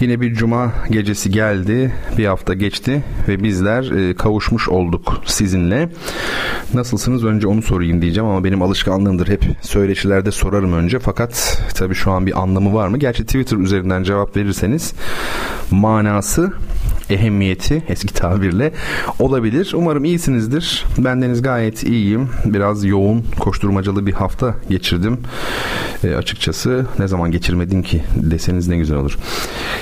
Yine bir cuma gecesi geldi, bir hafta geçti ve bizler e, kavuşmuş olduk sizinle. Nasılsınız önce onu sorayım diyeceğim ama benim alışkanlığımdır hep söyleşilerde sorarım önce fakat tabii şu an bir anlamı var mı? Gerçi Twitter üzerinden cevap verirseniz manası ehemmiyeti eski tabirle olabilir. Umarım iyisinizdir. Bendeniz gayet iyiyim. Biraz yoğun koşturmacalı bir hafta geçirdim. E, açıkçası ne zaman geçirmedin ki deseniz ne güzel olur.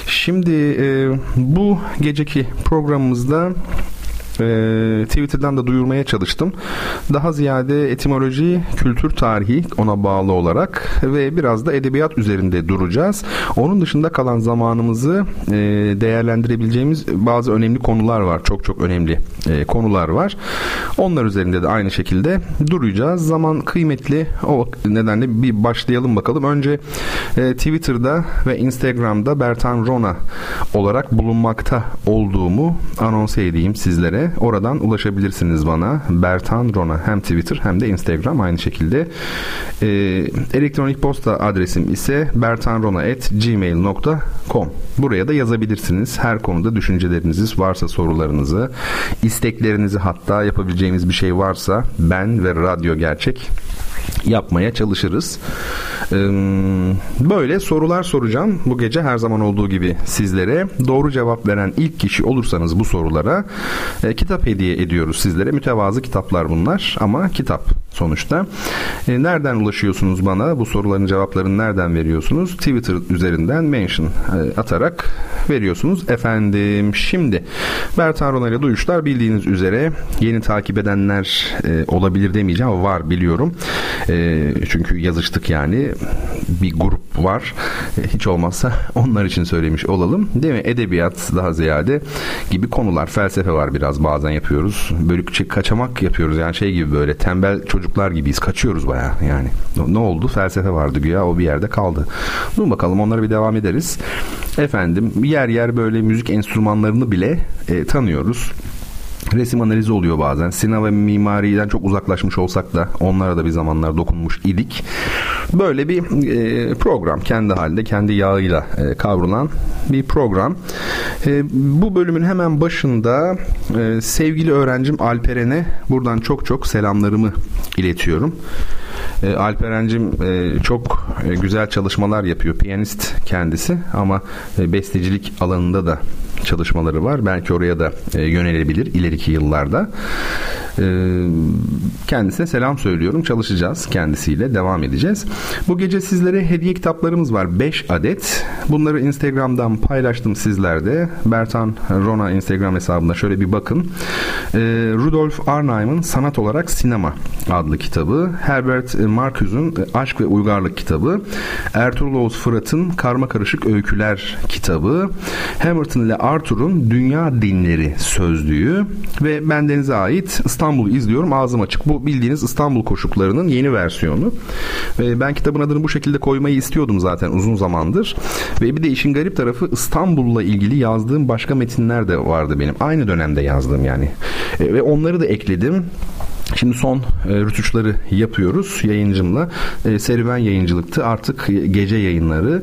Şimdi e, bu geceki programımızda e, Twitter'dan da duyurmaya çalıştım. Daha ziyade etimoloji, kültür tarihi ona bağlı olarak ve biraz da edebiyat üzerinde duracağız. Onun dışında kalan zamanımızı e, değerlendirebileceğimiz bazı önemli konular var. Çok çok önemli e, konular var. Onlar üzerinde de aynı şekilde duracağız. Zaman kıymetli. O nedenle bir başlayalım bakalım. Önce e, Twitter'da ve Instagram'da Bertan Rona olarak bulunmakta olduğumu anons edeyim sizlere. Oradan ulaşabilirsiniz bana. Bertan Rona hem Twitter hem de Instagram aynı şekilde. E, elektronik posta adresim ise bertanrona.gmail.com Buraya da yazabilirsiniz. Her konuda düşünceleriniz varsa sorularınızı, isteklerinizi hatta yapabileceğimiz bir şey varsa ben ve Radyo Gerçek yapmaya çalışırız. Böyle sorular soracağım bu gece her zaman olduğu gibi sizlere. Doğru cevap veren ilk kişi olursanız bu sorulara e, kitap hediye ediyoruz sizlere. Mütevazı kitaplar bunlar ama kitap sonuçta. E, nereden ulaşıyorsunuz bana? Bu soruların cevaplarını nereden veriyorsunuz? Twitter üzerinden mention e, atarak veriyorsunuz. Efendim şimdi Bertan Rona ile Duyuşlar bildiğiniz üzere yeni takip edenler olabilir demeyeceğim var biliyorum. çünkü yazıştık yani bir grup var. hiç olmazsa onlar için söylemiş olalım. Değil mi? Edebiyat daha ziyade gibi konular. Felsefe var biraz bazen yapıyoruz. Bölükçe kaçamak yapıyoruz. Yani şey gibi böyle tembel çocuklar gibiyiz. Kaçıyoruz baya yani. Ne oldu? Felsefe vardı güya. O bir yerde kaldı. Dur bakalım onlara bir devam ederiz. Efendim yer yer böyle müzik enstrümanlarını bile e, tanıyoruz. Resim analizi oluyor bazen. Sinema ve mimariden çok uzaklaşmış olsak da onlara da bir zamanlar dokunmuş idik. Böyle bir e, program kendi halinde kendi yağıyla e, kavrulan bir program. E, bu bölümün hemen başında e, sevgili öğrencim Alperen'e buradan çok çok selamlarımı iletiyorum. E, Alperen'cim e, çok e, güzel çalışmalar yapıyor. Piyanist kendisi ama e, bestecilik alanında da çalışmaları var. Belki oraya da e, yönelebilir ileriki yıllarda. E, kendisine selam söylüyorum. Çalışacağız kendisiyle. Devam edeceğiz. Bu gece sizlere hediye kitaplarımız var. 5 adet. Bunları Instagram'dan paylaştım sizlerde. Bertan Rona Instagram hesabında şöyle bir bakın. E, Rudolf Arnheim'ın Sanat Olarak Sinema adlı kitabı. Herbert Marcuse'un Aşk ve Uygarlık kitabı. Ertuğrul Oğuz Fırat'ın Karma Karışık Öyküler kitabı. Hamilton ile Arthur'un Dünya Dinleri sözlüğü ve bendenize ait İstanbul'u izliyorum ağzım açık. Bu bildiğiniz İstanbul koşuklarının yeni versiyonu. Ve ben kitabın adını bu şekilde koymayı istiyordum zaten uzun zamandır. Ve bir de işin garip tarafı İstanbul'la ilgili yazdığım başka metinler de vardı benim. Aynı dönemde yazdığım yani. E, ve onları da ekledim. Şimdi son e, rütuşları yapıyoruz yayıncımla. E, serüven yayıncılıktı. Artık gece yayınları.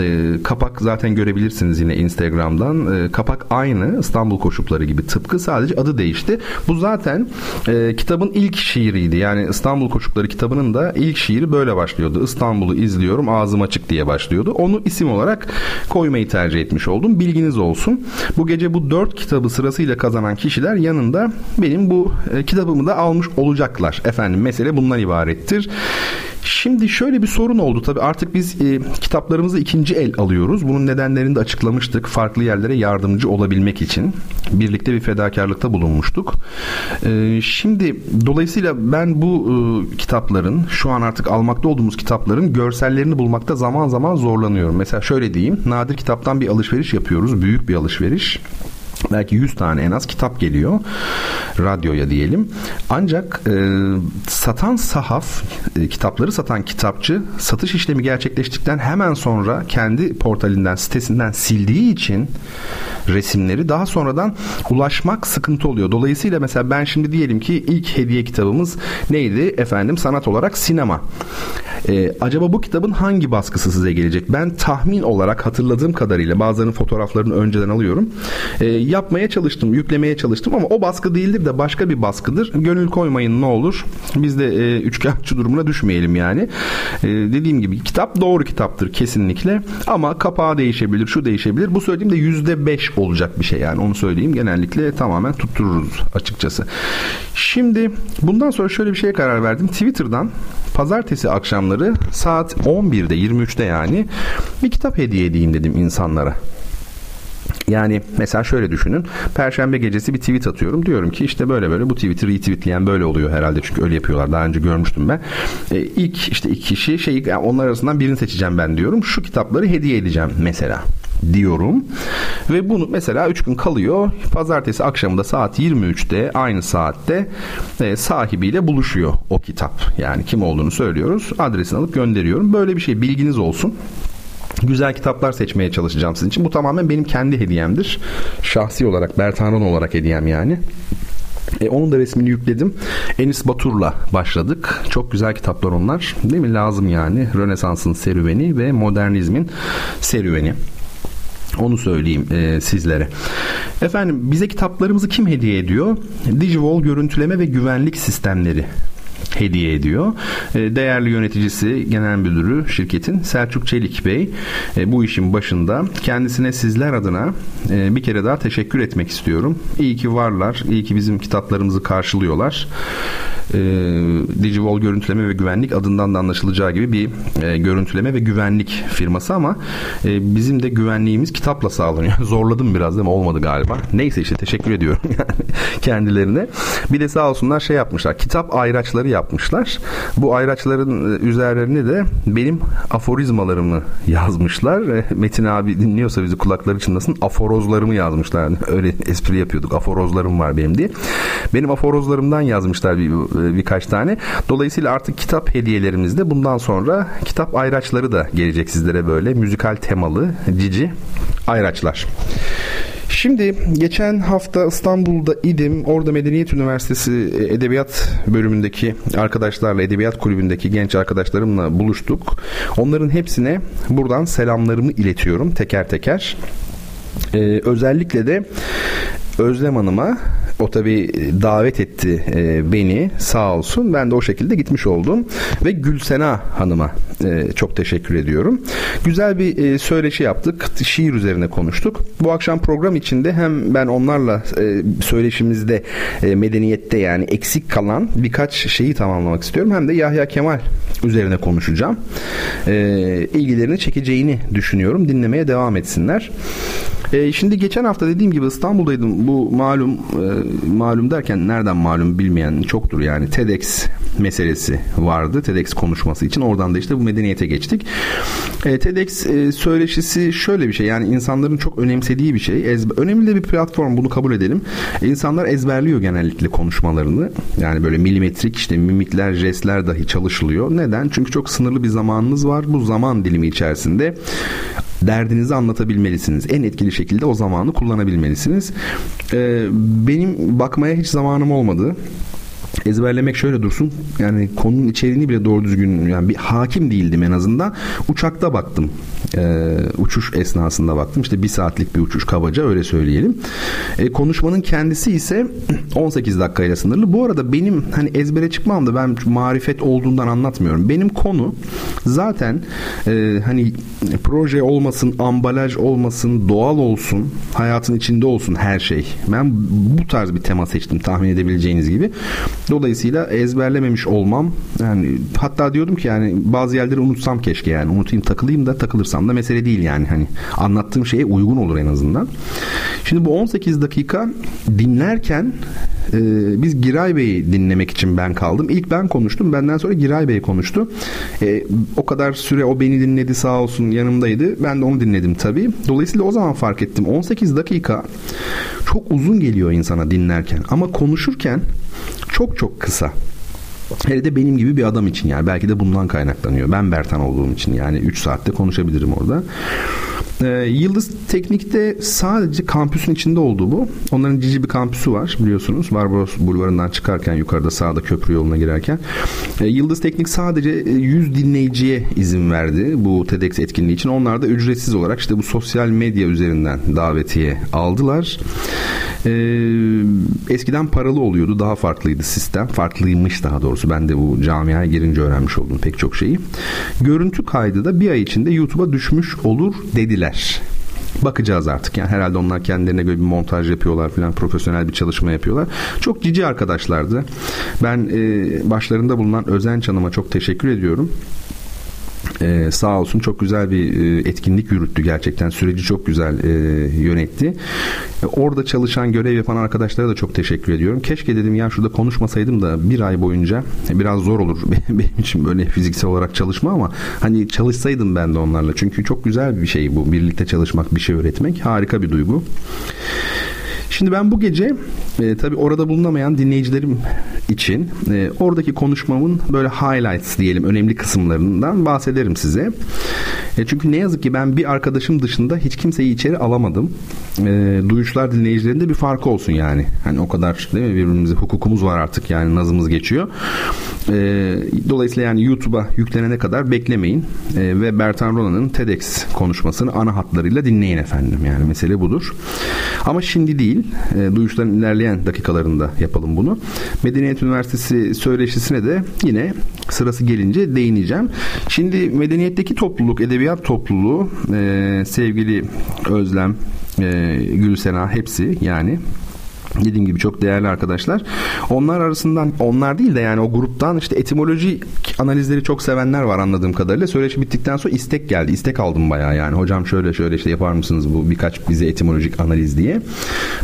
E, kapak zaten görebilirsiniz yine Instagram'dan. E, kapak aynı İstanbul Koşukları gibi tıpkı sadece adı değişti. Bu zaten e, kitabın ilk şiiriydi. Yani İstanbul Koşukları kitabının da ilk şiiri böyle başlıyordu. İstanbul'u izliyorum ağzım açık diye başlıyordu. Onu isim olarak koymayı tercih etmiş oldum. Bilginiz olsun. Bu gece bu dört kitabı sırasıyla kazanan kişiler yanında benim bu e, kitabımı da almış olacaklar. Efendim mesele bundan ibarettir. Şimdi şöyle bir sorun oldu tabii artık biz e, kitaplarımızı ikinci el alıyoruz. Bunun nedenlerini de açıklamıştık. Farklı yerlere yardımcı olabilmek için birlikte bir fedakarlıkta bulunmuştuk. E, şimdi dolayısıyla ben bu e, kitapların şu an artık almakta olduğumuz kitapların görsellerini bulmakta zaman zaman zorlanıyorum. Mesela şöyle diyeyim. Nadir kitaptan bir alışveriş yapıyoruz. Büyük bir alışveriş belki 100 tane en az kitap geliyor radyoya diyelim. Ancak e, satan sahaf, e, kitapları satan kitapçı satış işlemi gerçekleştikten hemen sonra kendi portalinden, sitesinden sildiği için resimleri daha sonradan ulaşmak sıkıntı oluyor. Dolayısıyla mesela ben şimdi diyelim ki ilk hediye kitabımız neydi? Efendim sanat olarak sinema. Ee, acaba bu kitabın hangi baskısı size gelecek? Ben tahmin olarak hatırladığım kadarıyla bazılarının fotoğraflarını önceden alıyorum. Ee, yapmaya çalıştım, yüklemeye çalıştım ama o baskı değildir de başka bir baskıdır. Gönül koymayın ne olur. Biz de e, üçkağıtçı durumuna düşmeyelim yani. E, dediğim gibi kitap doğru kitaptır kesinlikle ama kapağı değişebilir, şu değişebilir. Bu söylediğim de yüzde beş olacak bir şey yani onu söyleyeyim. Genellikle tamamen tuttururuz açıkçası. Şimdi bundan sonra şöyle bir şeye karar verdim. Twitter'dan pazartesi akşamları saat 11'de 23'te yani bir kitap hediye edeyim dedim insanlara. Yani mesela şöyle düşünün. Perşembe gecesi bir tweet atıyorum. Diyorum ki işte böyle böyle bu tweet'i retweetleyen böyle oluyor herhalde. Çünkü öyle yapıyorlar. Daha önce görmüştüm ben. E, ilk işte iki kişi şey yani onlar arasından birini seçeceğim ben diyorum. Şu kitapları hediye edeceğim mesela diyorum. Ve bunu mesela 3 gün kalıyor. Pazartesi akşamında saat 23'te aynı saatte e, sahibiyle buluşuyor o kitap. Yani kim olduğunu söylüyoruz. Adresini alıp gönderiyorum. Böyle bir şey bilginiz olsun güzel kitaplar seçmeye çalışacağım sizin için. Bu tamamen benim kendi hediyemdir. Şahsi olarak, Bertanon olarak hediyem yani. E, onun da resmini yükledim. Enis Batur'la başladık. Çok güzel kitaplar onlar. Değil mi? Lazım yani. Rönesans'ın serüveni ve modernizmin serüveni. Onu söyleyeyim e, sizlere. Efendim bize kitaplarımızı kim hediye ediyor? Digivol görüntüleme ve güvenlik sistemleri hediye ediyor. E, değerli yöneticisi, genel müdürü şirketin Selçuk Çelik Bey e, bu işin başında. Kendisine sizler adına e, bir kere daha teşekkür etmek istiyorum. İyi ki varlar, iyi ki bizim kitaplarımızı karşılıyorlar. Digivol Görüntüleme ve Güvenlik adından da anlaşılacağı gibi bir görüntüleme ve güvenlik firması ama bizim de güvenliğimiz kitapla sağlanıyor. Zorladım biraz değil mi? Olmadı galiba. Neyse işte teşekkür ediyorum kendilerine. Bir de sağ olsunlar şey yapmışlar. Kitap ayraçları yapmışlar. Bu ayraçların e, üzerlerine de benim aforizmalarımı yazmışlar. Metin abi dinliyorsa bizi kulakları çınlasın aforozlarımı yazmışlar. Yani öyle espri yapıyorduk. Aforozlarım var benim diye. Benim aforozlarımdan yazmışlar bir, e, birkaç tane. Dolayısıyla artık kitap hediyelerimizde bundan sonra kitap ayraçları da gelecek sizlere böyle müzikal temalı cici ayraçlar. Şimdi geçen hafta İstanbul'da idim. Orada Medeniyet Üniversitesi e, Edebiyat bölümündeki arkadaşlarla, Edebiyat Kulübü'ndeki genç arkadaşlarımla buluştuk. Onların hepsine buradan selamlarımı iletiyorum teker teker. Ee, özellikle de Özlem Hanım'a o tabi davet etti e, beni sağ olsun. Ben de o şekilde gitmiş oldum. Ve Gülsena Hanım'a e, çok teşekkür ediyorum. Güzel bir e, söyleşi yaptık. Şiir üzerine konuştuk. Bu akşam program içinde hem ben onlarla e, söyleşimizde e, medeniyette yani eksik kalan birkaç şeyi tamamlamak istiyorum. Hem de Yahya Kemal üzerine konuşacağım. E, ilgilerini çekeceğini düşünüyorum. Dinlemeye devam etsinler. E, şimdi geçen hafta dediğim gibi İstanbul'daydım. Bu malum e, malum derken nereden malum bilmeyen çoktur yani TEDx meselesi vardı. TEDx konuşması için. Oradan da işte bu medeniyete geçtik. E, TEDx e, söyleşisi şöyle bir şey. Yani insanların çok önemsediği bir şey. Ezbe, önemli de bir platform bunu kabul edelim. E, insanlar ezberliyor genellikle konuşmalarını. Yani böyle milimetrik işte mimikler, jestler dahi çalışılıyor. Neden? Çünkü çok sınırlı bir zamanınız var. Bu zaman dilimi içerisinde derdinizi anlatabilmelisiniz. En etkili şekilde o zamanı kullanabilmelisiniz. Ee, benim bakmaya hiç zamanım olmadı ezberlemek şöyle dursun. Yani konunun içeriğini bile doğru düzgün yani bir hakim değildim en azından. Uçakta baktım e, uçuş esnasında baktım. İşte bir saatlik bir uçuş kabaca öyle söyleyelim. E, konuşmanın kendisi ise 18 dakikayla sınırlı. Bu arada benim hani ezbere çıkmam da ben marifet olduğundan anlatmıyorum. Benim konu zaten e, hani proje olmasın, ambalaj olmasın, doğal olsun, hayatın içinde olsun her şey. Ben bu tarz bir tema seçtim tahmin edebileceğiniz gibi. Dolayısıyla ezberlememiş olmam yani hatta diyordum ki yani bazı yerleri unutsam keşke yani unutayım takılayım da takılırsam da mesele değil yani hani anlattığım şeye uygun olur en azından. Şimdi bu 18 dakika dinlerken e, biz Giray Bey'i dinlemek için ben kaldım. İlk ben konuştum. Benden sonra Giray Bey konuştu. E, o kadar süre o beni dinledi sağ olsun yanımdaydı. Ben de onu dinledim tabii. Dolayısıyla o zaman fark ettim. 18 dakika çok uzun geliyor insana dinlerken. Ama konuşurken çok çok kısa. Hele de benim gibi bir adam için yani belki de bundan kaynaklanıyor. Ben Bertan olduğum için yani 3 saatte konuşabilirim orada. Ee, Yıldız Teknik'te sadece kampüsün içinde olduğu bu. Onların cici bir kampüsü var biliyorsunuz. Barbaros Bulvarı'ndan çıkarken yukarıda sağda köprü yoluna girerken. Ee, Yıldız Teknik sadece 100 dinleyiciye izin verdi bu TEDx etkinliği için. Onlar da ücretsiz olarak işte bu sosyal medya üzerinden davetiye aldılar. Ee, eskiden paralı oluyordu. Daha farklıydı sistem. Farklıymış daha doğrusu. Ben de bu camiaya girince öğrenmiş oldum pek çok şeyi. Görüntü kaydı da bir ay içinde YouTube'a düşmüş olur dediler bakacağız artık. Yani herhalde onlar kendilerine göre bir montaj yapıyorlar falan profesyonel bir çalışma yapıyorlar. Çok cici arkadaşlardı. Ben e, başlarında bulunan Özenç Hanım'a çok teşekkür ediyorum. Ee, sağ olsun çok güzel bir e, etkinlik yürüttü gerçekten. Süreci çok güzel e, yönetti. E, orada çalışan, görev yapan arkadaşlara da çok teşekkür ediyorum. Keşke dedim ya şurada konuşmasaydım da bir ay boyunca biraz zor olur benim için böyle fiziksel olarak çalışma ama hani çalışsaydım ben de onlarla. Çünkü çok güzel bir şey bu. Birlikte çalışmak, bir şey öğretmek harika bir duygu. Şimdi ben bu gece e, tabii orada bulunamayan dinleyicilerim için e, oradaki konuşmamın böyle highlights diyelim önemli kısımlarından bahsederim size. E, çünkü ne yazık ki ben bir arkadaşım dışında hiç kimseyi içeri alamadım. E, duyuşlar dinleyicilerinde bir farkı olsun yani. Hani o kadar değil mi birbirimize hukukumuz var artık yani nazımız geçiyor. E, dolayısıyla yani YouTube'a yüklenene kadar beklemeyin e, ve Bertan Rona'nın TEDx konuşmasını ana hatlarıyla dinleyin efendim yani mesele budur. Ama şimdi değil e, duyuşların ilerleyen dakikalarında yapalım bunu. Medeniyet Üniversitesi söyleşisine de yine sırası gelince değineceğim. Şimdi medeniyetteki topluluk, edebiyat topluluğu e, sevgili Özlem, e, Gülsena hepsi yani dediğim gibi çok değerli arkadaşlar. Onlar arasından onlar değil de yani o gruptan işte etimoloji analizleri çok sevenler var anladığım kadarıyla. Söyleşi bittikten sonra istek geldi. İstek aldım bayağı yani. Hocam şöyle şöyle işte yapar mısınız bu birkaç bize etimolojik analiz diye.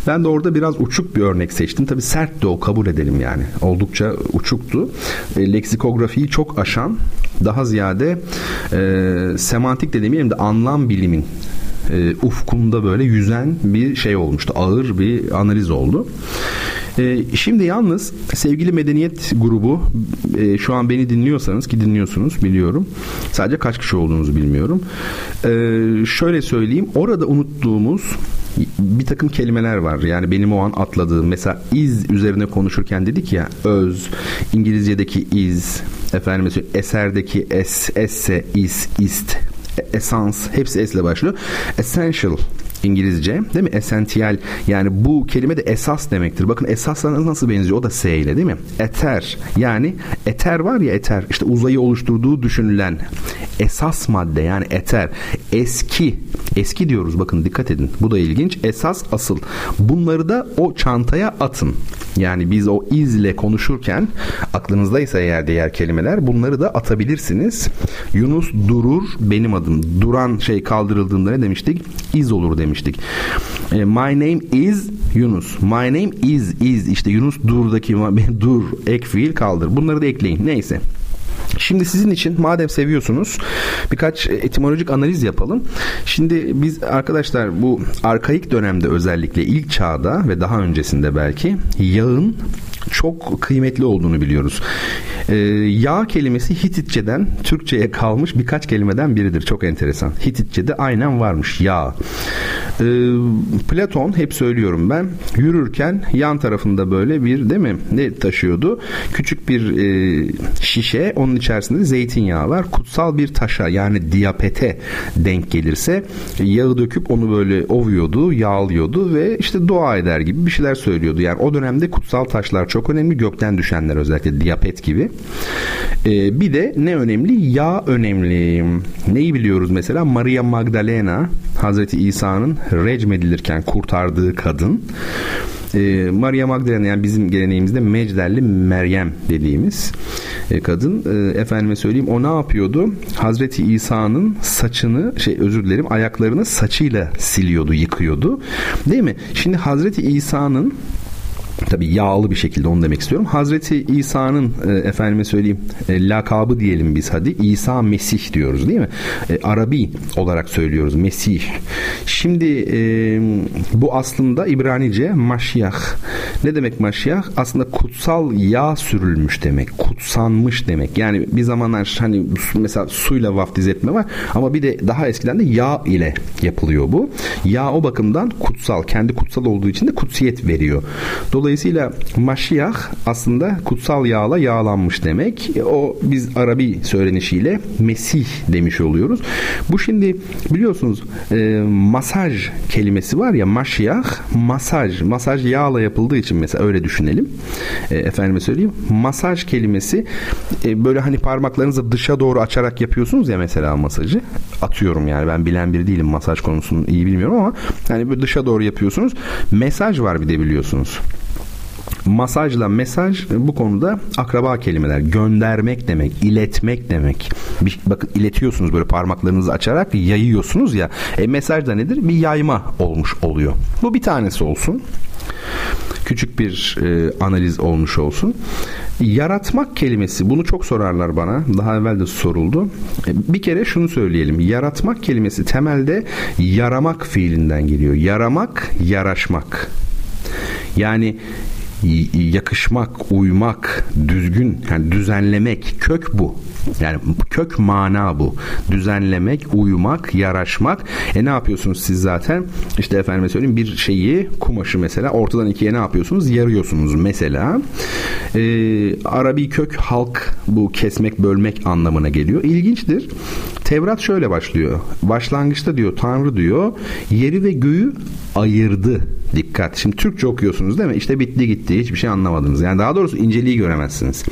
Ben de orada biraz uçuk bir örnek seçtim. Tabii sert de o kabul edelim yani. Oldukça uçuktu. E, leksikografiyi çok aşan daha ziyade e, semantik de demeyelim de anlam bilimin e, ufkunda böyle yüzen bir şey olmuştu. Ağır bir analiz oldu. E, şimdi yalnız sevgili medeniyet grubu e, şu an beni dinliyorsanız ki dinliyorsunuz biliyorum. Sadece kaç kişi olduğunuzu bilmiyorum. E, şöyle söyleyeyim. Orada unuttuğumuz bir takım kelimeler var. Yani benim o an atladığım mesela iz üzerine konuşurken dedik ya öz, İngilizce'deki iz, efendim mesela eserdeki es, esse, is, ist, esans hepsi S ile başlıyor. Essential İngilizce değil mi? Essential. Yani bu kelime de esas demektir. Bakın esasla nasıl benziyor? O da S ile değil mi? Eter. Yani eter var ya eter. İşte uzayı oluşturduğu düşünülen esas madde yani eter. Eski. Eski diyoruz bakın dikkat edin. Bu da ilginç. Esas asıl. Bunları da o çantaya atın. Yani biz o izle konuşurken aklınızdaysa eğer diğer kelimeler bunları da atabilirsiniz. Yunus durur benim adım. Duran şey kaldırıldığında ne demiştik? İz olur demiştik e, my name is Yunus. My name is is işte Yunus durdaki dur ek fiil kaldır. Bunları da ekleyin. Neyse. Şimdi sizin için madem seviyorsunuz birkaç etimolojik analiz yapalım. Şimdi biz arkadaşlar bu arkaik dönemde özellikle ilk çağda ve daha öncesinde belki yağın çok kıymetli olduğunu biliyoruz. Ee, yağ kelimesi Hititçeden Türkçe'ye kalmış birkaç kelimeden biridir. Çok enteresan. Hititçe'de aynen varmış yağ. Ee, Platon hep söylüyorum ben yürürken yan tarafında böyle bir değil mi ne taşıyordu? Küçük bir e, şişe onun içerisinde zeytinyağı var. Kutsal bir taşa yani diyapete denk gelirse yağı döküp onu böyle ovuyordu, yağlıyordu ve işte dua eder gibi bir şeyler söylüyordu. Yani o dönemde kutsal taşlar çok önemli. Gökten düşenler özellikle diyapet gibi. Ee, bir de ne önemli? Yağ önemli. Neyi biliyoruz mesela? Maria Magdalena Hazreti İsa'nın recmedilirken kurtardığı kadın. Ee, Maria Magdalena yani bizim geleneğimizde Mecdelli Meryem dediğimiz e, kadın e, efendime söyleyeyim o ne yapıyordu? Hazreti İsa'nın saçını şey özür dilerim ayaklarını saçıyla siliyordu, yıkıyordu. Değil mi? Şimdi Hazreti İsa'nın tabi yağlı bir şekilde onu demek istiyorum. Hazreti İsa'nın e, efendime söyleyeyim e, lakabı diyelim biz hadi İsa Mesih diyoruz değil mi? E, Arabi olarak söylüyoruz Mesih. Şimdi e, bu aslında İbranice maşyah. Ne demek maşyah? Aslında kutsal yağ sürülmüş demek. Kutsanmış demek. Yani bir zamanlar hani mesela suyla vaftiz etme var ama bir de daha eskiden de yağ ile yapılıyor bu. Yağ o bakımdan kutsal. Kendi kutsal olduğu için de kutsiyet veriyor. Dolayısıyla Dolayısıyla Maşiyah aslında kutsal yağla yağlanmış demek. O biz Arabi söylenişiyle Mesih demiş oluyoruz. Bu şimdi biliyorsunuz e, masaj kelimesi var ya Maşiyah masaj. Masaj yağla yapıldığı için mesela öyle düşünelim. E, efendime söyleyeyim. Masaj kelimesi e, böyle hani parmaklarınızı dışa doğru açarak yapıyorsunuz ya mesela masajı. Atıyorum yani ben bilen biri değilim masaj konusunu iyi bilmiyorum ama hani böyle dışa doğru yapıyorsunuz. Mesaj var bir de biliyorsunuz. Masajla mesaj bu konuda akraba kelimeler. Göndermek demek, iletmek demek. Bir, bakın iletiyorsunuz böyle parmaklarınızı açarak yayıyorsunuz ya. E, mesaj da nedir? Bir yayma olmuş oluyor. Bu bir tanesi olsun küçük bir e, analiz olmuş olsun. Yaratmak kelimesi bunu çok sorarlar bana. Daha evvel de soruldu. E, bir kere şunu söyleyelim. Yaratmak kelimesi temelde yaramak fiilinden geliyor. Yaramak, yaraşmak. Yani yakışmak, uymak, düzgün, yani düzenlemek kök bu. Yani kök mana bu. Düzenlemek, uyumak, yaraşmak. E ne yapıyorsunuz siz zaten? İşte efendime söyleyeyim bir şeyi kumaşı mesela ortadan ikiye ne yapıyorsunuz? Yarıyorsunuz mesela. E, Arabi kök halk bu kesmek, bölmek anlamına geliyor. İlginçtir. Tevrat şöyle başlıyor. Başlangıçta diyor Tanrı diyor yeri ve göğü ayırdı. Dikkat. Şimdi Türkçe okuyorsunuz değil mi? İşte bitti gitti. Hiçbir şey anlamadınız. Yani daha doğrusu inceliği göremezsiniz.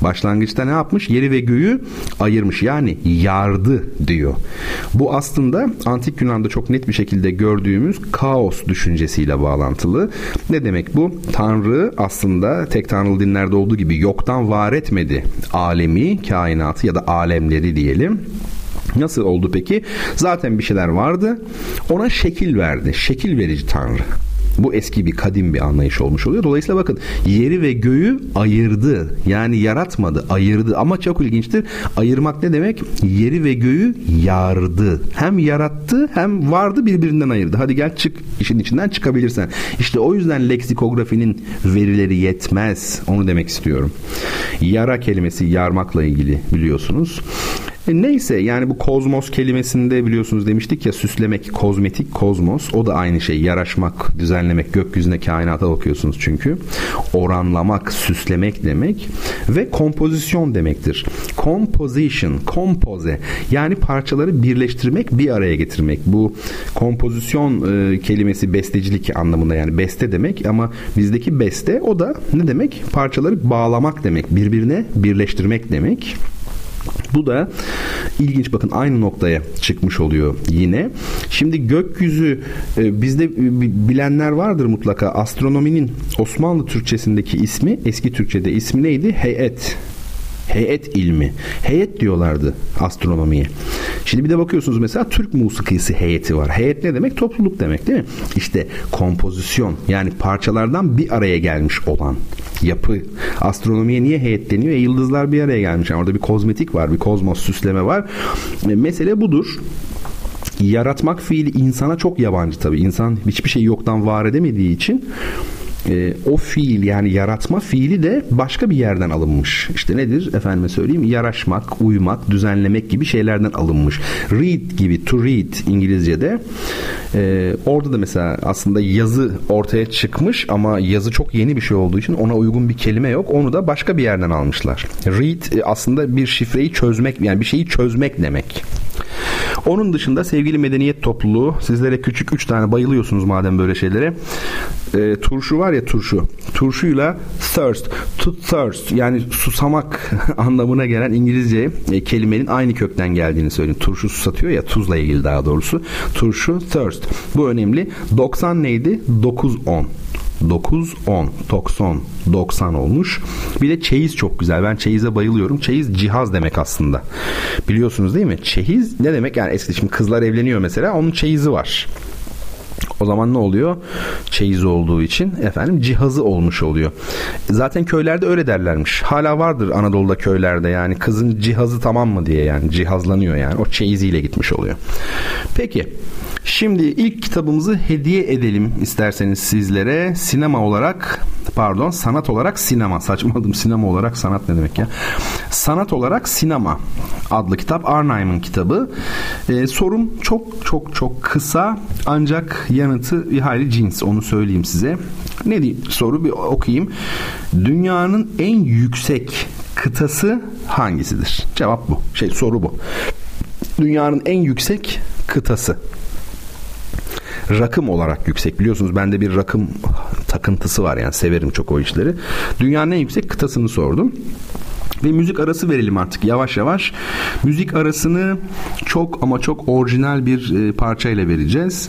Başlangıçta ne yapmış? Yeri ve göğü ayırmış. Yani yardı diyor. Bu aslında antik Yunan'da çok net bir şekilde gördüğümüz kaos düşüncesiyle bağlantılı. Ne demek bu? Tanrı aslında tek tanrılı dinlerde olduğu gibi yoktan var etmedi alemi, kainatı ya da alemleri diyelim. Nasıl oldu peki? Zaten bir şeyler vardı. Ona şekil verdi. Şekil verici Tanrı. Bu eski bir kadim bir anlayış olmuş oluyor. Dolayısıyla bakın yeri ve göğü ayırdı. Yani yaratmadı, ayırdı. Ama çok ilginçtir. Ayırmak ne demek? Yeri ve göğü yardı. Hem yarattı hem vardı birbirinden ayırdı. Hadi gel çık işin içinden çıkabilirsen. İşte o yüzden leksikografinin verileri yetmez. Onu demek istiyorum. Yara kelimesi yarmakla ilgili biliyorsunuz. E neyse yani bu kozmos kelimesinde biliyorsunuz demiştik ya süslemek kozmetik kozmos o da aynı şey yaraşmak düzenlemek gökyüzüne kainata bakıyorsunuz çünkü oranlamak süslemek demek ve kompozisyon demektir. Composition, kompoze yani parçaları birleştirmek bir araya getirmek. Bu kompozisyon e, kelimesi bestecilik anlamında yani beste demek ama bizdeki beste o da ne demek? Parçaları bağlamak demek, birbirine birleştirmek demek. Bu da ilginç bakın aynı noktaya çıkmış oluyor yine. Şimdi gökyüzü e, bizde e, bilenler vardır mutlaka. Astronominin Osmanlı Türkçesindeki ismi eski Türkçede ismi neydi? Heyet heyet ilmi. Heyet diyorlardı astronomiye. Şimdi bir de bakıyorsunuz mesela Türk musikisi heyeti var. Heyet ne demek? Topluluk demek değil mi? İşte kompozisyon yani parçalardan bir araya gelmiş olan yapı. Astronomiye niye heyet deniyor? E, yıldızlar bir araya gelmiş. Yani orada bir kozmetik var, bir kozmos süsleme var. E, mesele budur yaratmak fiili insana çok yabancı tabii. İnsan hiçbir şey yoktan var edemediği için e, o fiil yani yaratma fiili de başka bir yerden alınmış. İşte nedir efendime söyleyeyim yaraşmak, uymak, düzenlemek gibi şeylerden alınmış. Read gibi to read İngilizce'de e, orada da mesela aslında yazı ortaya çıkmış ama yazı çok yeni bir şey olduğu için ona uygun bir kelime yok. Onu da başka bir yerden almışlar. Read e, aslında bir şifreyi çözmek yani bir şeyi çözmek demek. Onun dışında sevgili medeniyet topluluğu sizlere küçük üç tane bayılıyorsunuz madem böyle şeylere. E, turşu var ya turşu. Turşuyla thirst, to thirst yani susamak anlamına gelen İngilizce e, kelimenin aynı kökten geldiğini söyleyeyim. Turşu susatıyor ya tuzla ilgili daha doğrusu. Turşu thirst. Bu önemli. 90 neydi? 9 10. 9 10 90 90 olmuş. Bir de çeyiz çok güzel. Ben çeyize bayılıyorum. Çeyiz cihaz demek aslında. Biliyorsunuz değil mi? Çeyiz ne demek? Yani eski şimdi kızlar evleniyor mesela. Onun çeyizi var. O zaman ne oluyor? Çeyiz olduğu için efendim cihazı olmuş oluyor. Zaten köylerde öyle derlermiş. Hala vardır Anadolu'da köylerde yani kızın cihazı tamam mı diye yani cihazlanıyor yani. O çeyiziyle gitmiş oluyor. Peki Şimdi ilk kitabımızı hediye edelim isterseniz sizlere. Sinema olarak pardon sanat olarak sinema saçmaladım sinema olarak sanat ne demek ya sanat olarak sinema adlı kitap Arnheim'ın kitabı ee, sorum çok çok çok kısa ancak yanıtı bir hayli cins onu söyleyeyim size ne diyeyim soru bir okuyayım dünyanın en yüksek kıtası hangisidir cevap bu şey soru bu dünyanın en yüksek kıtası rakım olarak yüksek. Biliyorsunuz bende bir rakım takıntısı var yani severim çok o işleri. Dünyanın en yüksek kıtasını sordum. Ve müzik arası verelim artık yavaş yavaş. Müzik arasını çok ama çok orijinal bir e, parçayla vereceğiz.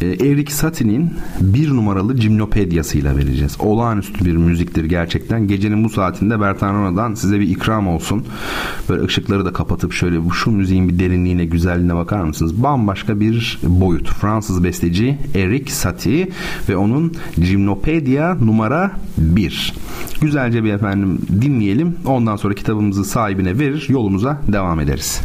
E, Erik Satie'nin bir numaralı Cimnopedyası'yla vereceğiz. Olağanüstü bir müziktir gerçekten. Gecenin bu saatinde Bertanona'dan size bir ikram olsun. Böyle ışıkları da kapatıp şöyle şu müziğin bir derinliğine, güzelliğine bakar mısınız? Bambaşka bir boyut. Fransız besteci Erik Satie ve onun Cimnopedya numara 1. Güzelce bir efendim dinleyelim. Ondan sonra kitabımızı sahibine verir, yolumuza devam ederiz.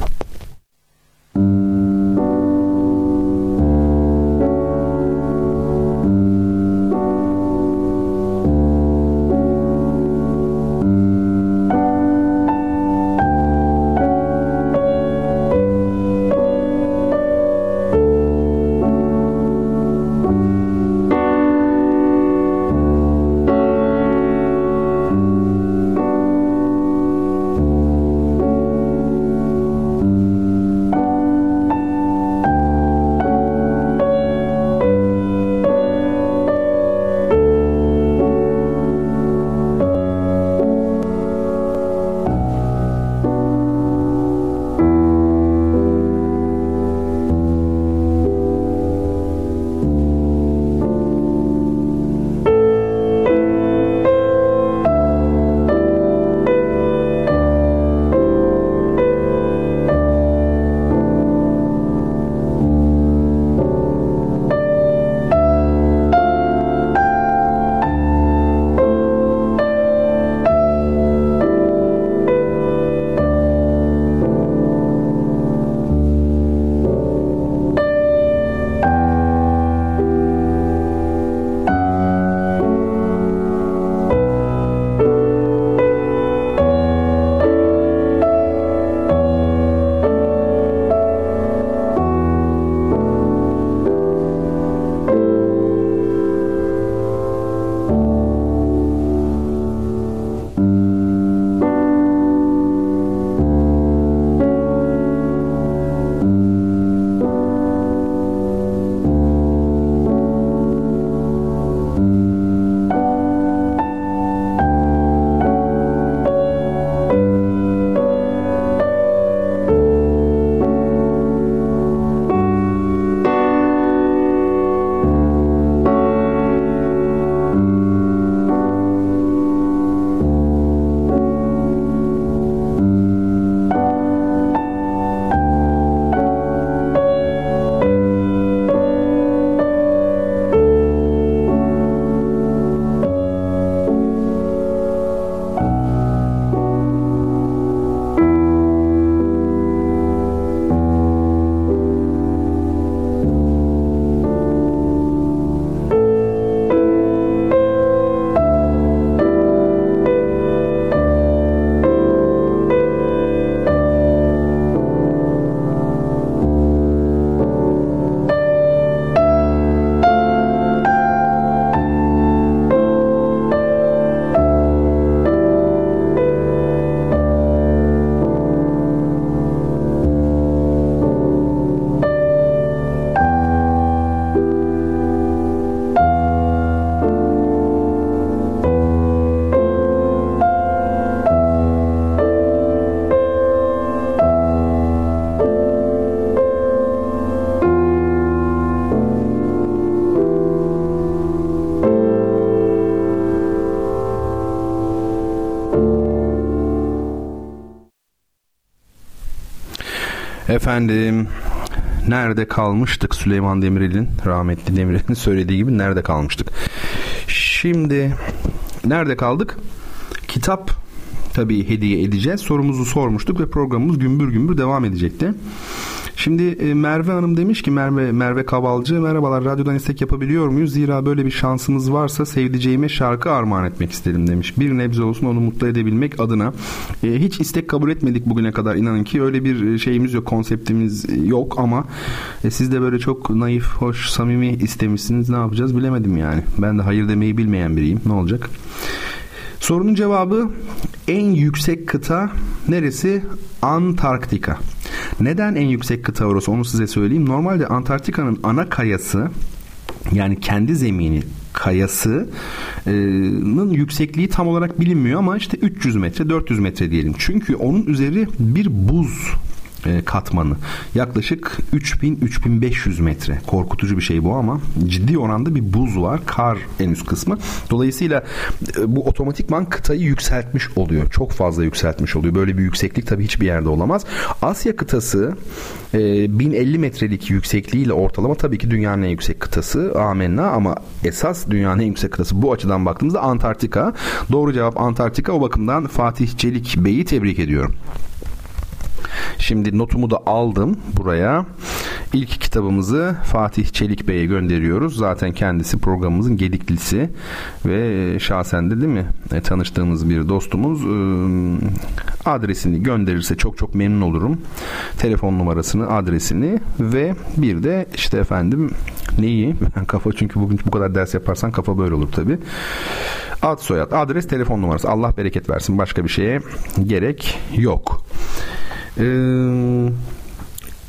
Efendim nerede kalmıştık Süleyman Demirel'in rahmetli Demirel'in söylediği gibi nerede kalmıştık? Şimdi nerede kaldık? Kitap tabii hediye edeceğiz. Sorumuzu sormuştuk ve programımız gümbür gümbür devam edecekti. Şimdi e, Merve Hanım demiş ki Merve Merve Kavalcı merhabalar radyodan istek yapabiliyor muyuz? Zira böyle bir şansımız varsa sevdiceğime şarkı armağan etmek isterim demiş. Bir nebze olsun onu mutlu edebilmek adına. E, hiç istek kabul etmedik bugüne kadar inanın ki öyle bir şeyimiz yok konseptimiz yok ama e, siz de böyle çok naif, hoş, samimi istemişsiniz. Ne yapacağız bilemedim yani. Ben de hayır demeyi bilmeyen biriyim. Ne olacak? Sorunun cevabı en yüksek kıta neresi? Antarktika. Neden en yüksek kıta orası onu size söyleyeyim. Normalde Antarktika'nın ana kayası yani kendi zemini kayasının yüksekliği tam olarak bilinmiyor ama işte 300 metre 400 metre diyelim. Çünkü onun üzeri bir buz katmanı. Yaklaşık 3000-3500 metre. Korkutucu bir şey bu ama ciddi oranda bir buz var. Kar en üst kısmı. Dolayısıyla e, bu otomatikman kıtayı yükseltmiş oluyor. Çok fazla yükseltmiş oluyor. Böyle bir yükseklik tabii hiçbir yerde olamaz. Asya kıtası 1050 e, metrelik yüksekliğiyle ortalama tabii ki dünyanın en yüksek kıtası. Amenna ama esas dünyanın en yüksek kıtası bu açıdan baktığımızda Antarktika. Doğru cevap Antarktika. O bakımdan Fatih Çelik Bey'i tebrik ediyorum. Şimdi notumu da aldım buraya. İlk kitabımızı Fatih Çelik Bey'e gönderiyoruz. Zaten kendisi programımızın gediklisi ve şahsen de değil mi e, tanıştığımız bir dostumuz. E, adresini gönderirse çok çok memnun olurum. Telefon numarasını, adresini ve bir de işte efendim neyi? Kafa çünkü bugün bu kadar ders yaparsan kafa böyle olur tabi. Ad soyad, adres, telefon numarası. Allah bereket versin. Başka bir şeye gerek yok. Ee,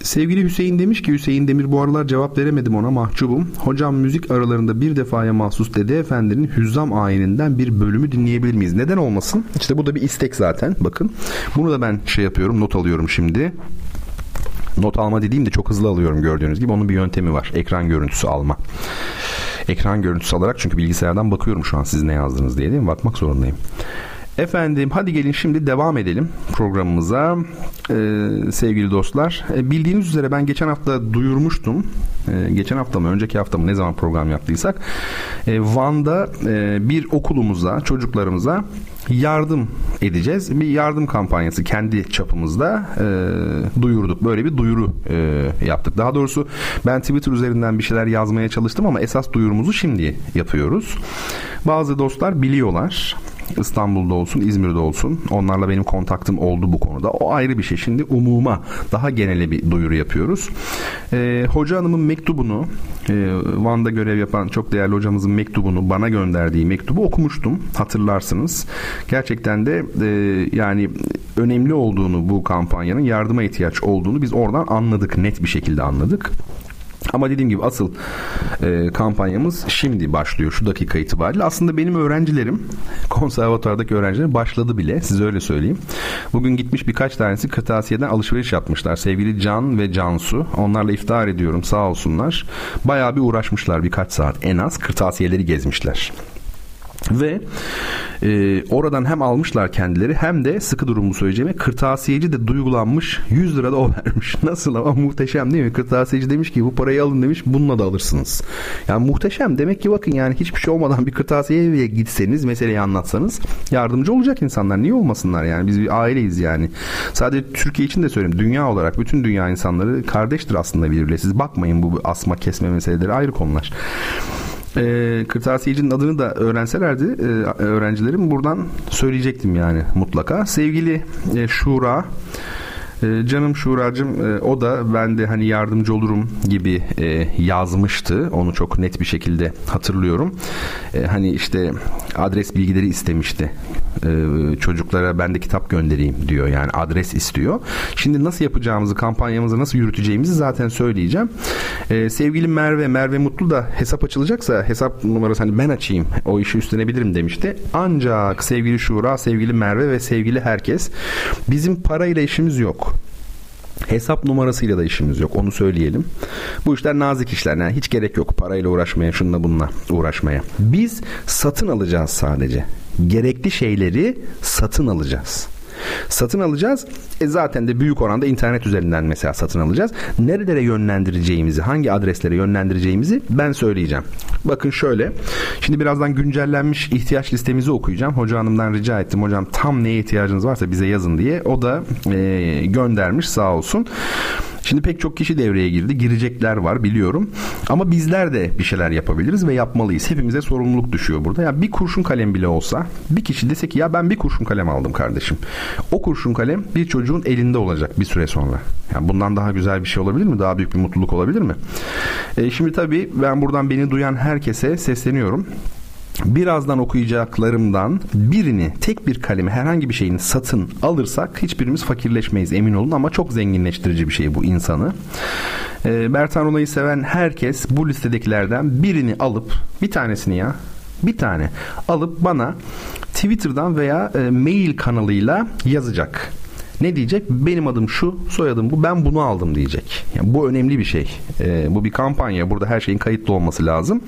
sevgili Hüseyin demiş ki Hüseyin Demir bu aralar cevap veremedim ona mahcubum. Hocam müzik aralarında bir defaya mahsus Dede Efendi'nin Hüzzam ayininden bir bölümü dinleyebilir miyiz? Neden olmasın? İşte bu da bir istek zaten bakın. Bunu da ben şey yapıyorum not alıyorum şimdi. Not alma dediğim de çok hızlı alıyorum gördüğünüz gibi. Onun bir yöntemi var. Ekran görüntüsü alma. Ekran görüntüsü alarak çünkü bilgisayardan bakıyorum şu an siz ne yazdınız diye değil mi? Bakmak zorundayım. Efendim hadi gelin şimdi devam edelim programımıza ee, sevgili dostlar. E, bildiğiniz üzere ben geçen hafta duyurmuştum. E, geçen hafta mı önceki hafta mı ne zaman program yaptıysak e, Van'da e, bir okulumuza çocuklarımıza yardım edeceğiz. Bir yardım kampanyası kendi çapımızda e, duyurduk. Böyle bir duyuru e, yaptık. Daha doğrusu ben Twitter üzerinden bir şeyler yazmaya çalıştım ama esas duyurumuzu şimdi yapıyoruz. Bazı dostlar biliyorlar. İstanbul'da olsun, İzmir'de olsun. Onlarla benim kontaktım oldu bu konuda. O ayrı bir şey. Şimdi umuma daha genele bir duyuru yapıyoruz. Ee, hoca hanımın mektubunu e, Van'da görev yapan çok değerli hocamızın mektubunu bana gönderdiği mektubu okumuştum. Hatırlarsınız. Gerçekten de e, yani önemli olduğunu bu kampanyanın yardıma ihtiyaç olduğunu biz oradan anladık. Net bir şekilde anladık. Ama dediğim gibi asıl e, kampanyamız şimdi başlıyor şu dakika itibariyle. Aslında benim öğrencilerim konservatuvardaki öğrencilerim başladı bile size öyle söyleyeyim. Bugün gitmiş birkaç tanesi kırtasiyeden alışveriş yapmışlar. Sevgili Can ve Cansu onlarla iftihar ediyorum sağ olsunlar. Bayağı bir uğraşmışlar birkaç saat en az kırtasiyeleri gezmişler. Ve e, oradan hem almışlar kendileri hem de sıkı durumu söyleyeceğime kırtasiyeci de duygulanmış 100 lira da o vermiş. Nasıl ama muhteşem değil mi? Kırtasiyeci demiş ki bu parayı alın demiş bununla da alırsınız. Yani muhteşem demek ki bakın yani hiçbir şey olmadan bir kırtasiyeye gitseniz meseleyi anlatsanız yardımcı olacak insanlar. Niye olmasınlar yani biz bir aileyiz yani. Sadece Türkiye için de söyleyeyim dünya olarak bütün dünya insanları kardeştir aslında birbirine. Siz bakmayın bu asma kesme meseleleri ayrı konular e, kırtasiyecinin adını da öğrenselerdi e, öğrencilerim buradan söyleyecektim yani mutlaka. Sevgili e, Şura e, canım Şuracım e, o da ben de hani yardımcı olurum gibi e, yazmıştı. Onu çok net bir şekilde hatırlıyorum. E, hani işte adres bilgileri istemişti. Çocuklara ben de kitap göndereyim diyor. Yani adres istiyor. Şimdi nasıl yapacağımızı, kampanyamızı nasıl yürüteceğimizi zaten söyleyeceğim. E, sevgili Merve, Merve Mutlu da hesap açılacaksa hesap numarası hani ben açayım o işi üstlenebilirim demişti. Ancak sevgili Şura, sevgili Merve ve sevgili herkes bizim parayla işimiz yok. Hesap numarasıyla da işimiz yok onu söyleyelim. Bu işler nazik işler yani hiç gerek yok parayla uğraşmaya şunla bununla uğraşmaya. Biz satın alacağız sadece. Gerekli şeyleri satın alacağız. Satın alacağız. E zaten de büyük oranda internet üzerinden mesela satın alacağız. Nerelere yönlendireceğimizi, hangi adreslere yönlendireceğimizi ben söyleyeceğim. Bakın şöyle. Şimdi birazdan güncellenmiş ihtiyaç listemizi okuyacağım. Hoca hanımdan rica ettim. Hocam tam neye ihtiyacınız varsa bize yazın diye. O da e, göndermiş sağ olsun. Şimdi pek çok kişi devreye girdi. Girecekler var biliyorum. Ama bizler de bir şeyler yapabiliriz ve yapmalıyız. Hepimize sorumluluk düşüyor burada. Ya bir kurşun kalem bile olsa bir kişi dese ki ya ben bir kurşun kalem aldım kardeşim. O kurşun kalem bir çocuğun elinde olacak bir süre sonra. Yani bundan daha güzel bir şey olabilir mi? Daha büyük bir mutluluk olabilir mi? E, şimdi tabii ben buradan beni duyan herkese sesleniyorum birazdan okuyacaklarımdan birini tek bir kalemi herhangi bir şeyini satın alırsak hiçbirimiz fakirleşmeyiz emin olun ama çok zenginleştirici bir şey bu insanı. E, Bertan Rona'yı seven herkes bu listedekilerden birini alıp bir tanesini ya bir tane alıp bana Twitter'dan veya e, mail kanalıyla yazacak. Ne diyecek? Benim adım şu, soyadım bu, ben bunu aldım diyecek. Yani bu önemli bir şey. E, bu bir kampanya. Burada her şeyin kayıtlı olması lazım.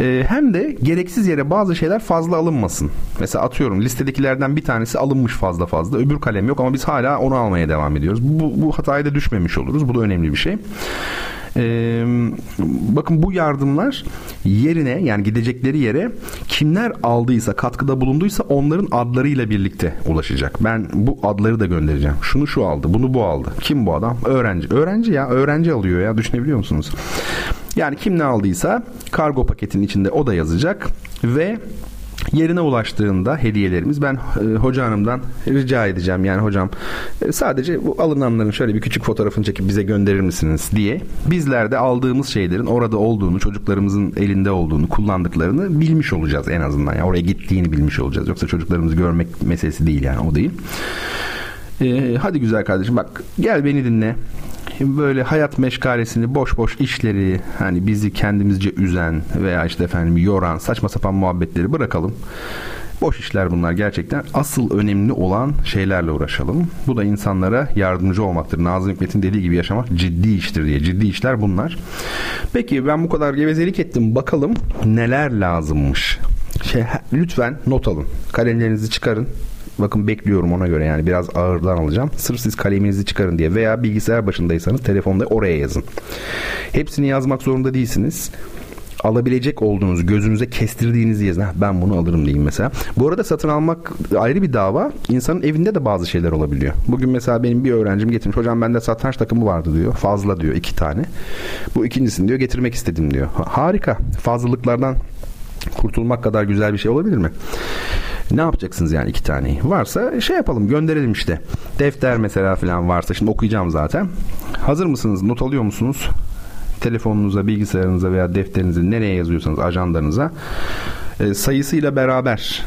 E, hem de gereksiz yere bazı şeyler fazla alınmasın. Mesela atıyorum listedekilerden bir tanesi alınmış fazla fazla. Öbür kalem yok ama biz hala onu almaya devam ediyoruz. Bu, bu hataya da düşmemiş oluruz. Bu da önemli bir şey. Ee, bakın bu yardımlar yerine yani gidecekleri yere kimler aldıysa katkıda bulunduysa onların adlarıyla birlikte ulaşacak. Ben bu adları da göndereceğim. Şunu şu aldı, bunu bu aldı. Kim bu adam? Öğrenci. Öğrenci ya, öğrenci alıyor ya. Düşünebiliyor musunuz? Yani kim ne aldıysa kargo paketinin içinde o da yazacak ve Yerine ulaştığında hediyelerimiz ben e, hoca hanımdan rica edeceğim. Yani hocam e, sadece bu alınanların şöyle bir küçük fotoğrafını çekip bize gönderir misiniz diye. Bizler de aldığımız şeylerin orada olduğunu, çocuklarımızın elinde olduğunu, kullandıklarını bilmiş olacağız en azından. Yani oraya gittiğini bilmiş olacağız. Yoksa çocuklarımızı görmek meselesi değil yani o değil. Ee, hadi güzel kardeşim bak gel beni dinle böyle hayat meşgalesini boş boş işleri hani bizi kendimizce üzen veya işte efendim yoran saçma sapan muhabbetleri bırakalım. Boş işler bunlar gerçekten. Asıl önemli olan şeylerle uğraşalım. Bu da insanlara yardımcı olmaktır. Nazım Hikmet'in dediği gibi yaşamak ciddi iştir diye. Ciddi işler bunlar. Peki ben bu kadar gevezelik ettim. Bakalım neler lazımmış. Şey, lütfen not alın. Kalemlerinizi çıkarın. Bakın bekliyorum ona göre yani biraz ağırdan alacağım. Sırf siz kaleminizi çıkarın diye veya bilgisayar başındaysanız telefonda oraya yazın. Hepsini yazmak zorunda değilsiniz alabilecek olduğunuz gözünüze kestirdiğiniz yazın. Ben bunu alırım diyeyim mesela. Bu arada satın almak ayrı bir dava. İnsanın evinde de bazı şeyler olabiliyor. Bugün mesela benim bir öğrencim getirmiş. Hocam bende satranç takımı vardı diyor. Fazla diyor iki tane. Bu ikincisini diyor getirmek istedim diyor. Harika. Fazlalıklardan kurtulmak kadar güzel bir şey olabilir mi? Ne yapacaksınız yani iki taneyi? Varsa şey yapalım gönderelim işte. Defter mesela falan varsa şimdi okuyacağım zaten. Hazır mısınız? Not alıyor musunuz? Telefonunuza, bilgisayarınıza veya defterinize nereye yazıyorsanız ajandanıza e, sayısıyla beraber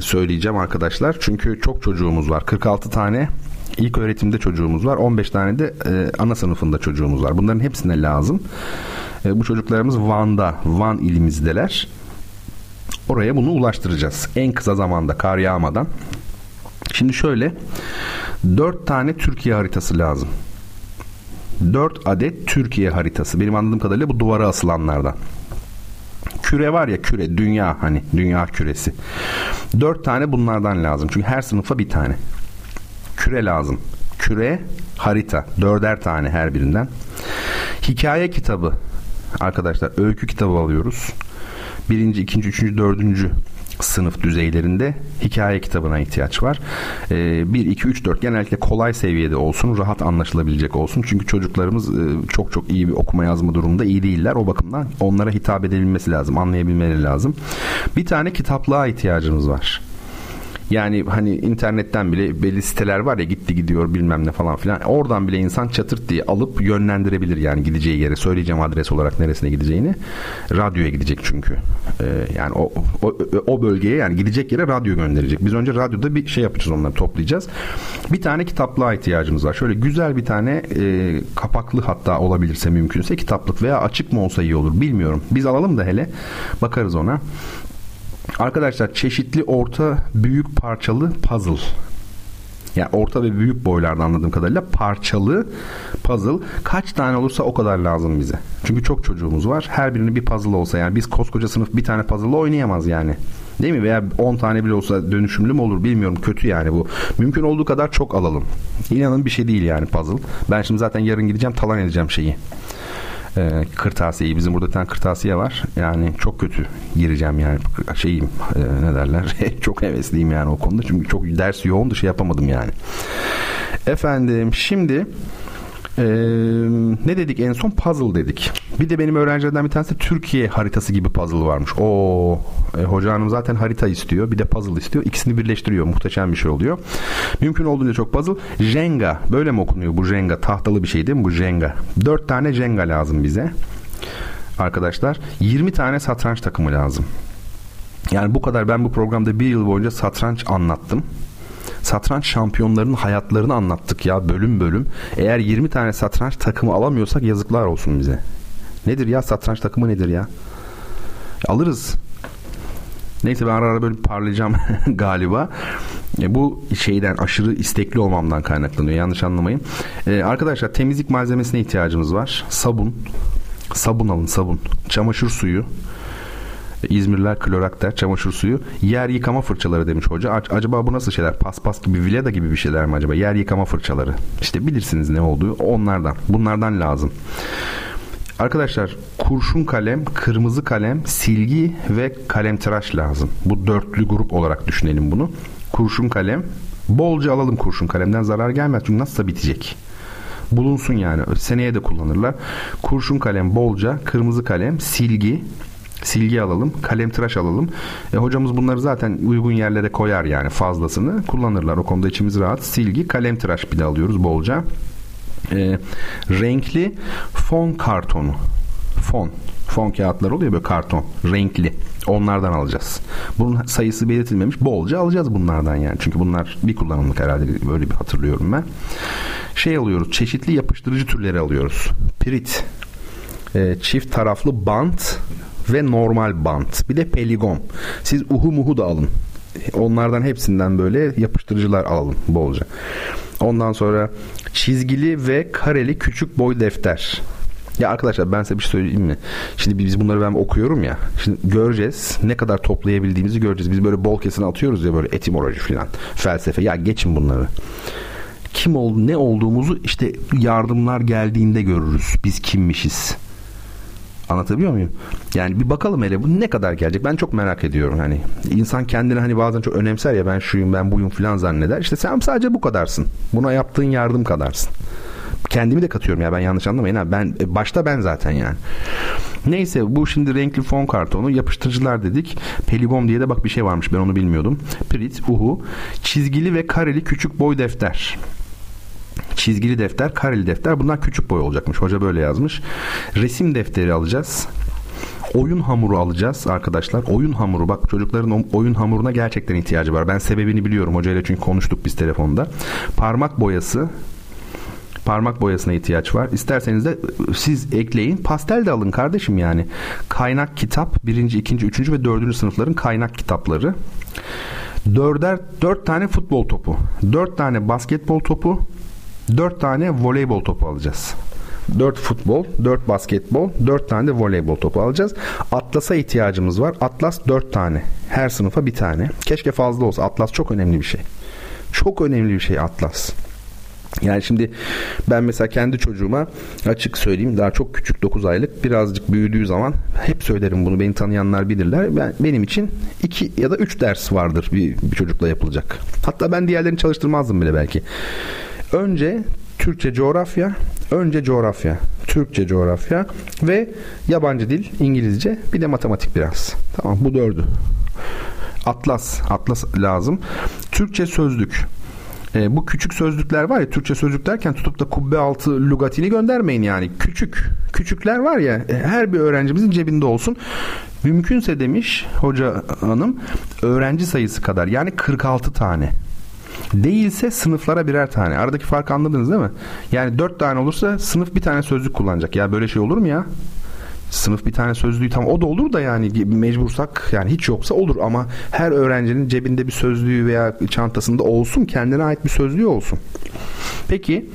söyleyeceğim arkadaşlar. Çünkü çok çocuğumuz var. 46 tane ilk öğretimde çocuğumuz var. 15 tane de e, ana sınıfında çocuğumuz var. Bunların hepsine lazım. E, bu çocuklarımız Van'da, Van ilimizdeler. Oraya bunu ulaştıracağız. En kısa zamanda kar yağmadan. Şimdi şöyle 4 tane Türkiye haritası lazım. 4 adet Türkiye haritası. Benim anladığım kadarıyla bu duvara asılanlardan. Küre var ya küre dünya hani dünya küresi. 4 tane bunlardan lazım. Çünkü her sınıfa bir tane. Küre lazım. Küre harita. Dörder tane her birinden. Hikaye kitabı. Arkadaşlar öykü kitabı alıyoruz birinci, ikinci, üçüncü, dördüncü sınıf düzeylerinde hikaye kitabına ihtiyaç var. Ee, 1, 2, 3, 4 genellikle kolay seviyede olsun, rahat anlaşılabilecek olsun. Çünkü çocuklarımız e, çok çok iyi bir okuma yazma durumunda iyi değiller. O bakımdan onlara hitap edebilmesi lazım, anlayabilmeleri lazım. Bir tane kitaplığa ihtiyacımız var. Yani hani internetten bile belli siteler var ya gitti gidiyor bilmem ne falan filan. Oradan bile insan çatırt diye alıp yönlendirebilir yani gideceği yere. Söyleyeceğim adres olarak neresine gideceğini. Radyoya gidecek çünkü. Ee, yani o, o, o bölgeye yani gidecek yere radyo gönderecek. Biz önce radyoda bir şey yapacağız onları toplayacağız. Bir tane kitaplığa ihtiyacımız var. Şöyle güzel bir tane e, kapaklı hatta olabilirse mümkünse kitaplık veya açık mı olsa iyi olur bilmiyorum. Biz alalım da hele bakarız ona. Arkadaşlar çeşitli orta büyük parçalı puzzle yani orta ve büyük boylarda anladığım kadarıyla parçalı puzzle kaç tane olursa o kadar lazım bize. Çünkü çok çocuğumuz var. Her birinin bir puzzle olsa yani biz koskoca sınıf bir tane puzzle oynayamaz yani. Değil mi? Veya 10 tane bile olsa dönüşümlü mü olur bilmiyorum. Kötü yani bu. Mümkün olduğu kadar çok alalım. İnanın bir şey değil yani puzzle. Ben şimdi zaten yarın gideceğim talan edeceğim şeyi e, kırtasiyeyi. Bizim burada bir tane kırtasiye var. Yani çok kötü gireceğim yani şeyim e, ne derler. çok hevesliyim yani o konuda. Çünkü çok ders yoğun şey yapamadım yani. Efendim şimdi ee, ne dedik en son puzzle dedik. Bir de benim öğrencilerden bir tanesi Türkiye haritası gibi puzzle varmış. O e, hoca hanım zaten harita istiyor, bir de puzzle istiyor. İkisini birleştiriyor. Muhteşem bir şey oluyor. Mümkün olduğunca çok puzzle. Jenga böyle mi okunuyor bu Jenga? Tahtalı bir şey değil mi bu Jenga? Dört tane Jenga lazım bize. Arkadaşlar 20 tane satranç takımı lazım. Yani bu kadar ben bu programda bir yıl boyunca satranç anlattım satranç şampiyonlarının hayatlarını anlattık ya bölüm bölüm. Eğer 20 tane satranç takımı alamıyorsak yazıklar olsun bize. Nedir ya satranç takımı nedir ya? Alırız. Neyse ben ara ara böyle parlayacağım galiba. E, bu şeyden aşırı istekli olmamdan kaynaklanıyor. Yanlış anlamayın. E, arkadaşlar temizlik malzemesine ihtiyacımız var. Sabun. Sabun alın sabun. Çamaşır suyu. İzmirler klorakter, çamaşır suyu, yer yıkama fırçaları demiş hoca. Acaba bu nasıl şeyler? Paspas gibi, vileda gibi bir şeyler mi acaba? Yer yıkama fırçaları. İşte bilirsiniz ne olduğu. Onlardan. Bunlardan lazım. Arkadaşlar kurşun kalem, kırmızı kalem, silgi ve kalem tıraş lazım. Bu dörtlü grup olarak düşünelim bunu. Kurşun kalem, bolca alalım kurşun kalemden zarar gelmez çünkü nasılsa bitecek. Bulunsun yani seneye de kullanırlar. Kurşun kalem bolca, kırmızı kalem, silgi, silgi alalım, kalem tıraş alalım. E, hocamız bunları zaten uygun yerlere koyar yani fazlasını kullanırlar. O konuda içimiz rahat. Silgi, kalem tıraş bir de alıyoruz bolca. E, renkli fon kartonu. Fon. Fon kağıtlar oluyor böyle karton. Renkli. Onlardan alacağız. Bunun sayısı belirtilmemiş. Bolca alacağız bunlardan yani. Çünkü bunlar bir kullanımlık herhalde böyle bir hatırlıyorum ben. Şey alıyoruz. Çeşitli yapıştırıcı türleri alıyoruz. Pirit. E, çift taraflı bant ve normal bant. Bir de peligon. Siz uhu muhu da alın. Onlardan hepsinden böyle yapıştırıcılar alalım bolca. Ondan sonra çizgili ve kareli küçük boy defter. Ya arkadaşlar ben size bir şey söyleyeyim mi? Şimdi biz bunları ben okuyorum ya. Şimdi göreceğiz. Ne kadar toplayabildiğimizi göreceğiz. Biz böyle bol kesin atıyoruz ya böyle etimoloji falan. Felsefe. Ya geçin bunları. Kim ol ne olduğumuzu işte yardımlar geldiğinde görürüz. Biz kimmişiz. Anlatabiliyor muyum? Yani bir bakalım hele bu ne kadar gelecek. Ben çok merak ediyorum hani. insan kendini hani bazen çok önemser ya ben şuyum ben buyum falan zanneder. İşte sen sadece bu kadarsın. Buna yaptığın yardım kadarsın. Kendimi de katıyorum ya ben yanlış anlamayın ha. Ben e, başta ben zaten yani. Neyse bu şimdi renkli fon kartonu yapıştırıcılar dedik. Peligom diye de bak bir şey varmış ben onu bilmiyordum. Prit, uhu, çizgili ve kareli küçük boy defter çizgili defter, kareli defter. Bunlar küçük boy olacakmış. Hoca böyle yazmış. Resim defteri alacağız. Oyun hamuru alacağız arkadaşlar. Oyun hamuru bak çocukların oyun hamuruna gerçekten ihtiyacı var. Ben sebebini biliyorum hocayla çünkü konuştuk biz telefonda. Parmak boyası parmak boyasına ihtiyaç var. İsterseniz de siz ekleyin. Pastel de alın kardeşim yani. Kaynak kitap birinci, ikinci, üçüncü ve dördüncü sınıfların kaynak kitapları. Dörder, dört tane futbol topu. Dört tane basketbol topu. 4 tane voleybol topu alacağız. 4 futbol, 4 basketbol, 4 tane de voleybol topu alacağız. Atlas'a ihtiyacımız var. Atlas 4 tane. Her sınıfa bir tane. Keşke fazla olsa. Atlas çok önemli bir şey. Çok önemli bir şey Atlas. Yani şimdi ben mesela kendi çocuğuma açık söyleyeyim daha çok küçük 9 aylık birazcık büyüdüğü zaman hep söylerim bunu beni tanıyanlar bilirler. Ben, benim için 2 ya da 3 ders vardır bir, bir çocukla yapılacak. Hatta ben diğerlerini çalıştırmazdım bile belki. Önce Türkçe coğrafya, önce coğrafya, Türkçe coğrafya ve yabancı dil İngilizce bir de matematik biraz. Tamam bu dördü. Atlas, atlas lazım. Türkçe sözlük. E, bu küçük sözlükler var ya Türkçe sözlük derken tutup da kubbe altı lugatini göndermeyin yani. Küçük, küçükler var ya e, her bir öğrencimizin cebinde olsun. Mümkünse demiş hoca hanım öğrenci sayısı kadar yani 46 tane. Değilse sınıflara birer tane. Aradaki farkı anladınız değil mi? Yani dört tane olursa sınıf bir tane sözlük kullanacak. Ya böyle şey olur mu ya? sınıf bir tane sözlüğü tam o da olur da yani mecbursak yani hiç yoksa olur ama her öğrencinin cebinde bir sözlüğü veya çantasında olsun kendine ait bir sözlüğü olsun. Peki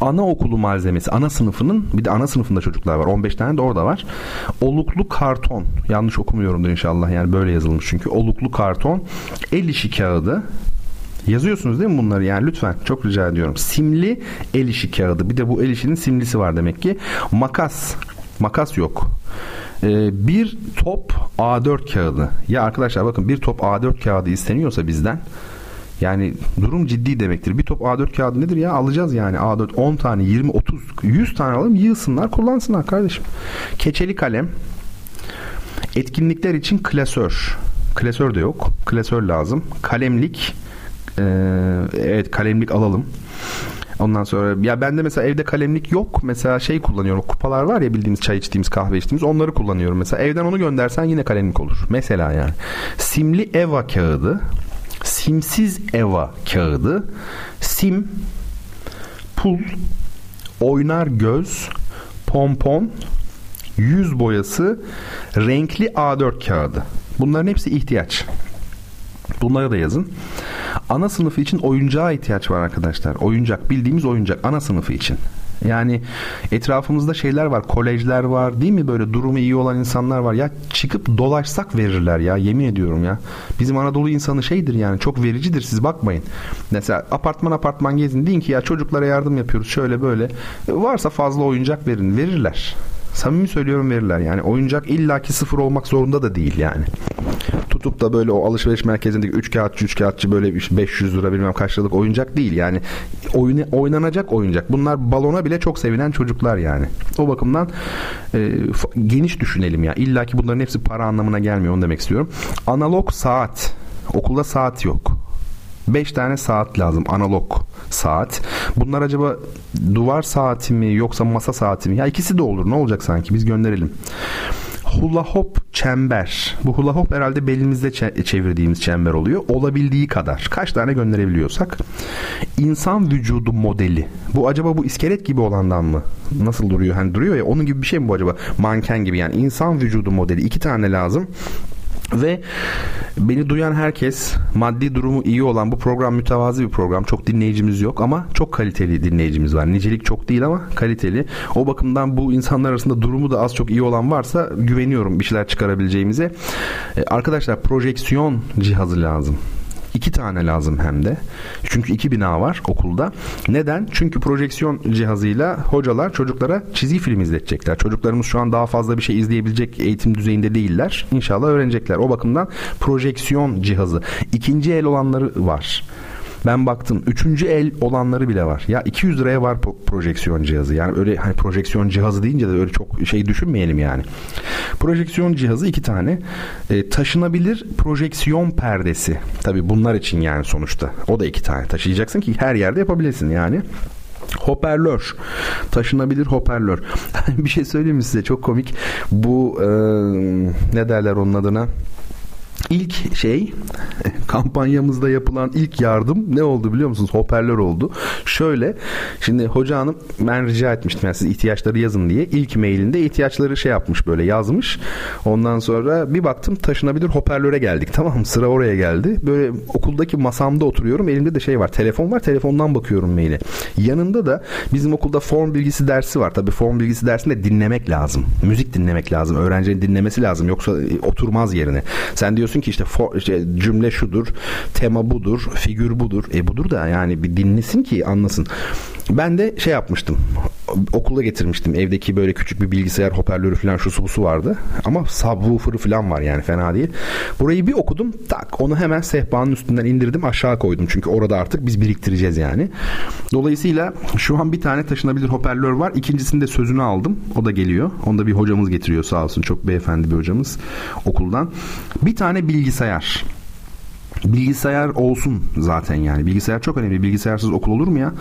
anaokulu malzemesi, ana sınıfının bir de ana sınıfında çocuklar var. 15 tane de orada var. Oluklu karton. Yanlış okumuyorumdur inşallah. Yani böyle yazılmış çünkü. Oluklu karton. El işi kağıdı. Yazıyorsunuz değil mi bunları yani lütfen çok rica ediyorum. Simli el işi kağıdı. Bir de bu el işinin simlisi var demek ki. Makas. Makas yok. Ee, bir top A4 kağıdı. Ya arkadaşlar bakın bir top A4 kağıdı isteniyorsa bizden yani durum ciddi demektir. Bir top A4 kağıdı nedir ya? Alacağız yani A4 10 tane, 20, 30, 100 tane alalım yığsınlar, kullansınlar kardeşim. Keçeli kalem. Etkinlikler için klasör. Klasör de yok. Klasör lazım. Kalemlik. Ee, evet kalemlik alalım. Ondan sonra ya bende mesela evde kalemlik yok. Mesela şey kullanıyorum. Kupalar var ya bildiğimiz çay içtiğimiz, kahve içtiğimiz onları kullanıyorum. Mesela evden onu göndersen yine kalemlik olur. Mesela yani. Simli Eva kağıdı simsiz eva kağıdı, sim, pul, oynar göz, pompon, yüz boyası, renkli A4 kağıdı. Bunların hepsi ihtiyaç. Bunları da yazın. Ana sınıfı için oyuncağa ihtiyaç var arkadaşlar. Oyuncak bildiğimiz oyuncak ana sınıfı için. Yani etrafımızda şeyler var, kolejler var değil mi? Böyle durumu iyi olan insanlar var. Ya çıkıp dolaşsak verirler ya yemin ediyorum ya. Bizim Anadolu insanı şeydir yani çok vericidir siz bakmayın. Mesela apartman apartman gezin deyin ki ya çocuklara yardım yapıyoruz şöyle böyle. Varsa fazla oyuncak verin verirler. Samimi söylüyorum verirler yani. Oyuncak illaki sıfır olmak zorunda da değil yani. Tutup da böyle o alışveriş merkezindeki 3 kağıtçı 3 kağıtçı böyle 500 lira bilmem kaç liralık oyuncak değil yani. Oyun, oynanacak oyuncak. Bunlar balona bile çok sevinen çocuklar yani. O bakımdan e, geniş düşünelim ya. İlla ki bunların hepsi para anlamına gelmiyor onu demek istiyorum. Analog saat. Okulda saat yok. 5 tane saat lazım analog saat. Bunlar acaba duvar saati mi yoksa masa saati mi? Ya ikisi de olur ne olacak sanki biz gönderelim. Hula hop çember. Bu hula hop herhalde belimizde çevirdiğimiz çember oluyor. Olabildiği kadar. Kaç tane gönderebiliyorsak. İnsan vücudu modeli. Bu acaba bu iskelet gibi olandan mı? Nasıl duruyor? Hani duruyor ya onun gibi bir şey mi bu acaba? Manken gibi yani insan vücudu modeli. iki tane lazım. Ve beni duyan herkes maddi durumu iyi olan bu program mütevazi bir program. Çok dinleyicimiz yok ama çok kaliteli dinleyicimiz var. Nicelik çok değil ama kaliteli. O bakımdan bu insanlar arasında durumu da az çok iyi olan varsa güveniyorum bir şeyler çıkarabileceğimize. Ee, arkadaşlar projeksiyon cihazı lazım. İki tane lazım hem de. Çünkü iki bina var okulda. Neden? Çünkü projeksiyon cihazıyla hocalar çocuklara çizgi film izletecekler. Çocuklarımız şu an daha fazla bir şey izleyebilecek eğitim düzeyinde değiller. İnşallah öğrenecekler. O bakımdan projeksiyon cihazı. İkinci el olanları var. Ben baktım. Üçüncü el olanları bile var. Ya 200 liraya var projeksiyon cihazı. Yani öyle hani projeksiyon cihazı deyince de öyle çok şey düşünmeyelim yani. Projeksiyon cihazı iki tane. E, taşınabilir projeksiyon perdesi. Tabi bunlar için yani sonuçta. O da iki tane taşıyacaksın ki her yerde yapabilesin yani. Hoparlör. Taşınabilir hoparlör. bir şey söyleyeyim mi size? Çok komik. Bu e, ne derler onun adına? İlk şey kampanyamızda yapılan ilk yardım ne oldu biliyor musunuz? Hoparlör oldu. Şöyle şimdi hoca hanım ben rica etmiştim yani siz ihtiyaçları yazın diye. ilk mailinde ihtiyaçları şey yapmış böyle yazmış. Ondan sonra bir baktım taşınabilir hoparlöre geldik tamam mı? Sıra oraya geldi. Böyle okuldaki masamda oturuyorum. Elimde de şey var telefon var. Telefondan bakıyorum maile. Yanında da bizim okulda form bilgisi dersi var. Tabii form bilgisi dersinde dinlemek lazım. Müzik dinlemek lazım. Öğrencinin dinlemesi lazım. Yoksa oturmaz yerine. Sen diyorsun ki işte, for, işte cümle şudur, tema budur, figür budur. E budur da yani bir dinlesin ki anlasın. Ben de şey yapmıştım. Okulda getirmiştim. Evdeki böyle küçük bir bilgisayar hoparlörü falan şu su vardı. Ama subwoofer'ı falan var yani fena değil. Burayı bir okudum. Tak onu hemen sehpanın üstünden indirdim aşağı koydum. Çünkü orada artık biz biriktireceğiz yani. Dolayısıyla şu an bir tane taşınabilir hoparlör var. İkincisinde sözünü aldım. O da geliyor. Onu da bir hocamız getiriyor sağ olsun. Çok beyefendi bir hocamız okuldan. Bir tane bilgisayar bilgisayar olsun zaten yani. Bilgisayar çok önemli. Bilgisayarsız okul olur mu ya?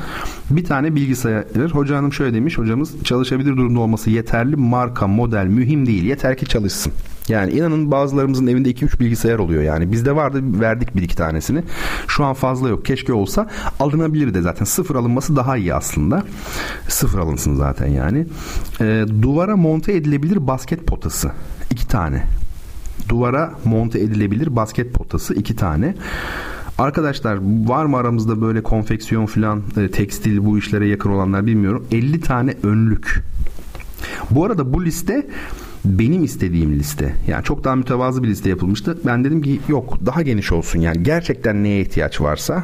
Bir tane bilgisayar. Hoca hanım şöyle demiş. Hocamız çalışabilir durumda olması yeterli. Marka, model mühim değil. Yeter ki çalışsın. Yani inanın bazılarımızın evinde 2-3 bilgisayar oluyor yani. Bizde vardı verdik bir iki tanesini. Şu an fazla yok. Keşke olsa alınabilir de zaten. Sıfır alınması daha iyi aslında. Sıfır alınsın zaten yani. E, duvara monte edilebilir basket potası. iki tane duvara monte edilebilir basket potası iki tane. Arkadaşlar var mı aramızda böyle konfeksiyon falan e, tekstil bu işlere yakın olanlar bilmiyorum. 50 tane önlük. Bu arada bu liste benim istediğim liste. Yani çok daha mütevazı bir liste yapılmıştı. Ben dedim ki yok daha geniş olsun yani gerçekten neye ihtiyaç varsa.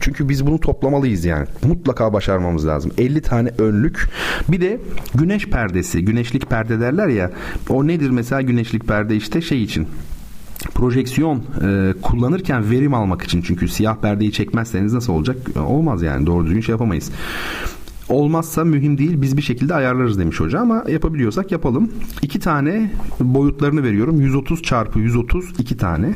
Çünkü biz bunu toplamalıyız yani. Mutlaka başarmamız lazım. 50 tane önlük. Bir de güneş perdesi, güneşlik perde derler ya. O nedir mesela güneşlik perde işte şey için projeksiyon e, kullanırken verim almak için çünkü siyah perdeyi çekmezseniz nasıl olacak? Olmaz yani doğru düzgün şey yapamayız. Olmazsa mühim değil biz bir şekilde ayarlarız demiş hoca ama yapabiliyorsak yapalım. İki tane boyutlarını veriyorum. 130 çarpı 130 iki tane.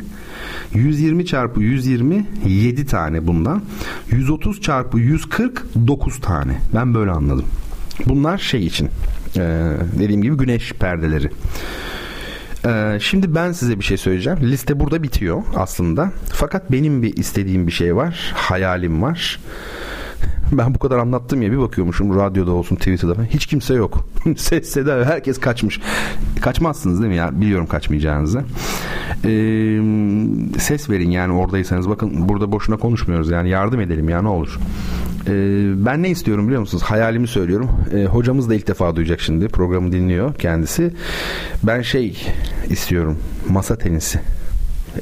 120 çarpı 120 7 tane bundan. 130 çarpı 140 9 tane. Ben böyle anladım. Bunlar şey için ee, dediğim gibi güneş perdeleri. Ee, şimdi ben size bir şey söyleyeceğim. Liste burada bitiyor aslında. Fakat benim bir istediğim bir şey var. Hayalim var. Ben bu kadar anlattım ya bir bakıyormuşum radyoda olsun Twitter'da. Hiç kimse yok. Ses seda herkes kaçmış. Kaçmazsınız değil mi ya? Biliyorum kaçmayacağınızı. Ee, ses verin yani oradaysanız. Bakın burada boşuna konuşmuyoruz yani yardım edelim ya ne olur. Ee, ben ne istiyorum biliyor musunuz? Hayalimi söylüyorum. Ee, hocamız da ilk defa duyacak şimdi. Programı dinliyor kendisi. Ben şey istiyorum. Masa tenisi.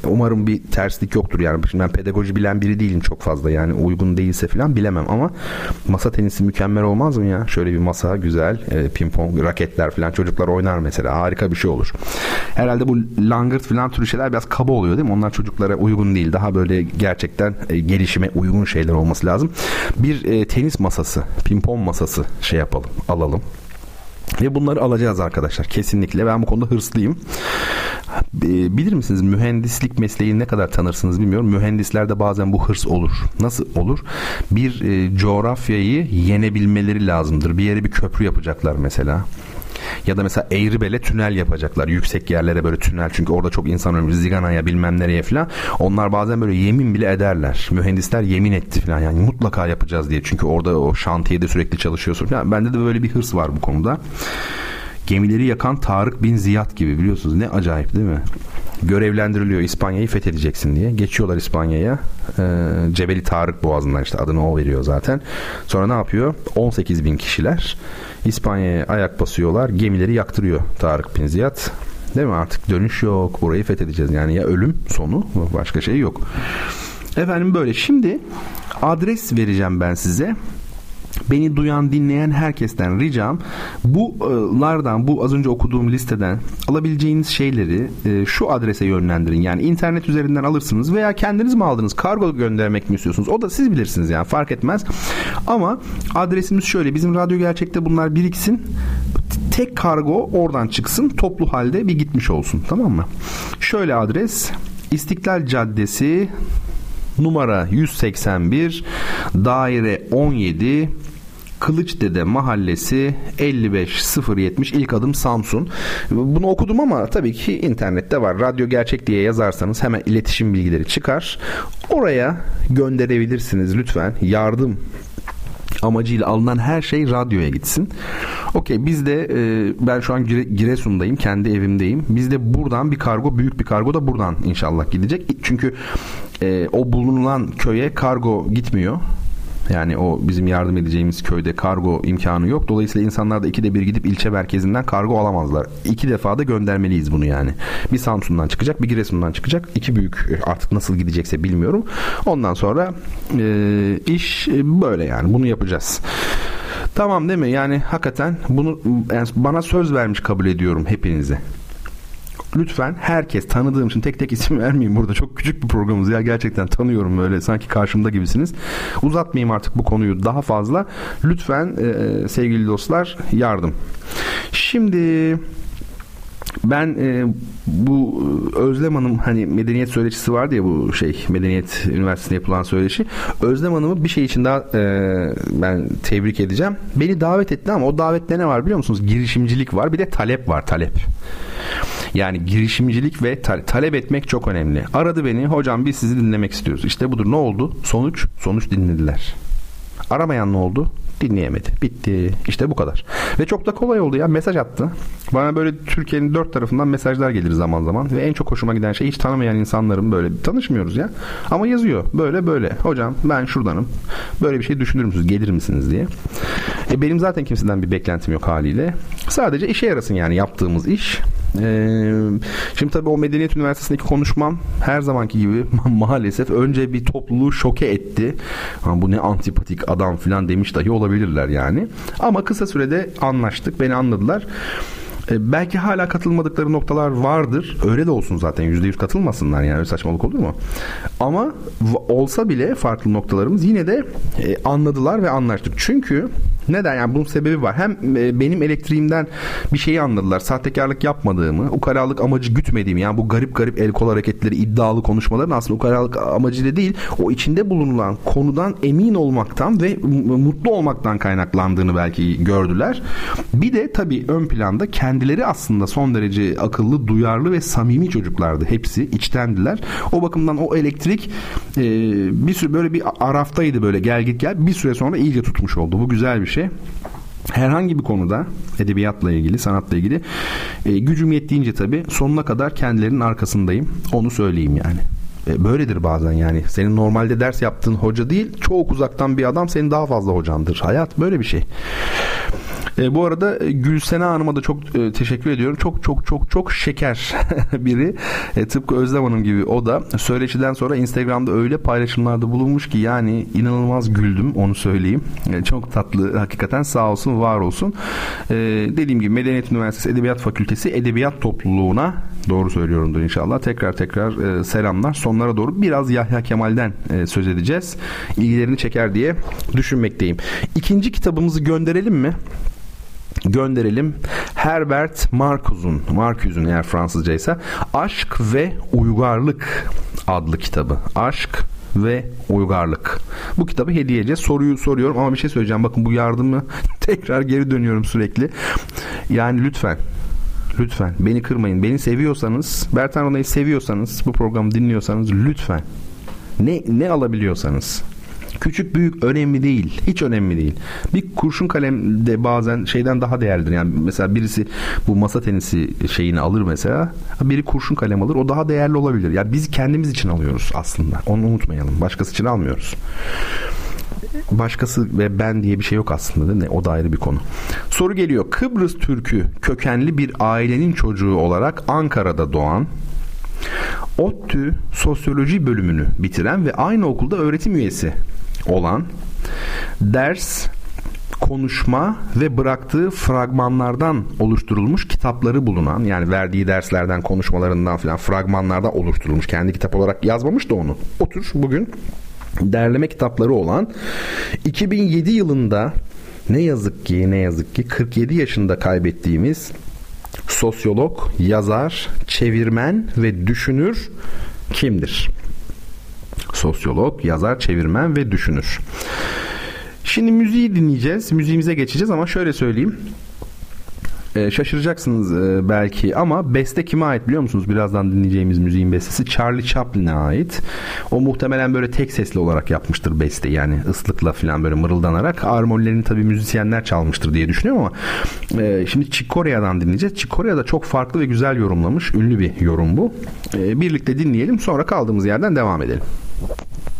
Umarım bir terslik yoktur yani. Şimdi ben pedagoji bilen biri değilim çok fazla yani uygun değilse falan bilemem ama masa tenisi mükemmel olmaz mı ya? Şöyle bir masa güzel e, pimpon raketler falan çocuklar oynar mesela harika bir şey olur. Herhalde bu langırt falan türü şeyler biraz kaba oluyor değil mi? Onlar çocuklara uygun değil. Daha böyle gerçekten e, gelişime uygun şeyler olması lazım. Bir e, tenis masası, pimpon masası şey yapalım, alalım. Ve bunları alacağız arkadaşlar kesinlikle. Ben bu konuda hırslıyım. Bilir misiniz mühendislik mesleğini ne kadar tanırsınız bilmiyorum. Mühendislerde bazen bu hırs olur. Nasıl olur? Bir e, coğrafyayı yenebilmeleri lazımdır. Bir yere bir köprü yapacaklar mesela. Ya da mesela Eğribel'e tünel yapacaklar. Yüksek yerlere böyle tünel. Çünkü orada çok insan ölmüş. Zigana'ya bilmem nereye falan. Onlar bazen böyle yemin bile ederler. Mühendisler yemin etti falan. Yani mutlaka yapacağız diye. Çünkü orada o şantiyede sürekli çalışıyorsun falan. Bende de böyle bir hırs var bu konuda. Gemileri yakan Tarık bin Ziyad gibi biliyorsunuz. Ne acayip değil mi? görevlendiriliyor İspanya'yı fethedeceksin diye. Geçiyorlar İspanya'ya. Ee, Cebeli Tarık Boğazı'ndan işte adını o veriyor zaten. Sonra ne yapıyor? 18 bin kişiler İspanya'ya ayak basıyorlar. Gemileri yaktırıyor Tarık bin Ziyad. Değil mi? Artık dönüş yok. Burayı fethedeceğiz. Yani ya ölüm sonu başka şey yok. Efendim böyle. Şimdi adres vereceğim ben size beni duyan dinleyen herkesten ricam bulardan bu az önce okuduğum listeden alabileceğiniz şeyleri e, şu adrese yönlendirin. Yani internet üzerinden alırsınız veya kendiniz mi aldınız? Kargo göndermek mi istiyorsunuz? O da siz bilirsiniz yani fark etmez. Ama adresimiz şöyle. Bizim radyo gerçekte bunlar biriksin. Tek kargo oradan çıksın. Toplu halde bir gitmiş olsun. Tamam mı? Şöyle adres İstiklal Caddesi numara 181 daire 17 Kılıçdede Mahallesi 55070 ilk adım Samsun. Bunu okudum ama tabii ki internette var. Radyo Gerçek diye yazarsanız hemen iletişim bilgileri çıkar. Oraya gönderebilirsiniz lütfen. Yardım amacıyla alınan her şey radyoya gitsin. Okey biz de e, ben şu an Giresun'dayım kendi evimdeyim. Biz de buradan bir kargo büyük bir kargo da buradan inşallah gidecek. Çünkü e, o bulunan köye kargo gitmiyor. Yani o bizim yardım edeceğimiz köyde kargo imkanı yok. Dolayısıyla insanlar da ikide bir gidip ilçe merkezinden kargo alamazlar. İki defa da göndermeliyiz bunu yani. Bir Samsun'dan çıkacak, bir Giresun'dan çıkacak. İki büyük e, artık nasıl gidecekse bilmiyorum. Ondan sonra e, iş e, böyle yani. Bunu yapacağız. Tamam değil mi? Yani hakikaten bunu yani bana söz vermiş kabul ediyorum hepinize lütfen herkes tanıdığım için tek tek isim vermeyeyim burada. Çok küçük bir programımız ya gerçekten tanıyorum böyle sanki karşımda gibisiniz. Uzatmayayım artık bu konuyu daha fazla. Lütfen e, sevgili dostlar yardım. Şimdi ben e, bu Özlem Hanım hani medeniyet söyleşisi vardı ya bu şey medeniyet üniversitesinde yapılan söyleşi. Özlem Hanım'ı bir şey için daha e, ben tebrik edeceğim. Beni davet etti ama o davette ne var biliyor musunuz? Girişimcilik var bir de talep var talep. Yani girişimcilik ve ta- talep etmek çok önemli. Aradı beni hocam biz sizi dinlemek istiyoruz. İşte budur ne oldu? Sonuç sonuç dinlediler. Aramayan ne oldu? Dinleyemedi. Bitti. İşte bu kadar. Ve çok da kolay oldu ya. Mesaj attı. Bana böyle Türkiye'nin dört tarafından mesajlar gelir zaman zaman. Ve en çok hoşuma giden şey hiç tanımayan insanların böyle tanışmıyoruz ya. Ama yazıyor. Böyle böyle. Hocam ben şuradanım. Böyle bir şey düşünür müsünüz? Gelir misiniz diye. E benim zaten kimseden bir beklentim yok haliyle. Sadece işe yarasın yani yaptığımız iş. Ee, şimdi tabii o Medeniyet Üniversitesi'ndeki konuşmam her zamanki gibi maalesef önce bir topluluğu şoke etti. Ha, bu ne antipatik adam falan demiş dahi olabilirler yani. Ama kısa sürede anlaştık. Beni anladılar. E, belki hala katılmadıkları noktalar vardır. Öyle de olsun zaten. %100 katılmasınlar yani. Öyle saçmalık olur mu? Ama olsa bile farklı noktalarımız yine de e, anladılar ve anlaştık. Çünkü neden? Yani bunun sebebi var. Hem e, benim elektriğimden bir şeyi anladılar. Sahtekarlık yapmadığımı, ukalalık amacı gütmediğimi. Yani bu garip garip el kol hareketleri, iddialı konuşmaların aslında ukalalık amacıyla değil, o içinde bulunulan konudan emin olmaktan ve mutlu olmaktan kaynaklandığını belki gördüler. Bir de tabii ön planda kendileri aslında son derece akıllı, duyarlı ve samimi çocuklardı. Hepsi içtendiler. O bakımdan o elektrik e, bir süre böyle bir araftaydı böyle gel git gel. Bir süre sonra iyice tutmuş oldu. Bu güzel bir şey şey. Herhangi bir konuda edebiyatla ilgili, sanatla ilgili e, gücüm yettiğince tabii sonuna kadar kendilerinin arkasındayım. Onu söyleyeyim yani. E, böyledir bazen yani. Senin normalde ders yaptığın hoca değil, çok uzaktan bir adam senin daha fazla hocandır. Hayat böyle bir şey. E, bu arada e, Gülsena Hanım'a da çok e, teşekkür ediyorum. Çok çok çok çok şeker biri. E, tıpkı Özlem Hanım gibi o da söyleşiden sonra Instagram'da öyle paylaşımlarda bulunmuş ki yani inanılmaz güldüm onu söyleyeyim. E, çok tatlı hakikaten sağ olsun var olsun. E, dediğim gibi Medeniyet Üniversitesi Edebiyat Fakültesi Edebiyat Topluluğu'na doğru söylüyorumdur inşallah. Tekrar tekrar e, selamlar. Sonlara doğru biraz Yahya Kemal'den e, söz edeceğiz. İlgilerini çeker diye düşünmekteyim. İkinci kitabımızı gönderelim mi? Gönderelim. Herbert Marcuse'un, Marcuse'un eğer Fransızca ise Aşk ve Uygarlık adlı kitabı. Aşk ve uygarlık. Bu kitabı hediye edeceğiz. Soruyu soruyorum ama bir şey söyleyeceğim. Bakın bu yardımı tekrar geri dönüyorum sürekli. Yani lütfen lütfen beni kırmayın. Beni seviyorsanız, Bertan Rona'yı seviyorsanız, bu programı dinliyorsanız lütfen ne ne alabiliyorsanız Küçük büyük önemli değil. Hiç önemli değil. Bir kurşun kalem de bazen şeyden daha değerlidir. Yani mesela birisi bu masa tenisi şeyini alır mesela. Biri kurşun kalem alır. O daha değerli olabilir. Yani biz kendimiz için alıyoruz aslında. Onu unutmayalım. Başkası için almıyoruz başkası ve ben diye bir şey yok aslında değil mi? O da ayrı bir konu. Soru geliyor. Kıbrıs Türk'ü kökenli bir ailenin çocuğu olarak Ankara'da doğan ODTÜ Sosyoloji bölümünü bitiren ve aynı okulda öğretim üyesi olan ders konuşma ve bıraktığı fragmanlardan oluşturulmuş kitapları bulunan yani verdiği derslerden konuşmalarından filan fragmanlardan oluşturulmuş kendi kitap olarak yazmamış da onu otur bugün derleme kitapları olan 2007 yılında ne yazık ki ne yazık ki 47 yaşında kaybettiğimiz sosyolog, yazar, çevirmen ve düşünür kimdir? Sosyolog, yazar, çevirmen ve düşünür. Şimdi müziği dinleyeceğiz. Müziğimize geçeceğiz ama şöyle söyleyeyim. Ee, şaşıracaksınız e, belki ama beste kime ait biliyor musunuz? Birazdan dinleyeceğimiz müziğin bestesi Charlie Chaplin'e ait. O muhtemelen böyle tek sesli olarak yapmıştır beste yani ıslıkla falan böyle mırıldanarak. Armonilerini tabii müzisyenler çalmıştır diye düşünüyorum ama e, şimdi Chick Corea'dan dinleyeceğiz. Chick Corea da çok farklı ve güzel yorumlamış. Ünlü bir yorum bu. E, birlikte dinleyelim sonra kaldığımız yerden devam edelim. thank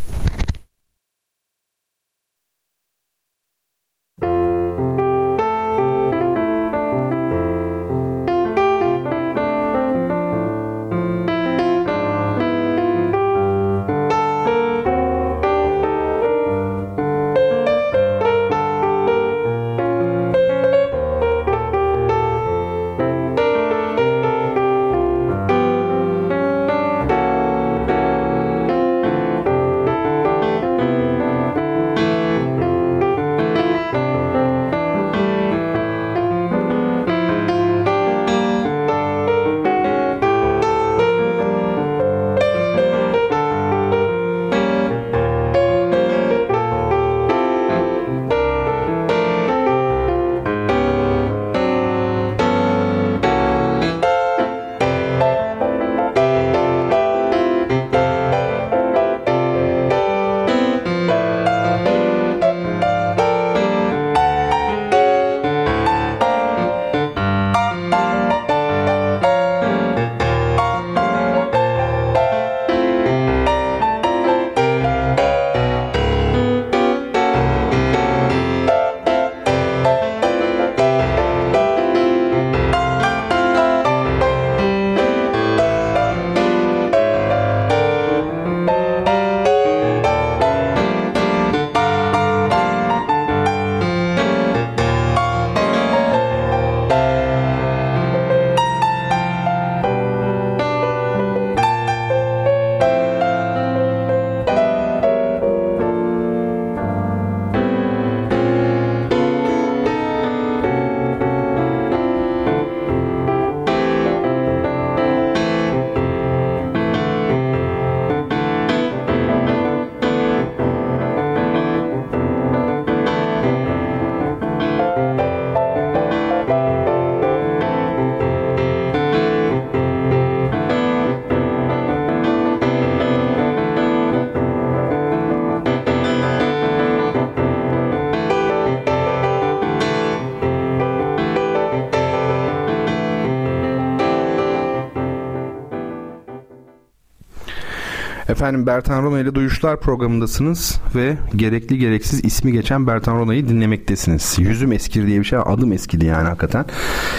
Efendim Bertan Rona ile Duyuşlar programındasınız ve gerekli gereksiz ismi geçen Bertan Rona'yı dinlemektesiniz. Yüzüm eskir diye bir şey adım eskidi yani hakikaten.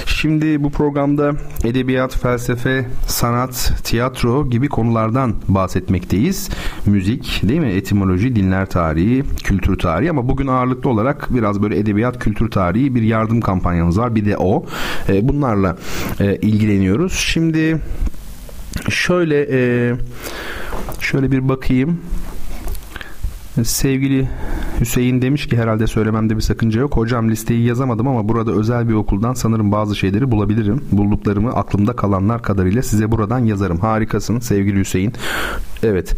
Şimdi bu programda edebiyat, felsefe, sanat, tiyatro gibi konulardan bahsetmekteyiz. Müzik değil mi? Etimoloji, dinler tarihi, kültür tarihi ama bugün ağırlıklı olarak biraz böyle edebiyat, kültür tarihi bir yardım kampanyamız var. Bir de o. E, bunlarla e, ilgileniyoruz. Şimdi şöyle e, şöyle bir bakayım. Sevgili Hüseyin demiş ki herhalde söylememde bir sakınca yok. Hocam listeyi yazamadım ama burada özel bir okuldan sanırım bazı şeyleri bulabilirim. Bulduklarımı aklımda kalanlar kadarıyla size buradan yazarım. Harikasın sevgili Hüseyin. Evet.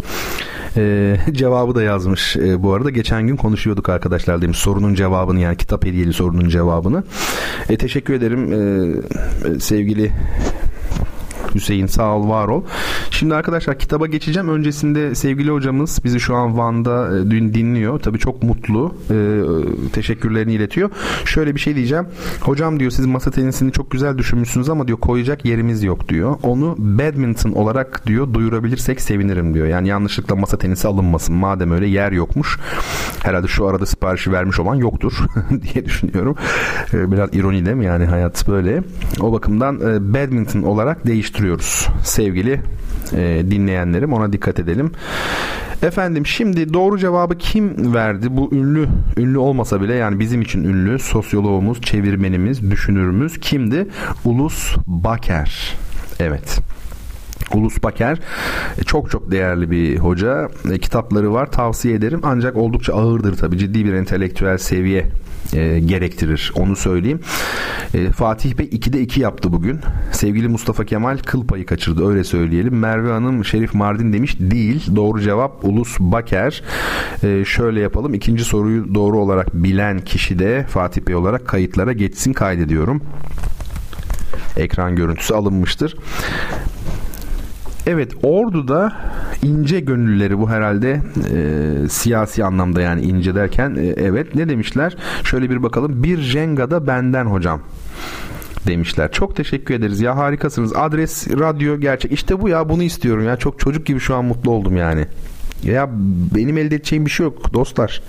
Ee, cevabı da yazmış ee, bu arada. Geçen gün konuşuyorduk arkadaşlar demiş. Sorunun cevabını yani kitap hediyeli sorunun cevabını. E, teşekkür ederim ee, sevgili Hüseyin sağ ol var ol. Şimdi arkadaşlar kitaba geçeceğim. Öncesinde sevgili hocamız bizi şu an Van'da e, dün dinliyor. Tabii çok mutlu. E, teşekkürlerini iletiyor. Şöyle bir şey diyeceğim. Hocam diyor siz masa tenisini çok güzel düşünmüşsünüz ama diyor koyacak yerimiz yok diyor. Onu badminton olarak diyor duyurabilirsek sevinirim diyor. Yani yanlışlıkla masa tenisi alınmasın. Madem öyle yer yokmuş. Herhalde şu arada siparişi vermiş olan yoktur diye düşünüyorum. E, biraz ironi değil mi? Yani hayat böyle. O bakımdan e, badminton olarak değiştiriyoruz sevgili e, dinleyenlerim ona dikkat edelim. Efendim şimdi doğru cevabı kim verdi? Bu ünlü ünlü olmasa bile yani bizim için ünlü sosyoloğumuz, çevirmenimiz, düşünürümüz kimdi? Ulus Baker. Evet. Ulus Baker e, çok çok değerli bir hoca. E, kitapları var tavsiye ederim ancak oldukça ağırdır tabi ciddi bir entelektüel seviye e, gerektirir onu söyleyeyim. E, Fatih Bey 2'de 2 yaptı bugün. Sevgili Mustafa Kemal kıl payı kaçırdı öyle söyleyelim. Merve Hanım Şerif Mardin demiş değil. Doğru cevap Ulus Baker. E, şöyle yapalım ikinci soruyu doğru olarak bilen kişi de Fatih Bey olarak kayıtlara geçsin kaydediyorum. Ekran görüntüsü alınmıştır. Evet Ordu'da ince gönüllüleri bu herhalde e, siyasi anlamda yani ince derken e, evet ne demişler? Şöyle bir bakalım. Bir Jenga'da benden hocam demişler. Çok teşekkür ederiz ya harikasınız. Adres radyo gerçek. İşte bu ya bunu istiyorum ya. Çok çocuk gibi şu an mutlu oldum yani. Ya benim elde edeceğim bir şey yok dostlar.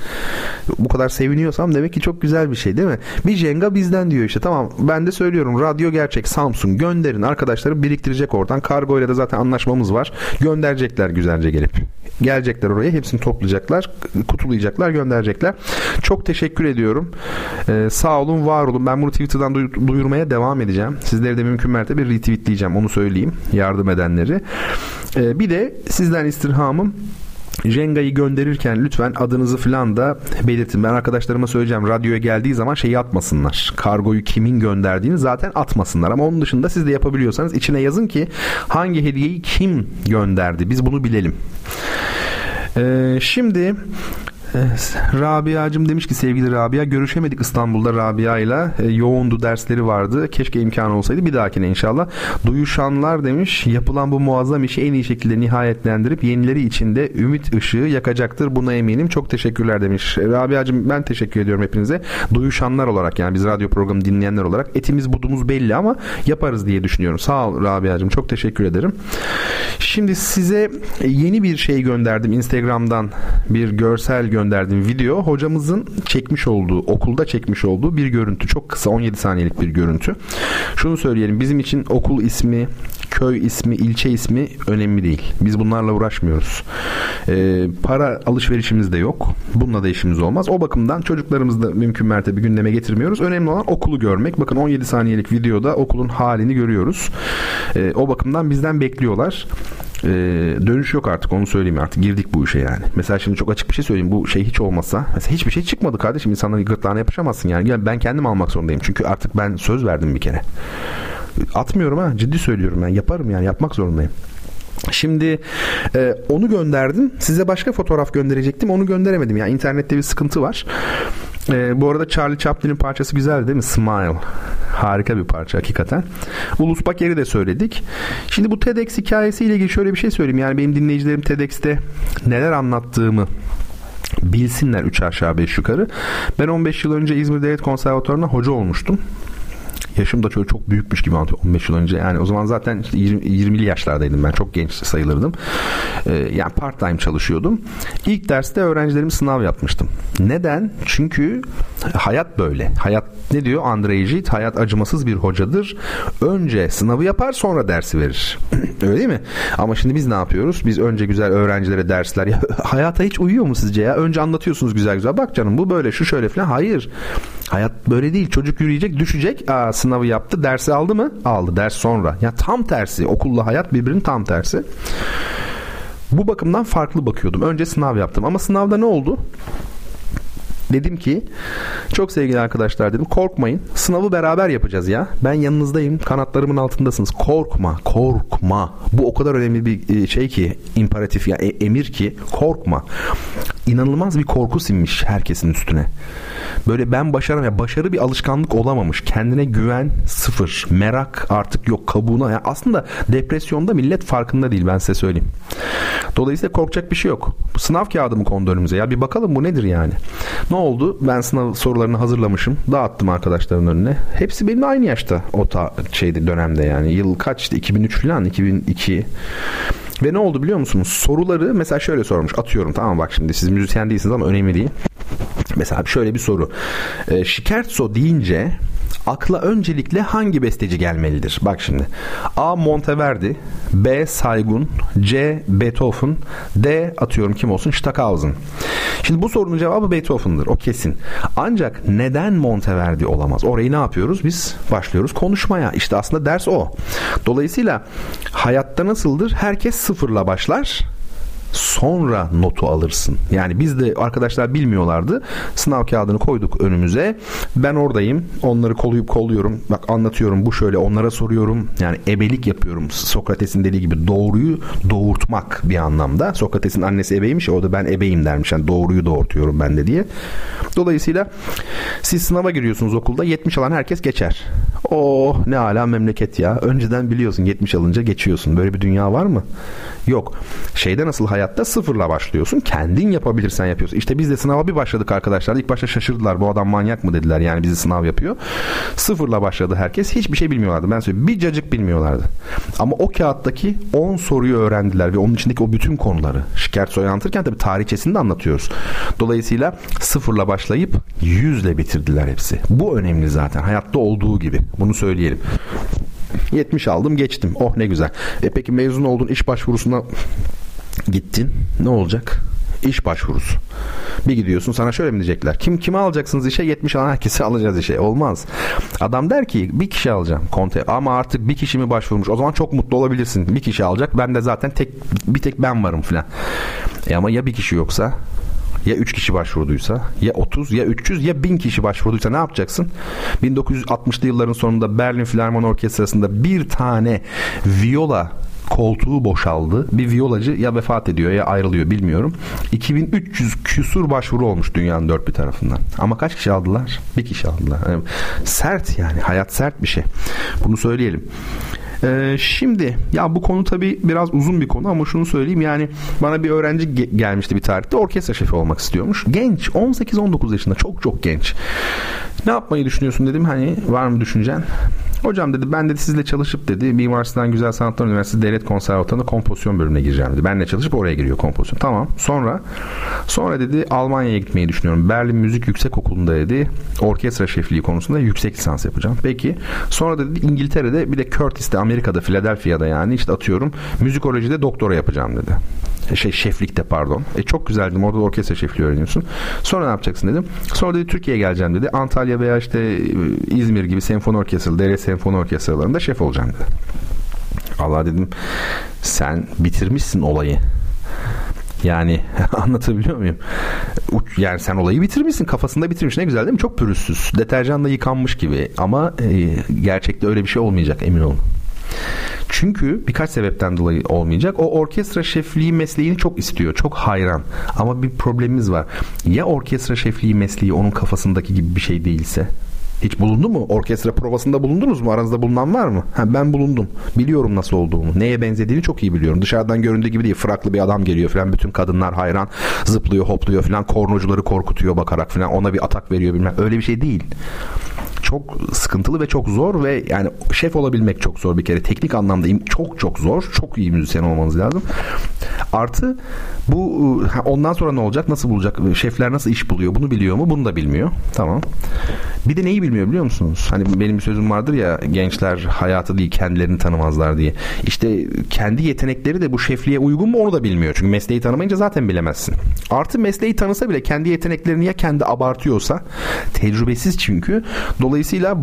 Bu kadar seviniyorsam demek ki çok güzel bir şey değil mi? Bir Jenga bizden diyor işte. Tamam ben de söylüyorum. Radyo gerçek Samsung gönderin. Arkadaşları biriktirecek oradan. Kargo ile de zaten anlaşmamız var. Gönderecekler güzelce gelip. Gelecekler oraya. Hepsini toplayacaklar. Kutulayacaklar. Gönderecekler. Çok teşekkür ediyorum. Ee, sağ olun var olun. Ben bunu Twitter'dan duyurmaya devam edeceğim. Sizleri de mümkün mertebe retweetleyeceğim. Onu söyleyeyim. Yardım edenleri. Ee, bir de sizden istirhamım Jenga'yı gönderirken lütfen adınızı falan da belirtin. Ben arkadaşlarıma söyleyeceğim radyoya geldiği zaman şeyi atmasınlar. Kargoyu kimin gönderdiğini zaten atmasınlar. Ama onun dışında siz de yapabiliyorsanız içine yazın ki hangi hediyeyi kim gönderdi biz bunu bilelim. Ee, şimdi Rabia'cım demiş ki sevgili Rabia görüşemedik İstanbul'da Rabia ile e, yoğundu dersleri vardı. Keşke imkanı olsaydı bir dahakine inşallah. Duyuşanlar demiş yapılan bu muazzam işi en iyi şekilde nihayetlendirip yenileri içinde ümit ışığı yakacaktır. Buna eminim. Çok teşekkürler demiş. Rabia'cım ben teşekkür ediyorum hepinize. Duyuşanlar olarak yani biz radyo programı dinleyenler olarak etimiz budumuz belli ama yaparız diye düşünüyorum. Sağ ol Rabia'cım çok teşekkür ederim. Şimdi size yeni bir şey gönderdim Instagram'dan bir görsel gönderdim gönderdiğim video hocamızın çekmiş olduğu, okulda çekmiş olduğu bir görüntü. Çok kısa 17 saniyelik bir görüntü. Şunu söyleyelim bizim için okul ismi, köy ismi, ilçe ismi önemli değil. Biz bunlarla uğraşmıyoruz. Ee, para alışverişimiz de yok. Bununla da işimiz olmaz. O bakımdan çocuklarımızı da mümkün mertebe gündeme getirmiyoruz. Önemli olan okulu görmek. Bakın 17 saniyelik videoda okulun halini görüyoruz. Ee, o bakımdan bizden bekliyorlar e, dönüş yok artık onu söyleyeyim artık girdik bu işe yani. Mesela şimdi çok açık bir şey söyleyeyim bu şey hiç olmasa mesela hiçbir şey çıkmadı kardeşim insanların gırtlağına yapışamazsın yani. ben kendim almak zorundayım çünkü artık ben söz verdim bir kere. Atmıyorum ha ciddi söylüyorum ben yaparım yani yapmak zorundayım. Şimdi e, onu gönderdim. Size başka fotoğraf gönderecektim. Onu gönderemedim. Yani internette bir sıkıntı var. E, bu arada Charlie Chaplin'in parçası güzeldi değil mi? Smile. Harika bir parça hakikaten. Ulus Baker'i de söyledik. Şimdi bu TEDx hikayesiyle ilgili şöyle bir şey söyleyeyim. Yani benim dinleyicilerim TEDx'te neler anlattığımı bilsinler 3 aşağı 5 yukarı. Ben 15 yıl önce İzmir Devlet Konservatuvarı'na hoca olmuştum. Yaşım da şöyle çok büyükmüş gibi anlatıyor 15 yıl önce. Yani o zaman zaten işte 20, 20'li yaşlardaydım ben. Çok genç sayılırdım. Ee, yani part time çalışıyordum. İlk derste öğrencilerime sınav yapmıştım. Neden? Çünkü hayat böyle. Hayat ne diyor Andrei Jit? Hayat acımasız bir hocadır. Önce sınavı yapar sonra dersi verir. Öyle değil mi? Ama şimdi biz ne yapıyoruz? Biz önce güzel öğrencilere dersler. Ya, hayata hiç uyuyor mu sizce ya? Önce anlatıyorsunuz güzel güzel. Bak canım bu böyle şu şöyle falan. Hayır. Hayat böyle değil. Çocuk yürüyecek, düşecek. Aa, sınavı yaptı. Dersi aldı mı? Aldı. Ders sonra. Ya tam tersi. Okulla hayat birbirinin tam tersi. Bu bakımdan farklı bakıyordum. Önce sınav yaptım. Ama sınavda ne oldu? Dedim ki çok sevgili arkadaşlar dedim korkmayın sınavı beraber yapacağız ya. Ben yanınızdayım kanatlarımın altındasınız. Korkma korkma. Bu o kadar önemli bir e, şey ki imperatif ya yani emir ki korkma. İnanılmaz bir korku sinmiş herkesin üstüne. Böyle ben başaram ya başarı bir alışkanlık olamamış. Kendine güven sıfır. Merak artık yok kabuğuna. Yani aslında depresyonda millet farkında değil ben size söyleyeyim. Dolayısıyla korkacak bir şey yok. Sınav kağıdı mı kondu ya bir bakalım bu nedir yani. Ne oldu? Ben sınav sorularını hazırlamışım. Dağıttım arkadaşların önüne. Hepsi benim aynı yaşta o ta şeydi dönemde yani. Yıl kaçtı? 2003 falan 2002. Ve ne oldu biliyor musunuz? Soruları mesela şöyle sormuş. Atıyorum tamam bak şimdi siz müzisyen değilsiniz ama önemli değil. Mesela şöyle bir soru. E, Şikertso deyince akla öncelikle hangi besteci gelmelidir? Bak şimdi. A. Monteverdi B. Saygun C. Beethoven D. Atıyorum kim olsun? Stockhausen. Şimdi bu sorunun cevabı Beethoven'dır. O kesin. Ancak neden Monteverdi olamaz? Orayı ne yapıyoruz? Biz başlıyoruz konuşmaya. İşte aslında ders o. Dolayısıyla hayatta nasıldır? Herkes sıfırla başlar sonra notu alırsın. Yani biz de arkadaşlar bilmiyorlardı. Sınav kağıdını koyduk önümüze. Ben oradayım. Onları koluyup kolluyorum. Bak anlatıyorum. Bu şöyle onlara soruyorum. Yani ebelik yapıyorum. Sokrates'in dediği gibi doğruyu doğurtmak bir anlamda. Sokrates'in annesi ebeymiş. O da ben ebeyim dermiş. Yani doğruyu doğurtuyorum ben de diye. Dolayısıyla siz sınava giriyorsunuz okulda. 70 alan herkes geçer. Oh ne ala memleket ya. Önceden biliyorsun 70 alınca geçiyorsun. Böyle bir dünya var mı? Yok. Şeyde nasıl hayatta sıfırla başlıyorsun. Kendin yapabilirsen yapıyorsun. İşte biz de sınava bir başladık arkadaşlar. İlk başta şaşırdılar. Bu adam manyak mı dediler. Yani bizi sınav yapıyor. Sıfırla başladı herkes. Hiçbir şey bilmiyorlardı. Ben söyleyeyim. Bir cacık bilmiyorlardı. Ama o kağıttaki 10 soruyu öğrendiler ve onun içindeki o bütün konuları. Şikayet soyu anlatırken tabii tarihçesini de anlatıyoruz. Dolayısıyla sıfırla başlayıp yüzle bitirdiler hepsi. Bu önemli zaten. Hayatta olduğu gibi. Bunu söyleyelim. 70 aldım geçtim. Oh ne güzel. E peki mezun oldun iş başvurusuna gittin. Ne olacak? İş başvurusu. Bir gidiyorsun sana şöyle mi diyecekler? Kim kimi alacaksınız işe? 70 alan herkesi alacağız işe. Olmaz. Adam der ki bir kişi alacağım konte ama artık bir kişi mi başvurmuş? O zaman çok mutlu olabilirsin. Bir kişi alacak. Ben de zaten tek bir tek ben varım filan. E ama ya bir kişi yoksa? ya 3 kişi başvurduysa ya 30 ya 300 ya 1000 kişi başvurduysa ne yapacaksın? 1960'lı yılların sonunda Berlin Filarmoni Orkestrası'nda bir tane viola koltuğu boşaldı. Bir viyolacı ya vefat ediyor ya ayrılıyor bilmiyorum. 2300 küsur başvuru olmuş dünyanın dört bir tarafından. Ama kaç kişi aldılar? Bir kişi aldılar. Yani sert yani. Hayat sert bir şey. Bunu söyleyelim. Ee, şimdi ya bu konu tabii biraz uzun bir konu ama şunu söyleyeyim yani bana bir öğrenci ge- gelmişti bir tarihte orkestra şefi olmak istiyormuş. Genç 18-19 yaşında çok çok genç. Ne yapmayı düşünüyorsun dedim hani var mı düşüncen? Hocam dedi ben dedi sizle çalışıp dedi Mimar Sinan Güzel Sanatlar Üniversitesi Devlet Konservatuvarı'nda kompozisyon bölümüne gireceğim dedi. Benle çalışıp oraya giriyor kompozisyon. Tamam. Sonra sonra dedi Almanya'ya gitmeyi düşünüyorum. Berlin Müzik Yüksek Okulu'nda dedi orkestra şefliği konusunda yüksek lisans yapacağım. Peki. Sonra dedi İngiltere'de bir de Curtis'te Amerika'da Philadelphia'da yani işte atıyorum müzikolojide doktora yapacağım dedi şey şeflikte pardon. E çok güzel dedim. Orada da orkestra şefliği öğreniyorsun. Sonra ne yapacaksın dedim. Sonra dedi Türkiye'ye geleceğim dedi. Antalya veya işte e, İzmir gibi senfoni orkestralı, devlet senfoni orkestralarında şef olacağım dedi. Allah dedim sen bitirmişsin olayı. Yani anlatabiliyor muyum? Yani sen olayı bitirmişsin. Kafasında bitirmiş. Ne güzel değil mi? Çok pürüzsüz. Deterjanla yıkanmış gibi. Ama e, gerçekte öyle bir şey olmayacak emin olun. Çünkü birkaç sebepten dolayı olmayacak. O orkestra şefliği mesleğini çok istiyor. Çok hayran. Ama bir problemimiz var. Ya orkestra şefliği mesleği onun kafasındaki gibi bir şey değilse? Hiç bulundu mu? Orkestra provasında bulundunuz mu? Aranızda bulunan var mı? Ha, ben bulundum. Biliyorum nasıl olduğunu. Neye benzediğini çok iyi biliyorum. Dışarıdan göründüğü gibi değil. Fraklı bir adam geliyor falan. Bütün kadınlar hayran. Zıplıyor, hopluyor falan. Kornocuları korkutuyor bakarak falan. Ona bir atak veriyor bilmem. Öyle bir şey değil çok sıkıntılı ve çok zor ve yani şef olabilmek çok zor bir kere. Teknik anlamda çok çok zor. Çok iyi müzisyen olmanız lazım. Artı bu ondan sonra ne olacak? Nasıl bulacak? Şefler nasıl iş buluyor? Bunu biliyor mu? Bunu da bilmiyor. Tamam. Bir de neyi bilmiyor biliyor musunuz? Hani benim bir sözüm vardır ya gençler hayatı değil kendilerini tanımazlar diye. İşte kendi yetenekleri de bu şefliğe uygun mu onu da bilmiyor. Çünkü mesleği tanımayınca zaten bilemezsin. Artı mesleği tanısa bile kendi yeteneklerini ya kendi abartıyorsa tecrübesiz çünkü. Dolayısıyla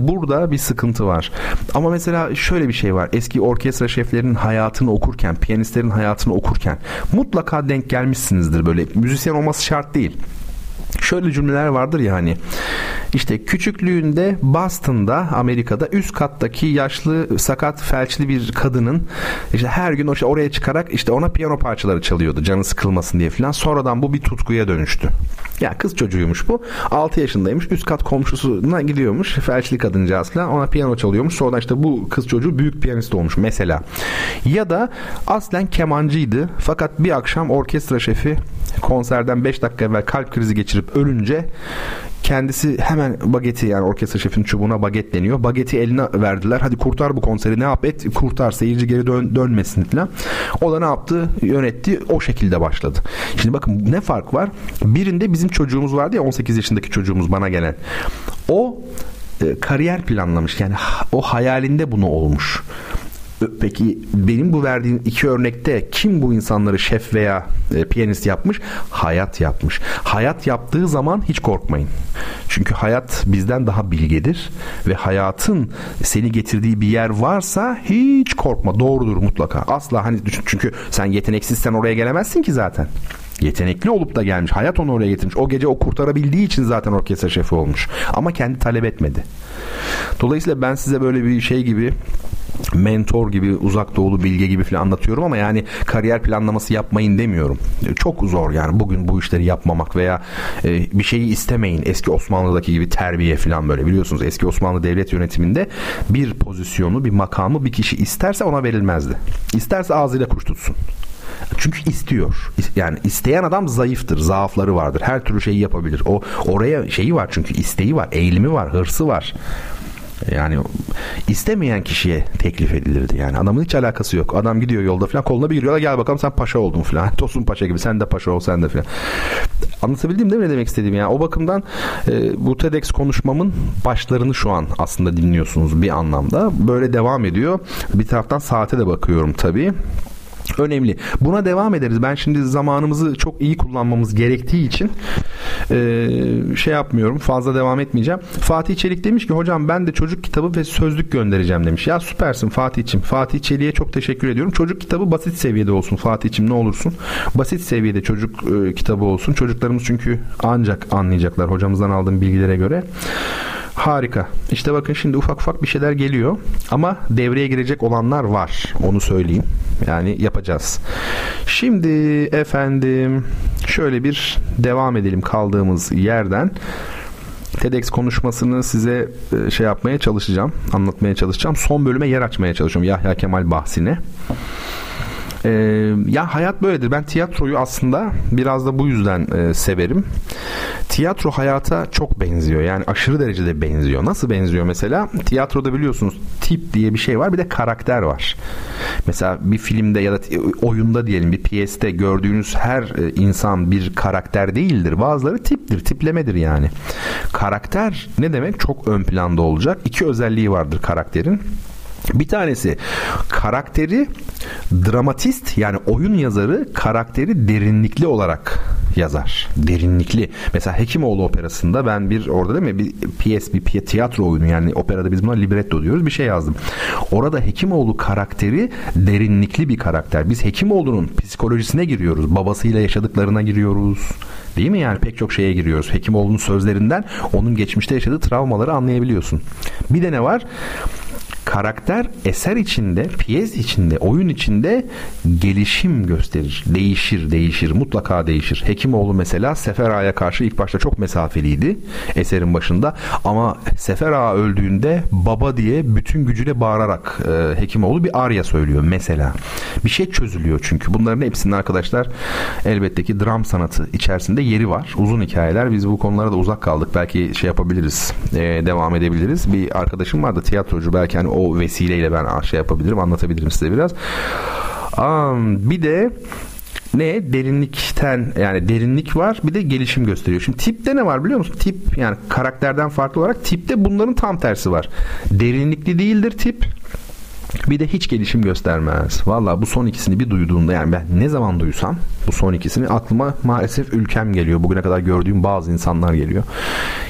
burada bir sıkıntı var. Ama mesela şöyle bir şey var. Eski orkestra şeflerinin hayatını okurken, piyanistlerin hayatını okurken mutlaka denk gelmişsinizdir böyle. Müzisyen olması şart değil şöyle cümleler vardır ya hani işte küçüklüğünde Boston'da Amerika'da üst kattaki yaşlı sakat felçli bir kadının işte her gün işte oraya çıkarak işte ona piyano parçaları çalıyordu canı sıkılmasın diye filan. Sonradan bu bir tutkuya dönüştü. Ya kız çocuğuymuş bu. 6 yaşındaymış üst kat komşusuna gidiyormuş felçli kadıncağız falan ona piyano çalıyormuş. Sonra işte bu kız çocuğu büyük piyanist olmuş mesela. Ya da aslen kemancıydı. Fakat bir akşam orkestra şefi konserden 5 dakika evvel kalp krizi geçirip ölünce kendisi hemen bageti yani orkestra şefinin çubuğuna baget deniyor. Bageti eline verdiler. Hadi kurtar bu konseri ne yap et kurtar seyirci geri dön, dönmesin falan. O da ne yaptı? Yönetti. O şekilde başladı. Şimdi bakın ne fark var? Birinde bizim çocuğumuz vardı ya 18 yaşındaki çocuğumuz bana gelen. O e, kariyer planlamış. Yani o hayalinde bunu olmuş. Peki benim bu verdiğim iki örnekte kim bu insanları şef veya e, piyanist yapmış? Hayat yapmış. Hayat yaptığı zaman hiç korkmayın. Çünkü hayat bizden daha bilgedir ve hayatın seni getirdiği bir yer varsa hiç korkma. Doğrudur mutlaka. Asla hani çünkü sen yeteneksizsen oraya gelemezsin ki zaten. Yetenekli olup da gelmiş. Hayat onu oraya getirmiş. O gece o kurtarabildiği için zaten orkestra şefi olmuş. Ama kendi talep etmedi. Dolayısıyla ben size böyle bir şey gibi mentor gibi uzak doğulu bilge gibi falan anlatıyorum ama yani kariyer planlaması yapmayın demiyorum. Çok zor yani bugün bu işleri yapmamak veya e, bir şeyi istemeyin. Eski Osmanlı'daki gibi terbiye falan böyle biliyorsunuz eski Osmanlı devlet yönetiminde bir pozisyonu bir makamı bir kişi isterse ona verilmezdi. İsterse ağzıyla kuş tutsun. Çünkü istiyor. Yani isteyen adam zayıftır, zaafları vardır. Her türlü şeyi yapabilir. O oraya şeyi var çünkü isteği var, eğilimi var, hırsı var. Yani istemeyen kişiye teklif edilirdi yani. Adamın hiç alakası yok. Adam gidiyor yolda falan koluna bir giriyorlar gel bakalım sen paşa oldun falan. Tosun paşa gibi sen de paşa ol sen de falan. Anlatabildim değil mi ne demek istediğim yani. O bakımdan e, bu TEDx konuşmamın başlarını şu an aslında dinliyorsunuz bir anlamda. Böyle devam ediyor. Bir taraftan saate de bakıyorum tabii önemli. Buna devam ederiz. Ben şimdi zamanımızı çok iyi kullanmamız gerektiği için e, şey yapmıyorum. Fazla devam etmeyeceğim. Fatih Çelik demiş ki hocam ben de çocuk kitabı ve sözlük göndereceğim demiş. Ya süpersin Fatih'im. Fatih Çelik'e çok teşekkür ediyorum. Çocuk kitabı basit seviyede olsun Fatih'im ne olursun. Basit seviyede çocuk e, kitabı olsun. Çocuklarımız çünkü ancak anlayacaklar hocamızdan aldığım bilgilere göre. Harika. İşte bakın şimdi ufak ufak bir şeyler geliyor ama devreye girecek olanlar var. Onu söyleyeyim. Yani yapacağız. Şimdi efendim şöyle bir devam edelim kaldığımız yerden. TEDx konuşmasını size e, şey yapmaya çalışacağım, anlatmaya çalışacağım. Son bölüme yer açmaya çalışıyorum Yahya Kemal bahsine. Ee, ya hayat böyledir. Ben tiyatroyu aslında biraz da bu yüzden e, severim. Tiyatro hayata çok benziyor. Yani aşırı derecede benziyor. Nasıl benziyor mesela? Tiyatroda biliyorsunuz tip diye bir şey var. Bir de karakter var. Mesela bir filmde ya da oyunda diyelim bir piyeste gördüğünüz her e, insan bir karakter değildir. Bazıları tiptir, tiplemedir yani. Karakter ne demek? Çok ön planda olacak. İki özelliği vardır karakterin. Bir tanesi karakteri dramatist yani oyun yazarı karakteri derinlikli olarak yazar. Derinlikli. Mesela Hekimoğlu operasında ben bir orada değil mi bir piyes bir piyes, tiyatro oyunu yani operada biz buna libretto diyoruz bir şey yazdım. Orada Hekimoğlu karakteri derinlikli bir karakter. Biz Hekimoğlu'nun psikolojisine giriyoruz. Babasıyla yaşadıklarına giriyoruz. Değil mi yani pek çok şeye giriyoruz. Hekimoğlu'nun sözlerinden onun geçmişte yaşadığı travmaları anlayabiliyorsun. Bir de ne var? Karakter eser içinde, piyes içinde, oyun içinde gelişim gösterir. Değişir, değişir. Mutlaka değişir. Hekimoğlu mesela Sefer Ağa'ya karşı ilk başta çok mesafeliydi eserin başında ama Sefer Ağa öldüğünde baba diye bütün gücüyle bağırarak e, Hekimoğlu bir arya söylüyor mesela. Bir şey çözülüyor çünkü. Bunların hepsinin arkadaşlar elbette ki dram sanatı içerisinde yeri var. Uzun hikayeler. Biz bu konulara da uzak kaldık. Belki şey yapabiliriz. E, devam edebiliriz. Bir arkadaşım vardı tiyatrocu. Belki hani o vesileyle ben şey yapabilirim, anlatabilirim size biraz. Um, bir de ne derinlikten yani derinlik var bir de gelişim gösteriyor. Şimdi tipte ne var biliyor musun? Tip yani karakterden farklı olarak tipte bunların tam tersi var. Derinlikli değildir tip. Bir de hiç gelişim göstermez. Valla bu son ikisini bir duyduğumda yani ben ne zaman duysam bu son ikisini aklıma maalesef ülkem geliyor. Bugüne kadar gördüğüm bazı insanlar geliyor.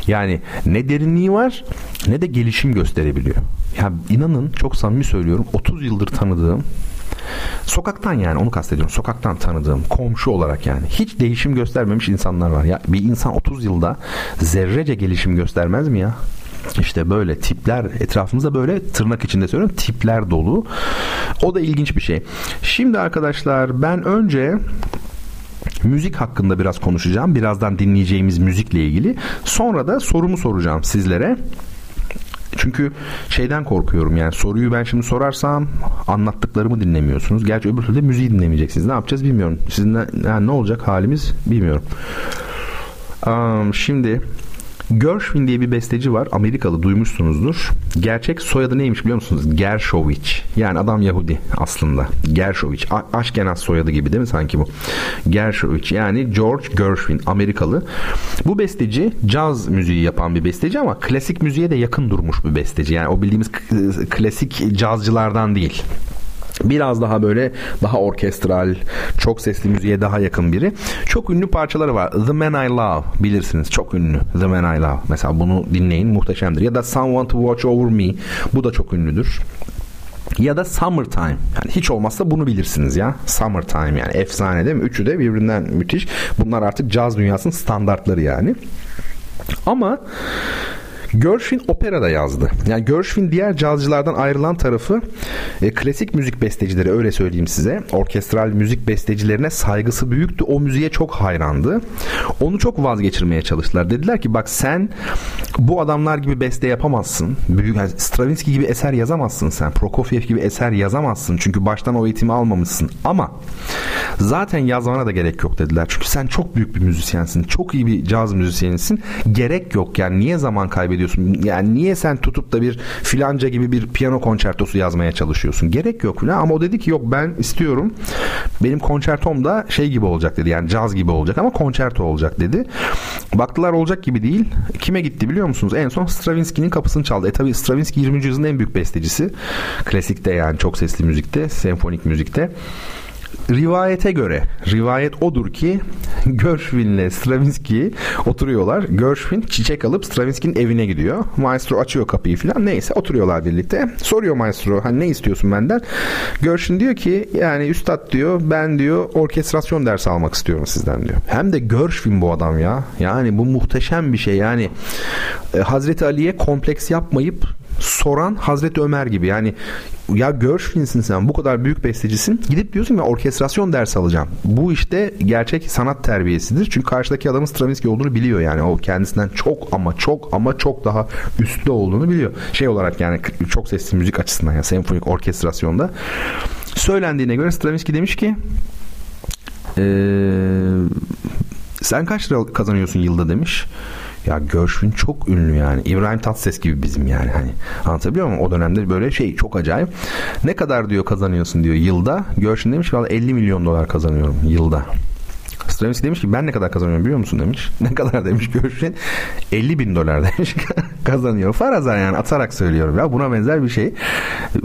Yani ne derinliği var ne de gelişim gösterebiliyor. Ya inanın çok samimi söylüyorum 30 yıldır tanıdığım Sokaktan yani onu kastediyorum. Sokaktan tanıdığım, komşu olarak yani. Hiç değişim göstermemiş insanlar var. Ya bir insan 30 yılda zerrece gelişim göstermez mi ya? İşte böyle tipler etrafımızda böyle tırnak içinde söylüyorum tipler dolu. O da ilginç bir şey. Şimdi arkadaşlar ben önce müzik hakkında biraz konuşacağım. Birazdan dinleyeceğimiz müzikle ilgili. Sonra da sorumu soracağım sizlere. Çünkü şeyden korkuyorum yani soruyu ben şimdi sorarsam anlattıklarımı dinlemiyorsunuz. Gerçi öbür türlü müziği dinlemeyeceksiniz. Ne yapacağız bilmiyorum. Sizin yani ne olacak halimiz bilmiyorum. Um, şimdi Gershwin diye bir besteci var. Amerikalı duymuşsunuzdur. Gerçek soyadı neymiş biliyor musunuz? Gershowitz. Yani adam Yahudi aslında. Gershowitz. A- Aşkenaz soyadı gibi değil mi sanki bu? Gershowitz yani George Gershwin Amerikalı. Bu besteci caz müziği yapan bir besteci ama klasik müziğe de yakın durmuş bir besteci. Yani o bildiğimiz klasik cazcılardan değil. Biraz daha böyle daha orkestral, çok sesli müziğe daha yakın biri. Çok ünlü parçaları var. The Man I Love bilirsiniz. Çok ünlü. The Man I Love. Mesela bunu dinleyin muhteşemdir. Ya da Someone to Watch Over Me. Bu da çok ünlüdür. Ya da Summertime. Yani hiç olmazsa bunu bilirsiniz ya. Summertime yani efsane değil mi? Üçü de birbirinden müthiş. Bunlar artık caz dünyasının standartları yani. Ama Gershwin opera da yazdı. Yani Gershwin diğer cazcılardan ayrılan tarafı e, klasik müzik bestecileri öyle söyleyeyim size. Orkestral müzik bestecilerine saygısı büyüktü. O müziğe çok hayrandı. Onu çok vazgeçirmeye çalıştılar. Dediler ki bak sen bu adamlar gibi beste yapamazsın. Büyük yani Stravinsky gibi eser yazamazsın sen. Prokofiev gibi eser yazamazsın. Çünkü baştan o eğitimi almamışsın. Ama zaten yazmana da gerek yok dediler. Çünkü sen çok büyük bir müzisyensin. Çok iyi bir caz müzisyenisin. Gerek yok yani niye zaman kaybediyorsun? Ediyorsun? Yani niye sen tutup da bir filanca gibi bir piyano konçertosu yazmaya çalışıyorsun? Gerek yok filan ama o dedi ki yok ben istiyorum. Benim konçertom da şey gibi olacak dedi. Yani caz gibi olacak ama konçerto olacak dedi. Baktılar olacak gibi değil. Kime gitti biliyor musunuz? En son Stravinsky'nin kapısını çaldı. E tabi Stravinsky 20. yüzyılın en büyük bestecisi. Klasikte yani çok sesli müzikte, senfonik müzikte. Rivayete göre, rivayet odur ki Gershwin'le Stravinsky oturuyorlar. Gershwin çiçek alıp Stravinsky'nin evine gidiyor. Maestro açıyor kapıyı falan. Neyse oturuyorlar birlikte. Soruyor maestro hani ne istiyorsun benden? Gershwin diyor ki yani üstad diyor ben diyor orkestrasyon dersi almak istiyorum sizden diyor. Hem de Gershwin bu adam ya. Yani bu muhteşem bir şey. Yani e, Hazreti Ali'ye kompleks yapmayıp soran Hazreti Ömer gibi. Yani ya Gershwin'sin sen bu kadar büyük bestecisin. Gidip diyorsun ya orkestrasyon dersi alacağım. Bu işte gerçek sanat terbiyesidir. Çünkü karşıdaki adamın Stravinsky olduğunu biliyor yani. O kendisinden çok ama çok ama çok daha üstte olduğunu biliyor. Şey olarak yani çok sesli müzik açısından ya senfonik orkestrasyonda. Söylendiğine göre Stravinsky demiş ki ee, sen kaç lira kazanıyorsun yılda demiş. Ya Gershwin çok ünlü yani. İbrahim Tatlıses gibi bizim yani. Hani anlatabiliyor muyum? O dönemde böyle şey çok acayip. Ne kadar diyor kazanıyorsun diyor yılda. Gershwin demiş ki 50 milyon dolar kazanıyorum yılda. Stravinsky demiş ki ben ne kadar kazanıyorum biliyor musun demiş. Ne kadar demiş Gershwin. 50 bin dolar demiş kazanıyor. Farazan yani atarak söylüyorum ya buna benzer bir şey.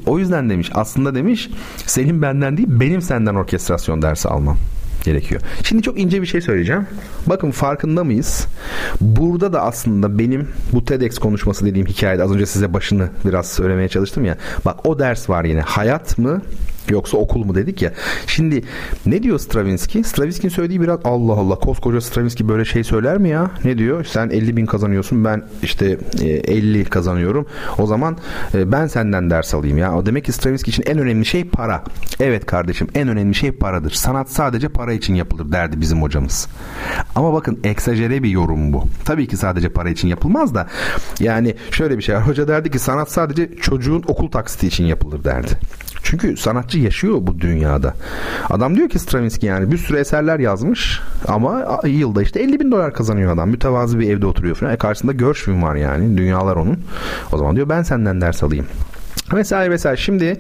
O yüzden demiş aslında demiş senin benden değil benim senden orkestrasyon dersi almam gerekiyor. Şimdi çok ince bir şey söyleyeceğim. Bakın farkında mıyız? Burada da aslında benim bu TEDx konuşması dediğim hikayede az önce size başını biraz söylemeye çalıştım ya. Bak o ders var yine. Hayat mı Yoksa okul mu dedik ya. Şimdi ne diyor Stravinsky? Stravinsky'nin söylediği biraz Allah Allah koskoca Stravinsky böyle şey söyler mi ya? Ne diyor? Sen 50 bin kazanıyorsun ben işte 50 e, kazanıyorum. O zaman e, ben senden ders alayım ya. Demek ki Stravinsky için en önemli şey para. Evet kardeşim en önemli şey paradır. Sanat sadece para için yapılır derdi bizim hocamız. Ama bakın eksajere bir yorum bu. Tabii ki sadece para için yapılmaz da yani şöyle bir şey var. Hoca derdi ki sanat sadece çocuğun okul taksiti için yapılır derdi. Çünkü sanatçı yaşıyor bu dünyada. Adam diyor ki Stravinsky yani bir sürü eserler yazmış ama yılda işte 50 bin dolar kazanıyor adam. Mütevazı bir evde oturuyor falan. E karşısında Gershwin var yani. Dünyalar onun. O zaman diyor ben senden ders alayım. Vesaire vesaire. Şimdi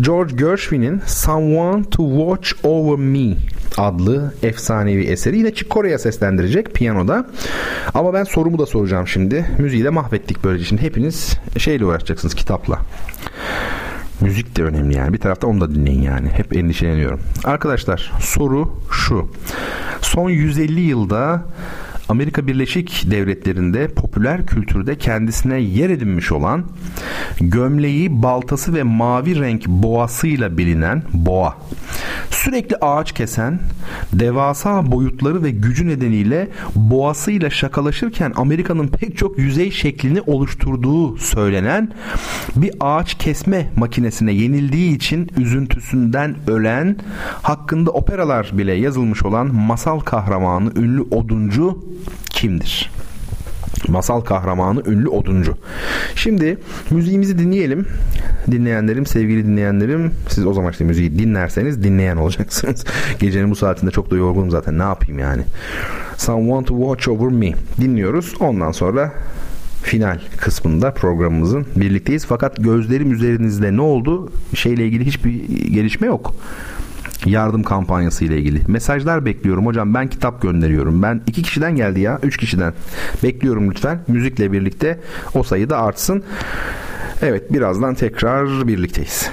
George Gershwin'in Someone to Watch Over Me adlı efsanevi eseri yine Chick Corea seslendirecek piyanoda. Ama ben sorumu da soracağım şimdi. Müziği de mahvettik böylece. Şimdi hepiniz şeyle uğraşacaksınız kitapla. Müzik de önemli yani. Bir tarafta onu da dinleyin yani. Hep endişeleniyorum. Arkadaşlar soru şu. Son 150 yılda Amerika Birleşik Devletleri'nde popüler kültürde kendisine yer edinmiş olan gömleği, baltası ve mavi renk boğasıyla bilinen boğa. Sürekli ağaç kesen, devasa boyutları ve gücü nedeniyle boğasıyla şakalaşırken Amerika'nın pek çok yüzey şeklini oluşturduğu söylenen bir ağaç kesme makinesine yenildiği için üzüntüsünden ölen, hakkında operalar bile yazılmış olan masal kahramanı ünlü oduncu kimdir? Masal kahramanı ünlü oduncu. Şimdi müziğimizi dinleyelim. Dinleyenlerim, sevgili dinleyenlerim, siz o zaman işte müziği dinlerseniz dinleyen olacaksınız. Gecenin bu saatinde çok da yorgunum zaten. Ne yapayım yani? Someone to watch over me dinliyoruz. Ondan sonra final kısmında programımızın birlikteyiz. Fakat gözlerim üzerinizde ne oldu? Şeyle ilgili hiçbir gelişme yok yardım kampanyası ile ilgili. Mesajlar bekliyorum hocam ben kitap gönderiyorum. Ben iki kişiden geldi ya üç kişiden. Bekliyorum lütfen müzikle birlikte o sayı da artsın. Evet birazdan tekrar birlikteyiz.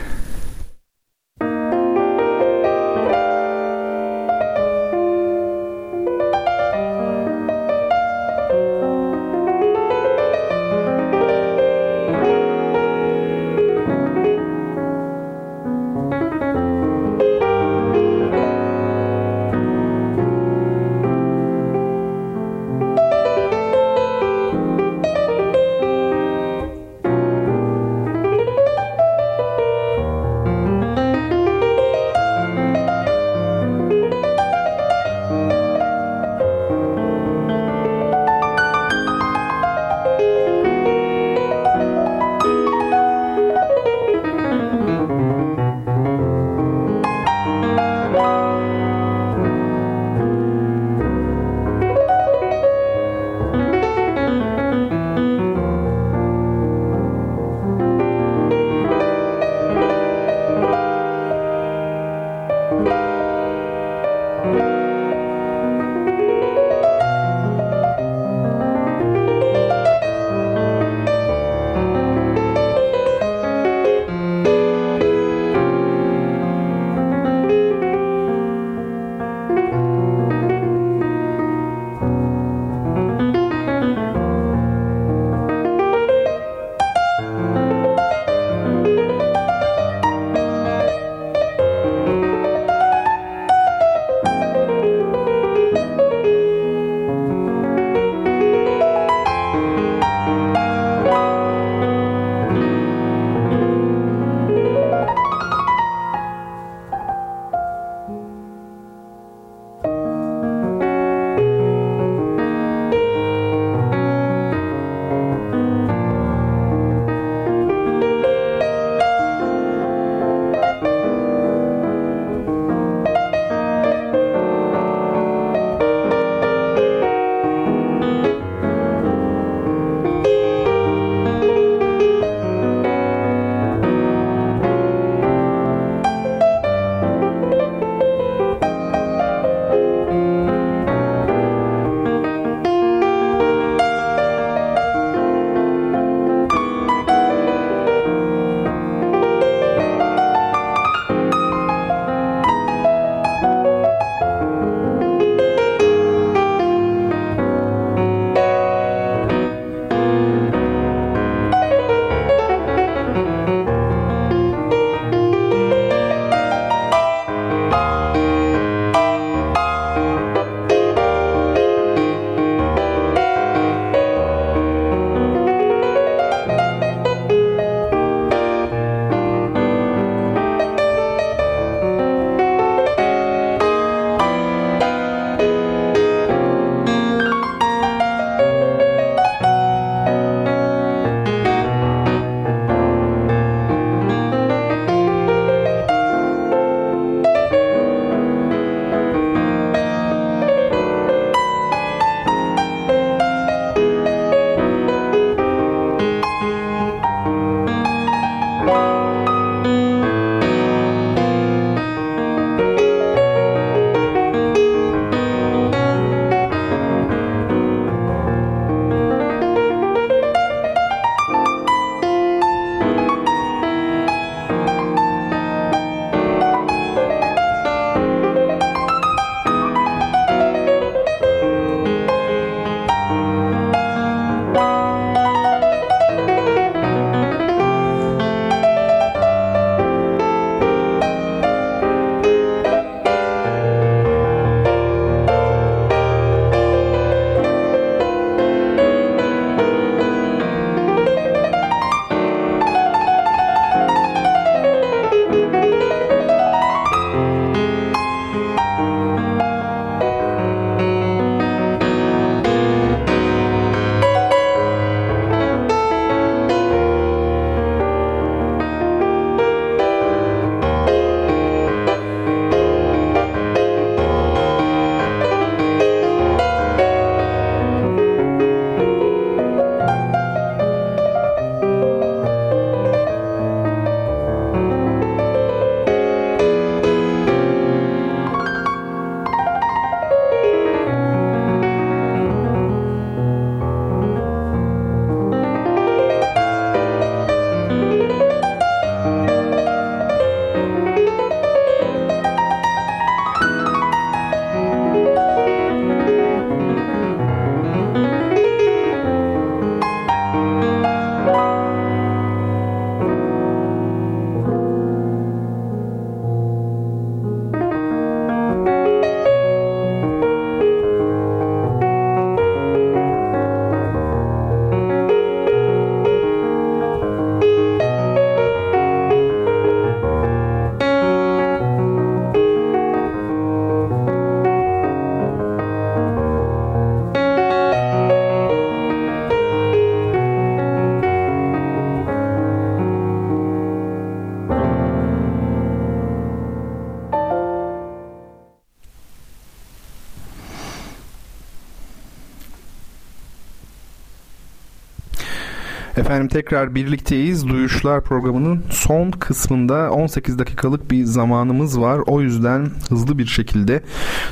Efendim tekrar birlikteyiz. Duyuşlar programının son kısmında 18 dakikalık bir zamanımız var. O yüzden hızlı bir şekilde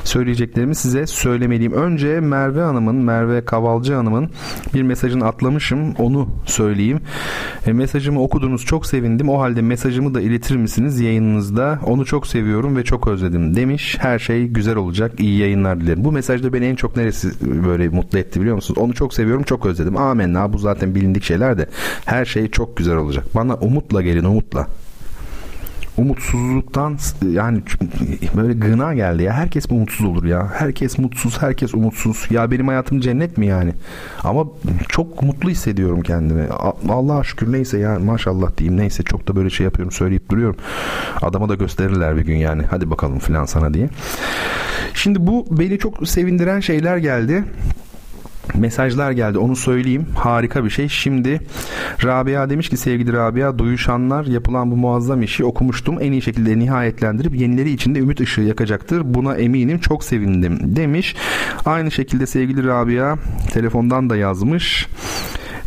söyleyeceklerimi size söylemeliyim. Önce Merve Hanım'ın, Merve Kavalcı Hanım'ın bir mesajını atlamışım. Onu söyleyeyim. E, mesajımı okudunuz çok sevindim. O halde mesajımı da iletir misiniz yayınınızda? Onu çok seviyorum ve çok özledim demiş. Her şey güzel olacak. İyi yayınlar dilerim. Bu mesajda beni en çok neresi böyle mutlu etti biliyor musunuz? Onu çok seviyorum, çok özledim. Amenna. Bu zaten bilindik şeyler de. Her şey çok güzel olacak. Bana umutla gelin, umutla umutsuzluktan yani böyle gına geldi ya. Herkes umutsuz olur ya. Herkes mutsuz, herkes umutsuz. Ya benim hayatım cennet mi yani? Ama çok mutlu hissediyorum kendimi. Allah'a şükür neyse ya maşallah diyeyim. Neyse çok da böyle şey yapıyorum söyleyip duruyorum. Adama da gösterirler bir gün yani. Hadi bakalım filan sana diye. Şimdi bu beni çok sevindiren şeyler geldi mesajlar geldi onu söyleyeyim. Harika bir şey. Şimdi Rabia demiş ki sevgili Rabia duyuşanlar yapılan bu muazzam işi okumuştum. En iyi şekilde nihayetlendirip yenileri içinde ümit ışığı yakacaktır. Buna eminim çok sevindim. Demiş. Aynı şekilde sevgili Rabia telefondan da yazmış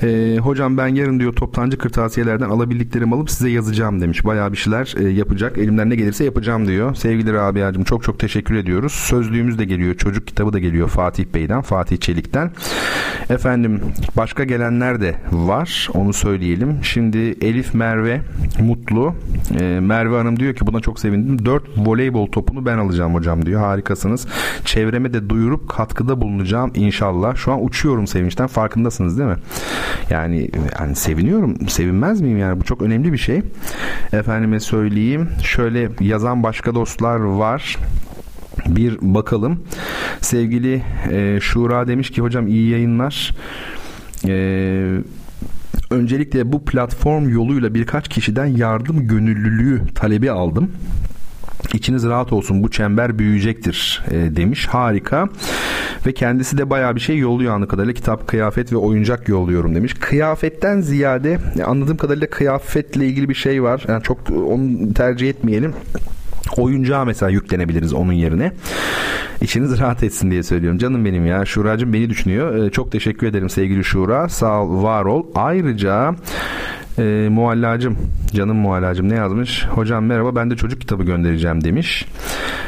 e, hocam ben yarın diyor toptancı kırtasiyelerden alabildiklerimi alıp size yazacağım demiş. Bayağı bir şeyler e, yapacak. Elimden ne gelirse yapacağım diyor. Sevgili Rabia'cığım çok çok teşekkür ediyoruz. Sözlüğümüz de geliyor. Çocuk kitabı da geliyor Fatih Bey'den, Fatih Çelik'ten. Efendim başka gelenler de var. Onu söyleyelim. Şimdi Elif Merve Mutlu. E, Merve Hanım diyor ki buna çok sevindim. 4 voleybol topunu ben alacağım hocam diyor. Harikasınız. Çevreme de duyurup katkıda bulunacağım inşallah. Şu an uçuyorum sevinçten. Farkındasınız değil mi? Yani yani seviniyorum. Sevinmez miyim yani? Bu çok önemli bir şey. Efendime söyleyeyim. Şöyle yazan başka dostlar var bir bakalım. Sevgili e, Şura demiş ki hocam iyi yayınlar. Eee öncelikle bu platform yoluyla birkaç kişiden yardım gönüllülüğü talebi aldım. İçiniz rahat olsun bu çember büyüyecektir e, demiş. Harika. Ve kendisi de baya bir şey yolluyor anı kadarıyla. Kitap, kıyafet ve oyuncak yolluyorum demiş. Kıyafetten ziyade anladığım kadarıyla kıyafetle ilgili bir şey var. Yani çok onu tercih etmeyelim oyuncağa mesela yüklenebiliriz onun yerine. İçiniz rahat etsin diye söylüyorum. Canım benim ya. Şuracığım beni düşünüyor. Ee, çok teşekkür ederim sevgili Şura. Sağ ol, var ol. Ayrıca e, muallacım, canım muallacım ne yazmış? Hocam merhaba ben de çocuk kitabı göndereceğim demiş.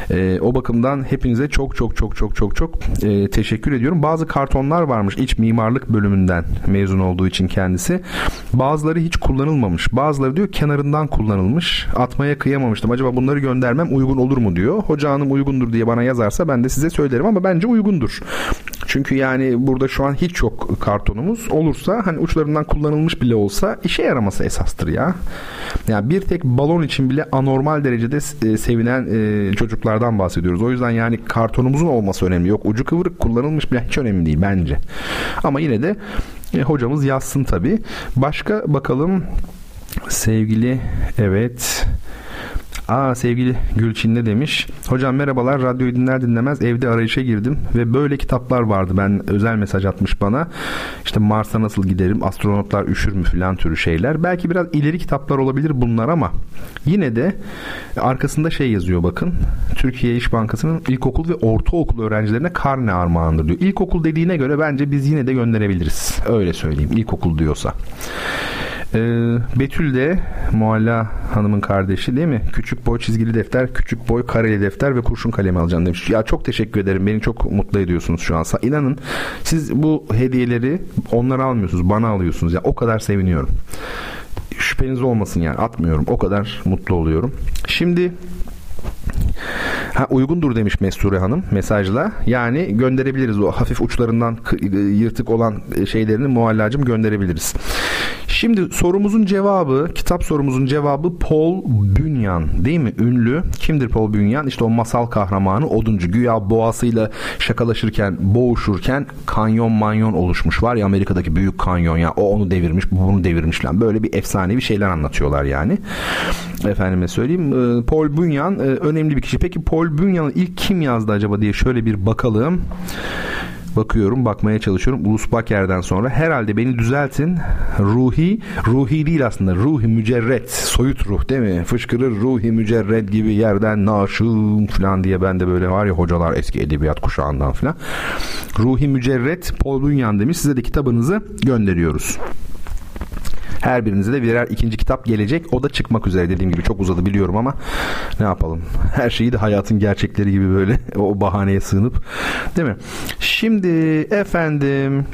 E, o bakımdan hepinize çok çok çok çok çok çok e, teşekkür ediyorum. Bazı kartonlar varmış iç mimarlık bölümünden mezun olduğu için kendisi. Bazıları hiç kullanılmamış. Bazıları diyor kenarından kullanılmış. Atmaya kıyamamıştım. Acaba bunları göndermem uygun olur mu diyor. Hoca hanım uygundur diye bana yazarsa ben de size söylerim ama bence uygundur. Çünkü yani burada şu an hiç yok kartonumuz. Olursa hani uçlarından kullanılmış bile olsa işe yaraması esastır ya. Yani bir tek balon için bile anormal derecede e, sevinen e, çocuklardan bahsediyoruz. O yüzden yani kartonumuzun olması önemli. Yok ucu kıvırık kullanılmış bile hiç önemli değil bence. Ama yine de e, hocamız yazsın tabii. Başka bakalım sevgili evet Aa sevgili Gülçin ne demiş? Hocam merhabalar radyoyu dinler dinlemez evde arayışa girdim ve böyle kitaplar vardı. Ben özel mesaj atmış bana. İşte Mars'a nasıl giderim, astronotlar üşür mü filan türü şeyler. Belki biraz ileri kitaplar olabilir bunlar ama yine de arkasında şey yazıyor bakın. Türkiye İş Bankası'nın ilkokul ve ortaokul öğrencilerine karne armağandır diyor. İlkokul dediğine göre bence biz yine de gönderebiliriz. Öyle söyleyeyim ilkokul diyorsa. Ee, Betül de Mualla Hanım'ın kardeşi değil mi? Küçük boy çizgili defter, küçük boy kareli defter ve kurşun kalemi alacağım demiş. Ya çok teşekkür ederim. Beni çok mutlu ediyorsunuz şu an. İnanın siz bu hediyeleri onlara almıyorsunuz. Bana alıyorsunuz. Ya o kadar seviniyorum. Şüpheniz olmasın yani. Atmıyorum. O kadar mutlu oluyorum. Şimdi Ha uygundur demiş Mesture Hanım mesajla. Yani gönderebiliriz o hafif uçlarından yırtık olan şeylerini muallacım gönderebiliriz. Şimdi sorumuzun cevabı, kitap sorumuzun cevabı Paul Bunyan değil mi? Ünlü. Kimdir Paul Bunyan? İşte o masal kahramanı oduncu. Güya boğasıyla şakalaşırken, boğuşurken kanyon manyon oluşmuş. Var ya Amerika'daki büyük kanyon ya. O onu devirmiş, bu bunu devirmiş falan. Böyle bir efsanevi şeyler anlatıyorlar yani. Efendime söyleyeyim. Ee, Paul Bunyan e, önemli bir kişi. Peki Paul Bunyan'ı ilk kim yazdı acaba diye şöyle bir bakalım bakıyorum, bakmaya çalışıyorum. Ulus Baker'den sonra herhalde beni düzeltin. Ruhi, ruhi değil aslında. Ruhi mücerret, soyut ruh değil mi? Fışkırır ruhi mücerret gibi yerden naşım falan diye ben de böyle var ya hocalar eski edebiyat kuşağından falan. Ruhi mücerret Paul Bunyan demiş. Size de kitabınızı gönderiyoruz. Her birinize de birer ikinci kitap gelecek. O da çıkmak üzere dediğim gibi çok uzadı biliyorum ama ne yapalım. Her şeyi de hayatın gerçekleri gibi böyle o bahaneye sığınıp değil mi? Şimdi efendim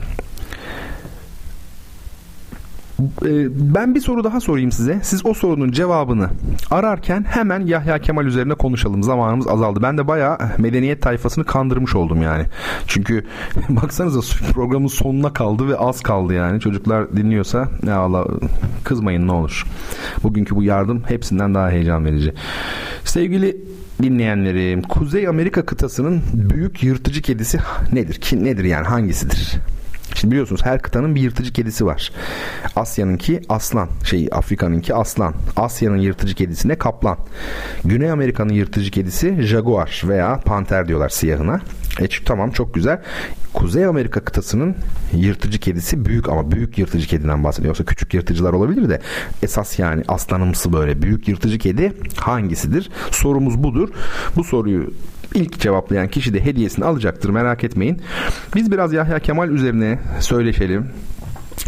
ben bir soru daha sorayım size. Siz o sorunun cevabını ararken hemen Yahya Kemal üzerine konuşalım. Zamanımız azaldı. Ben de bayağı medeniyet tayfasını kandırmış oldum yani. Çünkü baksanıza programın sonuna kaldı ve az kaldı yani. Çocuklar dinliyorsa ne Allah kızmayın ne olur. Bugünkü bu yardım hepsinden daha heyecan verici. Sevgili dinleyenlerim, Kuzey Amerika kıtasının büyük yırtıcı kedisi nedir? Ki nedir yani hangisidir? Şimdi biliyorsunuz her kıtanın bir yırtıcı kedisi var. Asya'nınki aslan, şey Afrika'nınki aslan. Asya'nın yırtıcı kedisine kaplan. Güney Amerika'nın yırtıcı kedisi jaguar veya panter diyorlar siyahına. E tamam çok güzel. Kuzey Amerika kıtasının yırtıcı kedisi büyük ama büyük yırtıcı kediden bahsediyor. Yoksa küçük yırtıcılar olabilir de esas yani aslanımsı böyle büyük yırtıcı kedi hangisidir? Sorumuz budur. Bu soruyu ilk cevaplayan kişi de hediyesini alacaktır merak etmeyin. Biz biraz Yahya Kemal üzerine söyleşelim.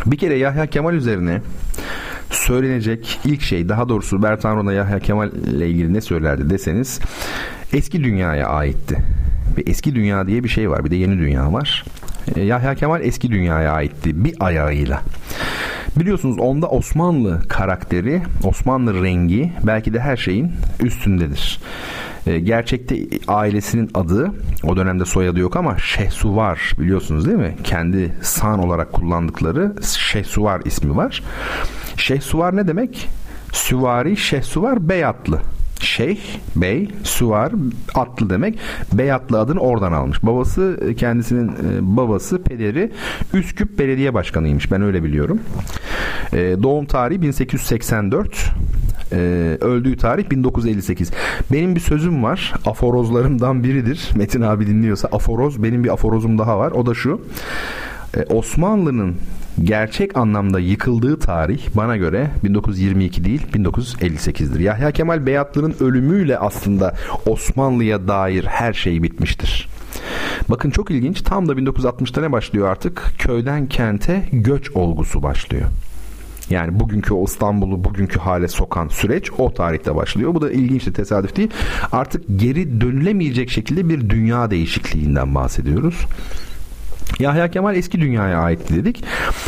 Bir kere Yahya Kemal üzerine söylenecek ilk şey daha doğrusu Bertan Rona Yahya Kemal ile ilgili ne söylerdi deseniz eski dünyaya aitti. Bir eski dünya diye bir şey var bir de yeni dünya var. E, Yahya Kemal eski dünyaya aitti bir ayağıyla. Biliyorsunuz onda Osmanlı karakteri, Osmanlı rengi belki de her şeyin üstündedir. E, gerçekte ailesinin adı o dönemde soyadı yok ama Şehsuvar biliyorsunuz değil mi? Kendi san olarak kullandıkları Şehsuvar ismi var. Şehsuvar ne demek? Süvari Şehsuvar Beyatlı. Şeyh, bey, suvar, atlı demek. Beyatlı adını oradan almış. Babası kendisinin e, babası, pederi Üsküp Belediye Başkanıymış. Ben öyle biliyorum. E, doğum tarihi 1884. Ee, öldüğü tarih 1958. Benim bir sözüm var. Aforozlarımdan biridir. Metin abi dinliyorsa aforoz. Benim bir aforozum daha var. O da şu. Ee, Osmanlı'nın gerçek anlamda yıkıldığı tarih bana göre 1922 değil 1958'dir. Yahya Kemal Beyatlı'nın ölümüyle aslında Osmanlı'ya dair her şey bitmiştir. Bakın çok ilginç tam da 1960'ta ne başlıyor artık? Köyden kente göç olgusu başlıyor. Yani bugünkü o İstanbul'u bugünkü hale sokan süreç o tarihte başlıyor. Bu da ilginç bir tesadüf değil. Artık geri dönülemeyecek şekilde bir dünya değişikliğinden bahsediyoruz. Yahya Kemal eski dünyaya aitti dedik.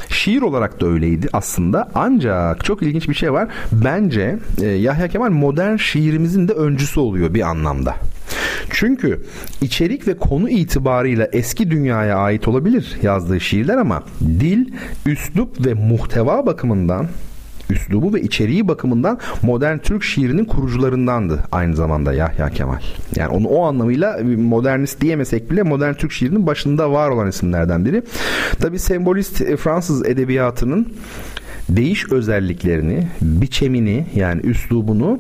Şiir olarak da öyleydi aslında. Ancak çok ilginç bir şey var. Bence e, Yahya Kemal modern şiirimizin de öncüsü oluyor bir anlamda. Çünkü içerik ve konu itibarıyla eski dünyaya ait olabilir yazdığı şiirler ama dil, üslup ve muhteva bakımından üslubu ve içeriği bakımından modern Türk şiirinin kurucularındandı aynı zamanda Yahya Kemal. Yani onu o anlamıyla modernist diyemesek bile modern Türk şiirinin başında var olan isimlerden biri. Tabi sembolist e, Fransız edebiyatının değiş özelliklerini, biçemini yani üslubunu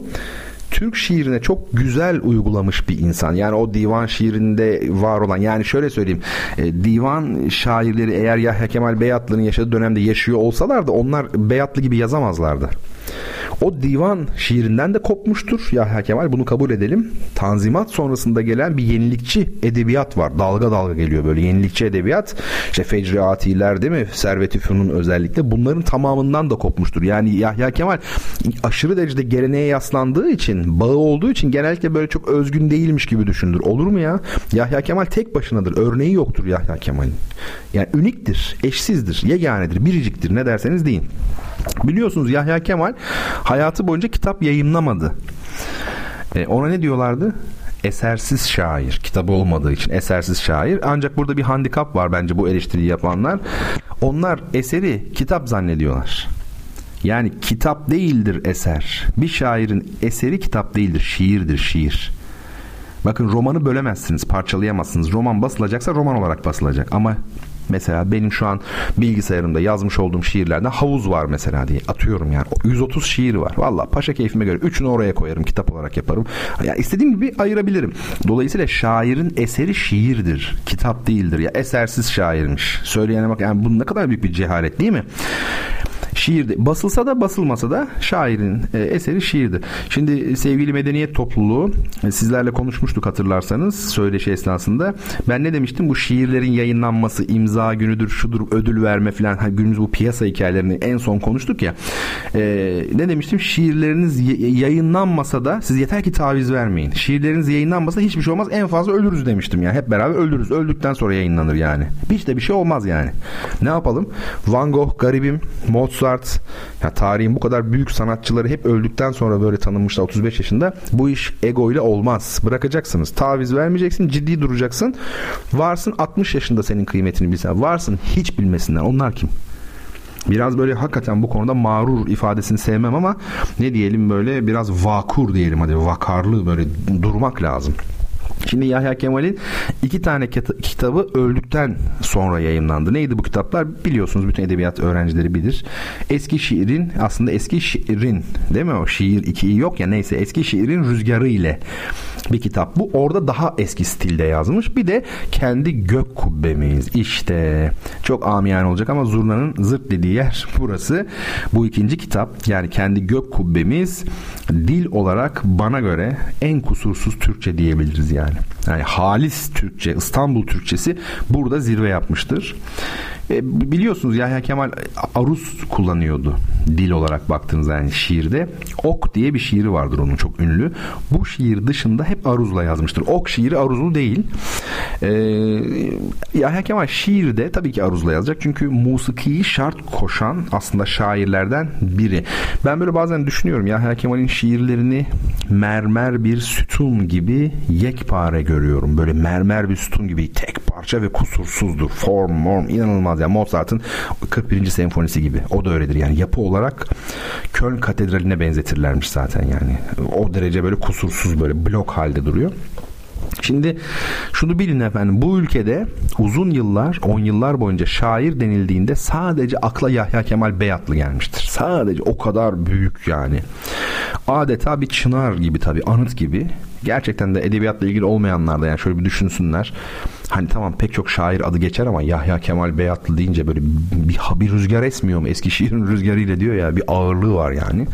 Türk şiirine çok güzel uygulamış bir insan. Yani o divan şiirinde var olan yani şöyle söyleyeyim e, divan şairleri eğer Yahya Kemal Beyatlı'nın yaşadığı dönemde yaşıyor olsalardı onlar Beyatlı gibi yazamazlardı. O divan şiirinden de kopmuştur Yahya Kemal bunu kabul edelim. Tanzimat sonrasında gelen bir yenilikçi edebiyat var. Dalga dalga geliyor böyle yenilikçi edebiyat. İşte Fecri Atiler değil mi? Servet-i Fünun özellikle. Bunların tamamından da kopmuştur. Yani Yahya Kemal aşırı derecede geleneğe yaslandığı için, bağı olduğu için genellikle böyle çok özgün değilmiş gibi düşünülür. Olur mu ya? Yahya Kemal tek başınadır. Örneği yoktur Yahya Kemal'in. Yani üniktir, eşsizdir, yeganedir, biriciktir ne derseniz deyin. Biliyorsunuz Yahya Kemal hayatı boyunca kitap yayınlamadı. E, ona ne diyorlardı? esersiz şair. Kitabı olmadığı için esersiz şair. Ancak burada bir handikap var bence bu eleştiriyi yapanlar. Onlar eseri kitap zannediyorlar. Yani kitap değildir eser. Bir şairin eseri kitap değildir şiirdir şiir. Bakın romanı bölemezsiniz parçalayamazsınız. Roman basılacaksa roman olarak basılacak. Ama Mesela benim şu an bilgisayarımda yazmış olduğum şiirlerden havuz var mesela diye atıyorum yani. 130 şiir var. Valla paşa keyfime göre. Üçünü oraya koyarım. Kitap olarak yaparım. Yani istediğim gibi ayırabilirim. Dolayısıyla şairin eseri şiirdir. Kitap değildir. Ya esersiz şairmiş. Söyleyene bak yani bu ne kadar büyük bir cehalet değil mi? Şiirde basılsa da basılmasa da şairin e, eseri şiirdir. Şimdi sevgili medeniyet topluluğu e, sizlerle konuşmuştuk hatırlarsanız söyleşi esnasında. Ben ne demiştim? Bu şiirlerin yayınlanması, imza günüdür, şudur, ödül verme falan. Hani günümüz bu piyasa hikayelerini en son konuştuk ya. E, ne demiştim? Şiirleriniz yayınlanmasa da siz yeter ki taviz vermeyin. Şiirleriniz yayınlanmasa hiçbir şey olmaz. En fazla ölürüz demiştim ya. Hep beraber ölürüz. Öldükten sonra yayınlanır yani. Hiç de bir şey olmaz yani. Ne yapalım? Van Gogh, garibim, Mozart, ya tarihin bu kadar büyük sanatçıları hep öldükten sonra böyle tanınmışlar 35 yaşında. Bu iş ego ile olmaz. Bırakacaksınız. Taviz vermeyeceksin. Ciddi duracaksın. Varsın 60 yaşında senin kıymetini bilsen. Varsın hiç bilmesinler. Onlar kim? Biraz böyle hakikaten bu konuda mağrur ifadesini sevmem ama ne diyelim böyle biraz vakur diyelim hadi vakarlı böyle durmak lazım. Şimdi Yahya Kemal'in iki tane kitabı öldükten sonra yayınlandı. Neydi bu kitaplar? Biliyorsunuz bütün edebiyat öğrencileri bilir. Eski şiirin aslında eski şiirin değil mi o? Şiir iki yok ya neyse eski şiirin rüzgarı ile bir kitap. Bu orada daha eski stilde yazmış. Bir de kendi gök kubbemiz. İşte çok amiyane olacak ama zurnanın zırt dediği yer burası. Bu ikinci kitap yani kendi gök kubbemiz dil olarak bana göre en kusursuz Türkçe diyebiliriz yani. Yani halis Türkçe, İstanbul Türkçesi burada zirve yapmıştır. E, biliyorsunuz Yahya Kemal aruz kullanıyordu dil olarak baktığınızda yani şiirde. Ok diye bir şiiri vardır onun çok ünlü. Bu şiir dışında hep aruzla yazmıştır. Ok şiiri aruzlu değil. E, Yahya Kemal şiirde tabii ki aruzla yazacak. Çünkü musikiyi şart koşan aslında şairlerden biri. Ben böyle bazen düşünüyorum Yahya Kemal'in şiirlerini mermer bir sütun gibi yekpare görüyorum. Böyle mermer bir sütun gibi tek parça ve kusursuzdur. Form, form inanılmaz. Yani Mozart'ın 41. senfonisi gibi. O da öyledir. Yani yapı olarak Köln katedraline benzetirlermiş zaten yani. O derece böyle kusursuz böyle blok halde duruyor. Şimdi şunu bilin efendim bu ülkede uzun yıllar 10 yıllar boyunca şair denildiğinde sadece akla Yahya Kemal Beyatlı gelmiştir. Sadece o kadar büyük yani. Adeta bir çınar gibi tabii anıt gibi. Gerçekten de edebiyatla ilgili olmayanlar da yani şöyle bir düşünsünler. Hani tamam pek çok şair adı geçer ama Yahya Kemal Beyatlı deyince böyle bir, bir rüzgar esmiyor mu? Eski şiirin rüzgarıyla diyor ya bir ağırlığı var yani.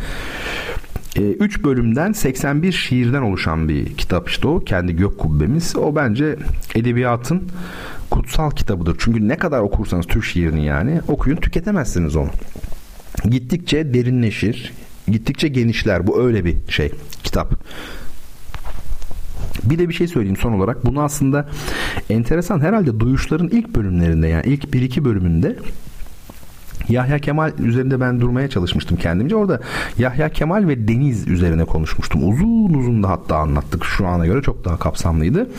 3 e, bölümden 81 şiirden oluşan bir kitap işte o. Kendi gök kubbemiz. O bence edebiyatın kutsal kitabıdır. Çünkü ne kadar okursanız Türk şiirini yani okuyun tüketemezsiniz onu. Gittikçe derinleşir, gittikçe genişler. Bu öyle bir şey kitap. Bir de bir şey söyleyeyim son olarak. Bunu aslında enteresan herhalde duyuşların ilk bölümlerinde yani ilk bir iki bölümünde Yahya Kemal üzerinde ben durmaya çalışmıştım kendimce. Orada Yahya Kemal ve Deniz üzerine konuşmuştum. Uzun uzun da hatta anlattık. Şu ana göre çok daha kapsamlıydı.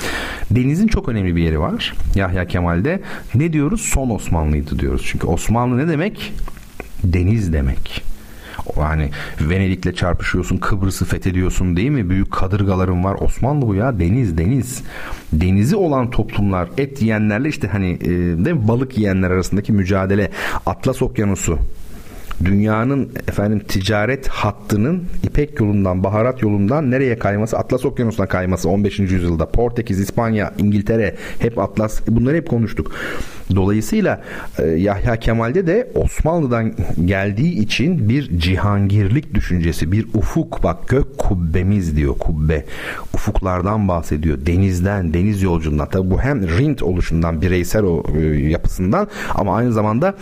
Deniz'in çok önemli bir yeri var. Yahya Kemal'de ne diyoruz? Son Osmanlıydı diyoruz. Çünkü Osmanlı ne demek? Deniz demek. Yani Venedik'le çarpışıyorsun, Kıbrıs'ı fethediyorsun değil mi? Büyük kadırgaların var. Osmanlı bu ya. Deniz, deniz. Denizi olan toplumlar et yiyenlerle işte hani e, değil mi? balık yiyenler arasındaki mücadele. Atlas Okyanusu dünyanın efendim ticaret hattının İpek yolundan, baharat yolundan nereye kayması? Atlas Okyanusu'na kayması 15. yüzyılda. Portekiz, İspanya, İngiltere hep Atlas bunları hep konuştuk. Dolayısıyla e, Yahya Kemal'de de Osmanlı'dan geldiği için bir cihangirlik düşüncesi, bir ufuk bak gök kubbemiz diyor kubbe. Ufuklardan bahsediyor. Denizden, deniz yolculuğundan. Tabi bu hem rint oluşundan, bireysel o e, yapısından ama aynı zamanda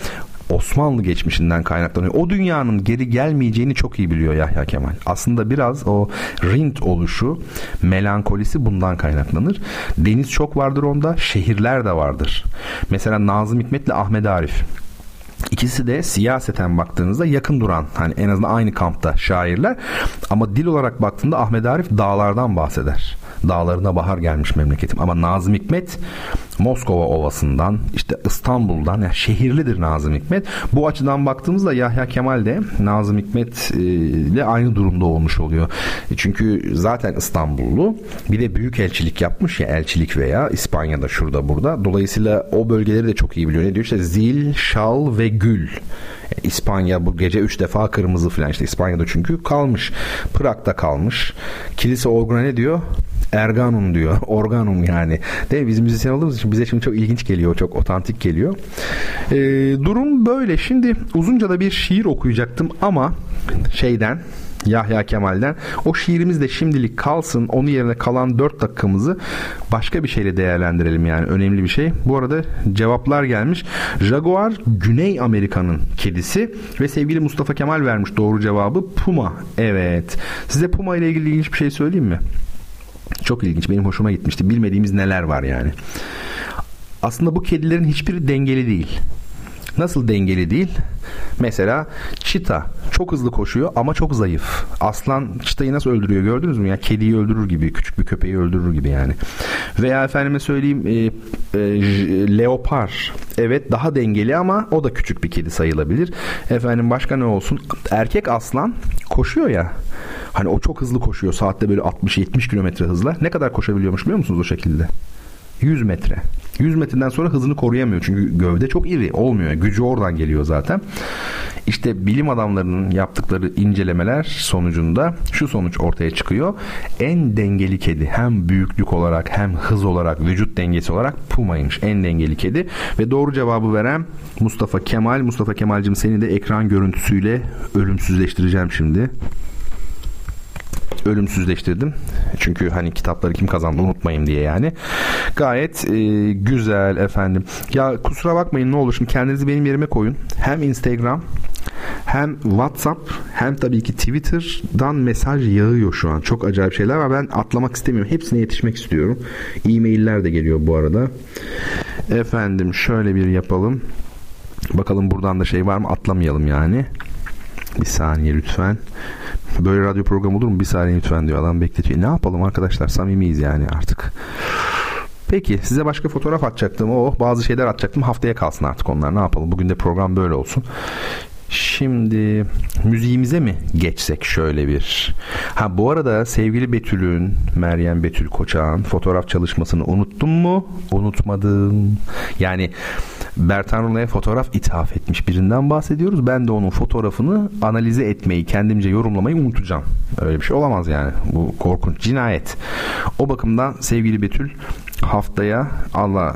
Osmanlı geçmişinden kaynaklanıyor. O dünyanın geri gelmeyeceğini çok iyi biliyor Yahya Kemal. Aslında biraz o rint oluşu, melankolisi bundan kaynaklanır. Deniz çok vardır onda, şehirler de vardır. Mesela Nazım Hikmet'le Ahmet Arif. İkisi de siyaseten baktığınızda yakın duran hani en azından aynı kampta şairler ama dil olarak baktığında Ahmet Arif dağlardan bahseder. Dağlarına bahar gelmiş memleketim ama Nazım Hikmet Moskova Ovası'ndan işte İstanbul'dan yani şehirlidir Nazım Hikmet. Bu açıdan baktığımızda Yahya Kemal de Nazım Hikmet e, ile aynı durumda olmuş oluyor. E, çünkü zaten İstanbullu bir de büyük elçilik yapmış ya elçilik veya İspanya'da şurada burada. Dolayısıyla o bölgeleri de çok iyi biliyor. Ne diyor işte zil, şal ve gül. E, İspanya bu gece üç defa kırmızı falan işte İspanya'da çünkü kalmış. Prag'da kalmış. Kilise orguna ne diyor? Erganum diyor. Organum yani. Değil mi? Biz müzisyen olduğumuz için bize şimdi çok ilginç geliyor. Çok otantik geliyor. Ee, durum böyle. Şimdi uzunca da bir şiir okuyacaktım ama şeyden Yahya Kemal'den. O şiirimiz de şimdilik kalsın. Onun yerine kalan 4 dakikamızı başka bir şeyle değerlendirelim yani. Önemli bir şey. Bu arada cevaplar gelmiş. Jaguar Güney Amerika'nın kedisi ve sevgili Mustafa Kemal vermiş doğru cevabı Puma. Evet. Size Puma ile ilgili ilginç bir şey söyleyeyim mi? Çok ilginç. Benim hoşuma gitmişti. Bilmediğimiz neler var yani. Aslında bu kedilerin hiçbiri dengeli değil. Nasıl dengeli değil? Mesela çita çok hızlı koşuyor ama çok zayıf. Aslan çitayı nasıl öldürüyor gördünüz mü? Ya kediyi öldürür gibi, küçük bir köpeği öldürür gibi yani. Veya efendime söyleyeyim e, e, leopar. Evet daha dengeli ama o da küçük bir kedi sayılabilir. Efendim başka ne olsun? Erkek aslan koşuyor ya. Hani o çok hızlı koşuyor. Saatte böyle 60-70 kilometre hızla. Ne kadar koşabiliyormuş biliyor musunuz o şekilde? 100 metre. 100 metreden sonra hızını koruyamıyor. Çünkü gövde çok iri olmuyor. Gücü oradan geliyor zaten. İşte bilim adamlarının yaptıkları incelemeler sonucunda şu sonuç ortaya çıkıyor. En dengeli kedi hem büyüklük olarak hem hız olarak vücut dengesi olarak Puma'ymış. En dengeli kedi ve doğru cevabı veren Mustafa Kemal. Mustafa Kemal'cim seni de ekran görüntüsüyle ölümsüzleştireceğim şimdi ölümsüzleştirdim. Çünkü hani kitapları kim kazandı unutmayayım diye yani. Gayet e, güzel efendim. Ya kusura bakmayın ne olur şimdi kendinizi benim yerime koyun. Hem Instagram hem WhatsApp hem tabii ki Twitter'dan mesaj yağıyor şu an. Çok acayip şeyler var. Ben atlamak istemiyorum. Hepsine yetişmek istiyorum. E-mailler de geliyor bu arada. Efendim şöyle bir yapalım. Bakalım buradan da şey var mı? Atlamayalım yani. Bir saniye lütfen. Böyle radyo programı olur mu? Bir saniye lütfen diyor. Adam bekletiyor. Ne yapalım arkadaşlar? Samimiyiz yani artık. Peki size başka fotoğraf atacaktım. O bazı şeyler atacaktım. Haftaya kalsın artık onlar. Ne yapalım? Bugün de program böyle olsun. Şimdi müziğimize mi geçsek şöyle bir? Ha bu arada sevgili Betül'ün, Meryem Betül Koçak'ın fotoğraf çalışmasını unuttum mu? Unutmadım. Yani Bertan Runa'ya fotoğraf ithaf etmiş birinden bahsediyoruz. Ben de onun fotoğrafını analize etmeyi, kendimce yorumlamayı unutacağım. Öyle bir şey olamaz yani. Bu korkunç cinayet. O bakımdan sevgili Betül haftaya Allah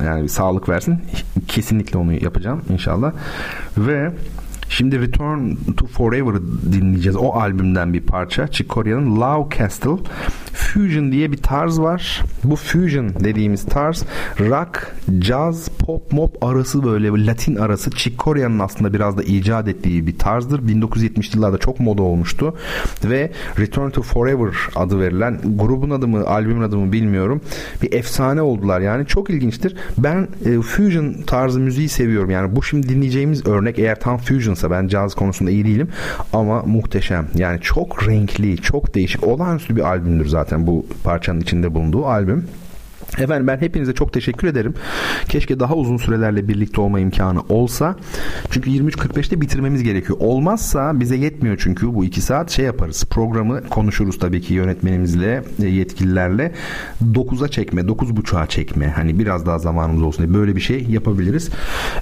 e, yani sağlık versin. Kesinlikle onu yapacağım inşallah. Ve Şimdi Return to Forever dinleyeceğiz. O albümden bir parça. Chick Corea'nın Love Castle. Fusion diye bir tarz var. Bu fusion dediğimiz tarz rock, jazz, pop, mop arası böyle Latin arası Chick Corea'nın aslında biraz da icat ettiği bir tarzdır. 1970'li yıllarda çok moda olmuştu. Ve Return to Forever adı verilen grubun adı mı, albümün adı mı bilmiyorum. Bir efsane oldular yani. Çok ilginçtir. Ben e, fusion tarzı müziği seviyorum. Yani bu şimdi dinleyeceğimiz örnek eğer tam fusionsa ben jazz konusunda iyi değilim ama muhteşem. Yani çok renkli, çok değişik, olağanüstü bir albümdür zaten bu parçanın içinde bulunduğu albüm. Efendim ben hepinize çok teşekkür ederim. Keşke daha uzun sürelerle birlikte olma imkanı olsa. Çünkü 23.45'te bitirmemiz gerekiyor. Olmazsa bize yetmiyor çünkü bu iki saat şey yaparız. Programı konuşuruz tabii ki yönetmenimizle, e, yetkililerle. 9'a çekme, 9.30'a çekme. Hani biraz daha zamanımız olsun diye böyle bir şey yapabiliriz.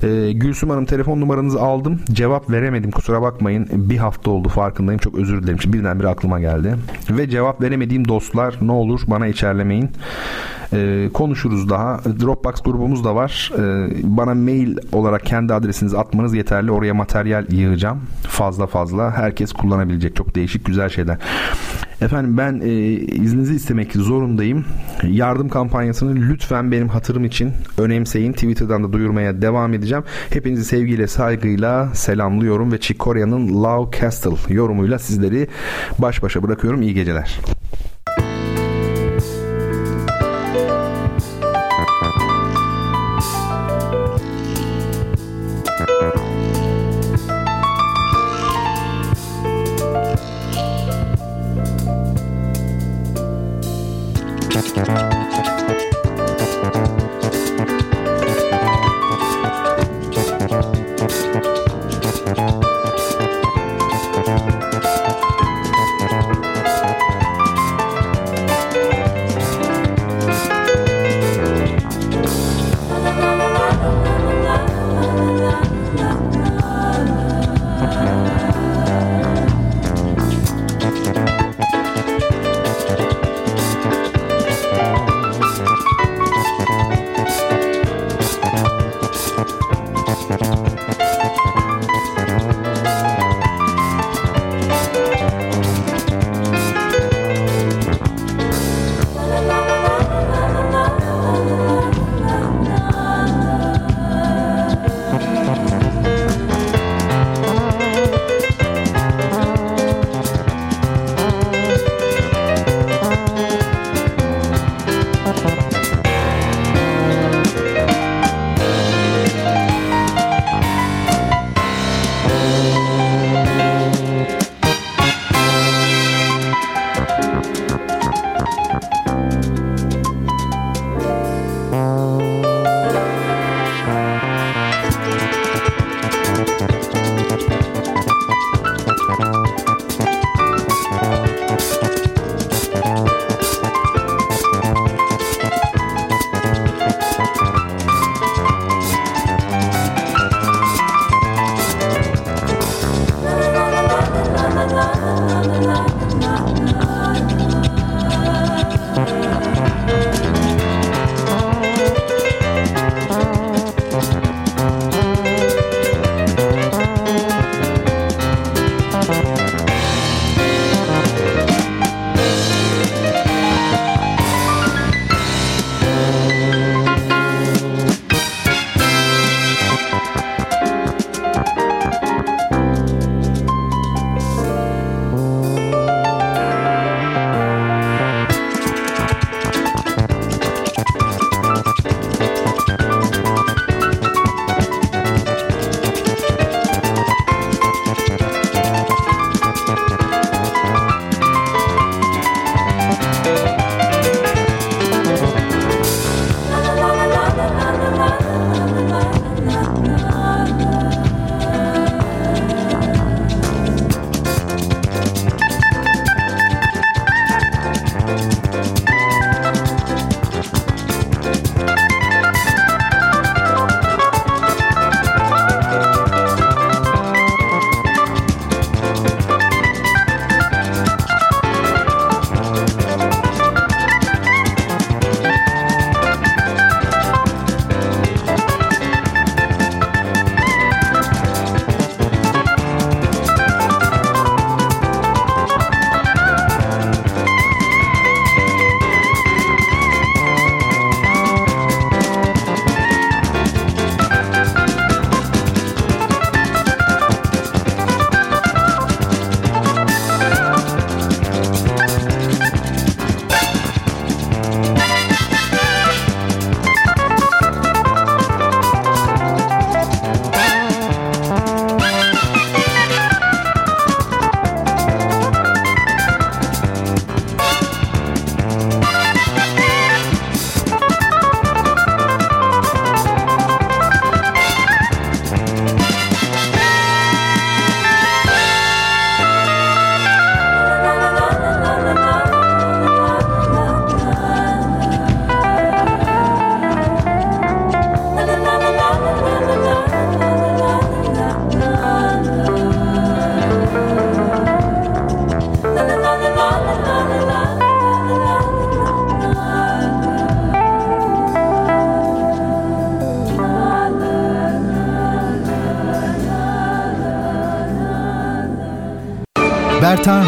Ee, Gülsüm Hanım telefon numaranızı aldım. Cevap veremedim kusura bakmayın. Bir hafta oldu farkındayım. Çok özür dilerim. Birdenbire aklıma geldi. Ve cevap veremediğim dostlar ne olur bana içerlemeyin. Ee, konuşuruz daha. Dropbox grubumuz da var. Ee, bana mail olarak kendi adresinizi atmanız yeterli. Oraya materyal yığacağım. Fazla fazla. Herkes kullanabilecek. Çok değişik güzel şeyler. Efendim ben e, izninizi istemek zorundayım. Yardım kampanyasını lütfen benim hatırım için önemseyin. Twitter'dan da duyurmaya devam edeceğim. Hepinizi sevgiyle, saygıyla selamlıyorum ve Chick Corea'nın Love Castle yorumuyla sizleri baş başa bırakıyorum. İyi geceler.